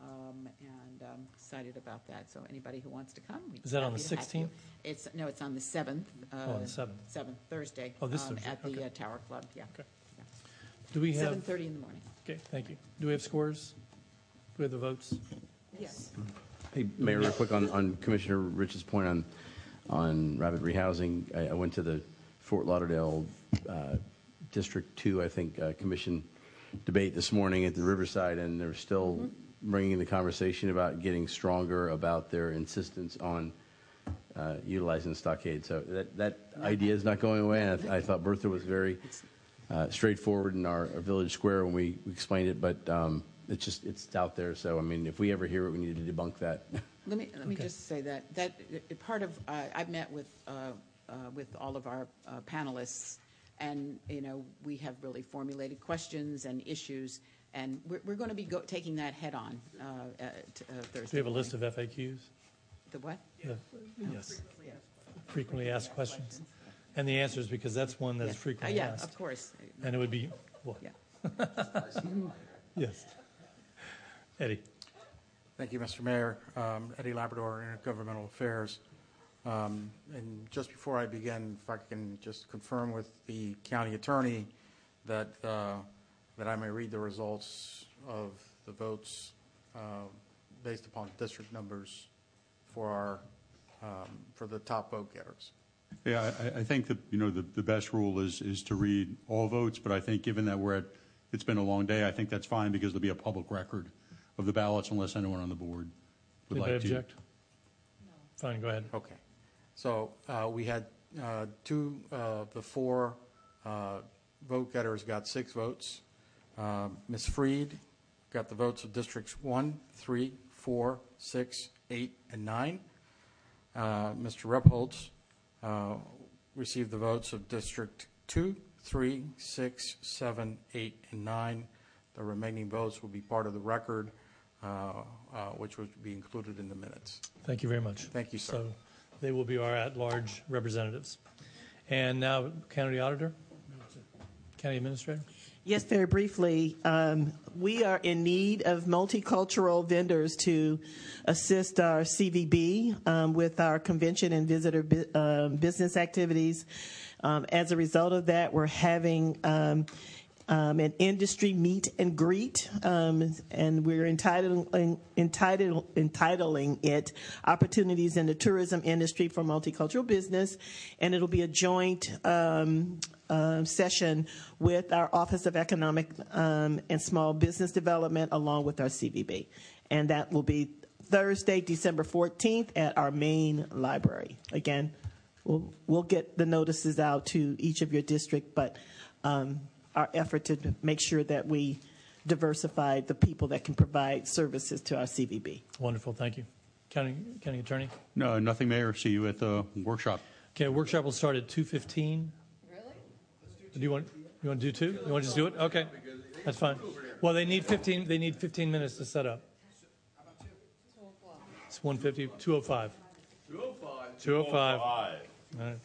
Um, and um, excited about that. So anybody who wants to come, we'd Is that on happy the to have you. 16th? It's no, it's on the seventh. Uh, Oh, on the 7th. Seventh Thursday. Oh, this um, Thursday, at the okay. uh, Tower Club. Yeah. Okay. Do we have? Seven thirty in the morning. Okay, thank you. Do we have scores? Do we have the votes? Yes. Hey, Mayor, real quick on, on Commissioner Rich's point on, on rapid rehousing. I, I went to the Fort Lauderdale uh, District Two, I think, uh, Commission debate this morning at the Riverside, and they're still bringing the conversation about getting stronger about their insistence on uh, utilizing the stockade. So that, that idea is not going away, and I, th- I thought Bertha was very uh, straightforward in our, our village square when we we explained it, but um, it's just, it's out there. So, I mean, if we ever hear it, we need to debunk that. Let me, let me just say that, that, uh, part of, uh, I've met with, uh, uh, with all of our uh, panelists, and, you know, we have really formulated questions and issues, and we're, we're going to be go- taking that head-on uh, uh, t- uh, Thursday. Do you have a list of FAQs? The what? The- Yes. Frequently asked questions. And the answers, because that's one that's Yeah. Uh, frequently yeah, asked. of course. And it would be, well. Yes. Eddie. Thank you, Mr. Mayor. Um, Eddie Labrador, Intergovernmental Affairs. Um, And just before I begin, if I can just confirm with the county attorney that, uh, that I may read the results of the votes uh, based upon district numbers for our, um, for the top vote getters. Yeah, I, I think that, you know, the, the best rule is, is to read all votes, but I think given that we're at, it's been a long day, I think that's fine because there'll be a public record of the ballots unless anyone on the board would Anybody like to. object? Fine, go ahead. Okay. So uh, we had uh, two of the four uh, vote getters got six votes. Uh, Ms. Fried got the votes of districts one, three, four, six, eight, and 9. Uh, Mr. Repholz uh, received the votes of District 2, 3, 6, 7, 8, and 9. The remaining votes will be part of the record, uh, uh, which would be included in the minutes. Thank you very much. Thank you, sir. So they will be our at-large representatives. And now, County Auditor? County Administrator? Yes, very briefly, um, we are in need of multicultural vendors to assist our CVB um, with our convention and visitor bu- um, business activities. Um, as a result of that, we're having um, um, an industry meet and greet, and we're entitling, entitled, entitling it Opportunities in the Tourism Industry for Multicultural Business, and it'll be a joint uh, session with our Office of Economic um, and Small Business Development along with our CVB. And that will be Thursday, December 14th at our main library. Again, we'll, we'll get the notices out to each of your district, but um, our effort to make sure that we diversify the people that can provide services to our CVB. Wonderful, thank you. County, County Attorney? No, nothing, Mayor. See you at the workshop. Okay, workshop will start at 2:15. Do you want, you want to do two? You want to just do it? Okay, that's fine. Well, they need 15, they need 15 minutes to set up. It's 150, 205. 205. 205. All right.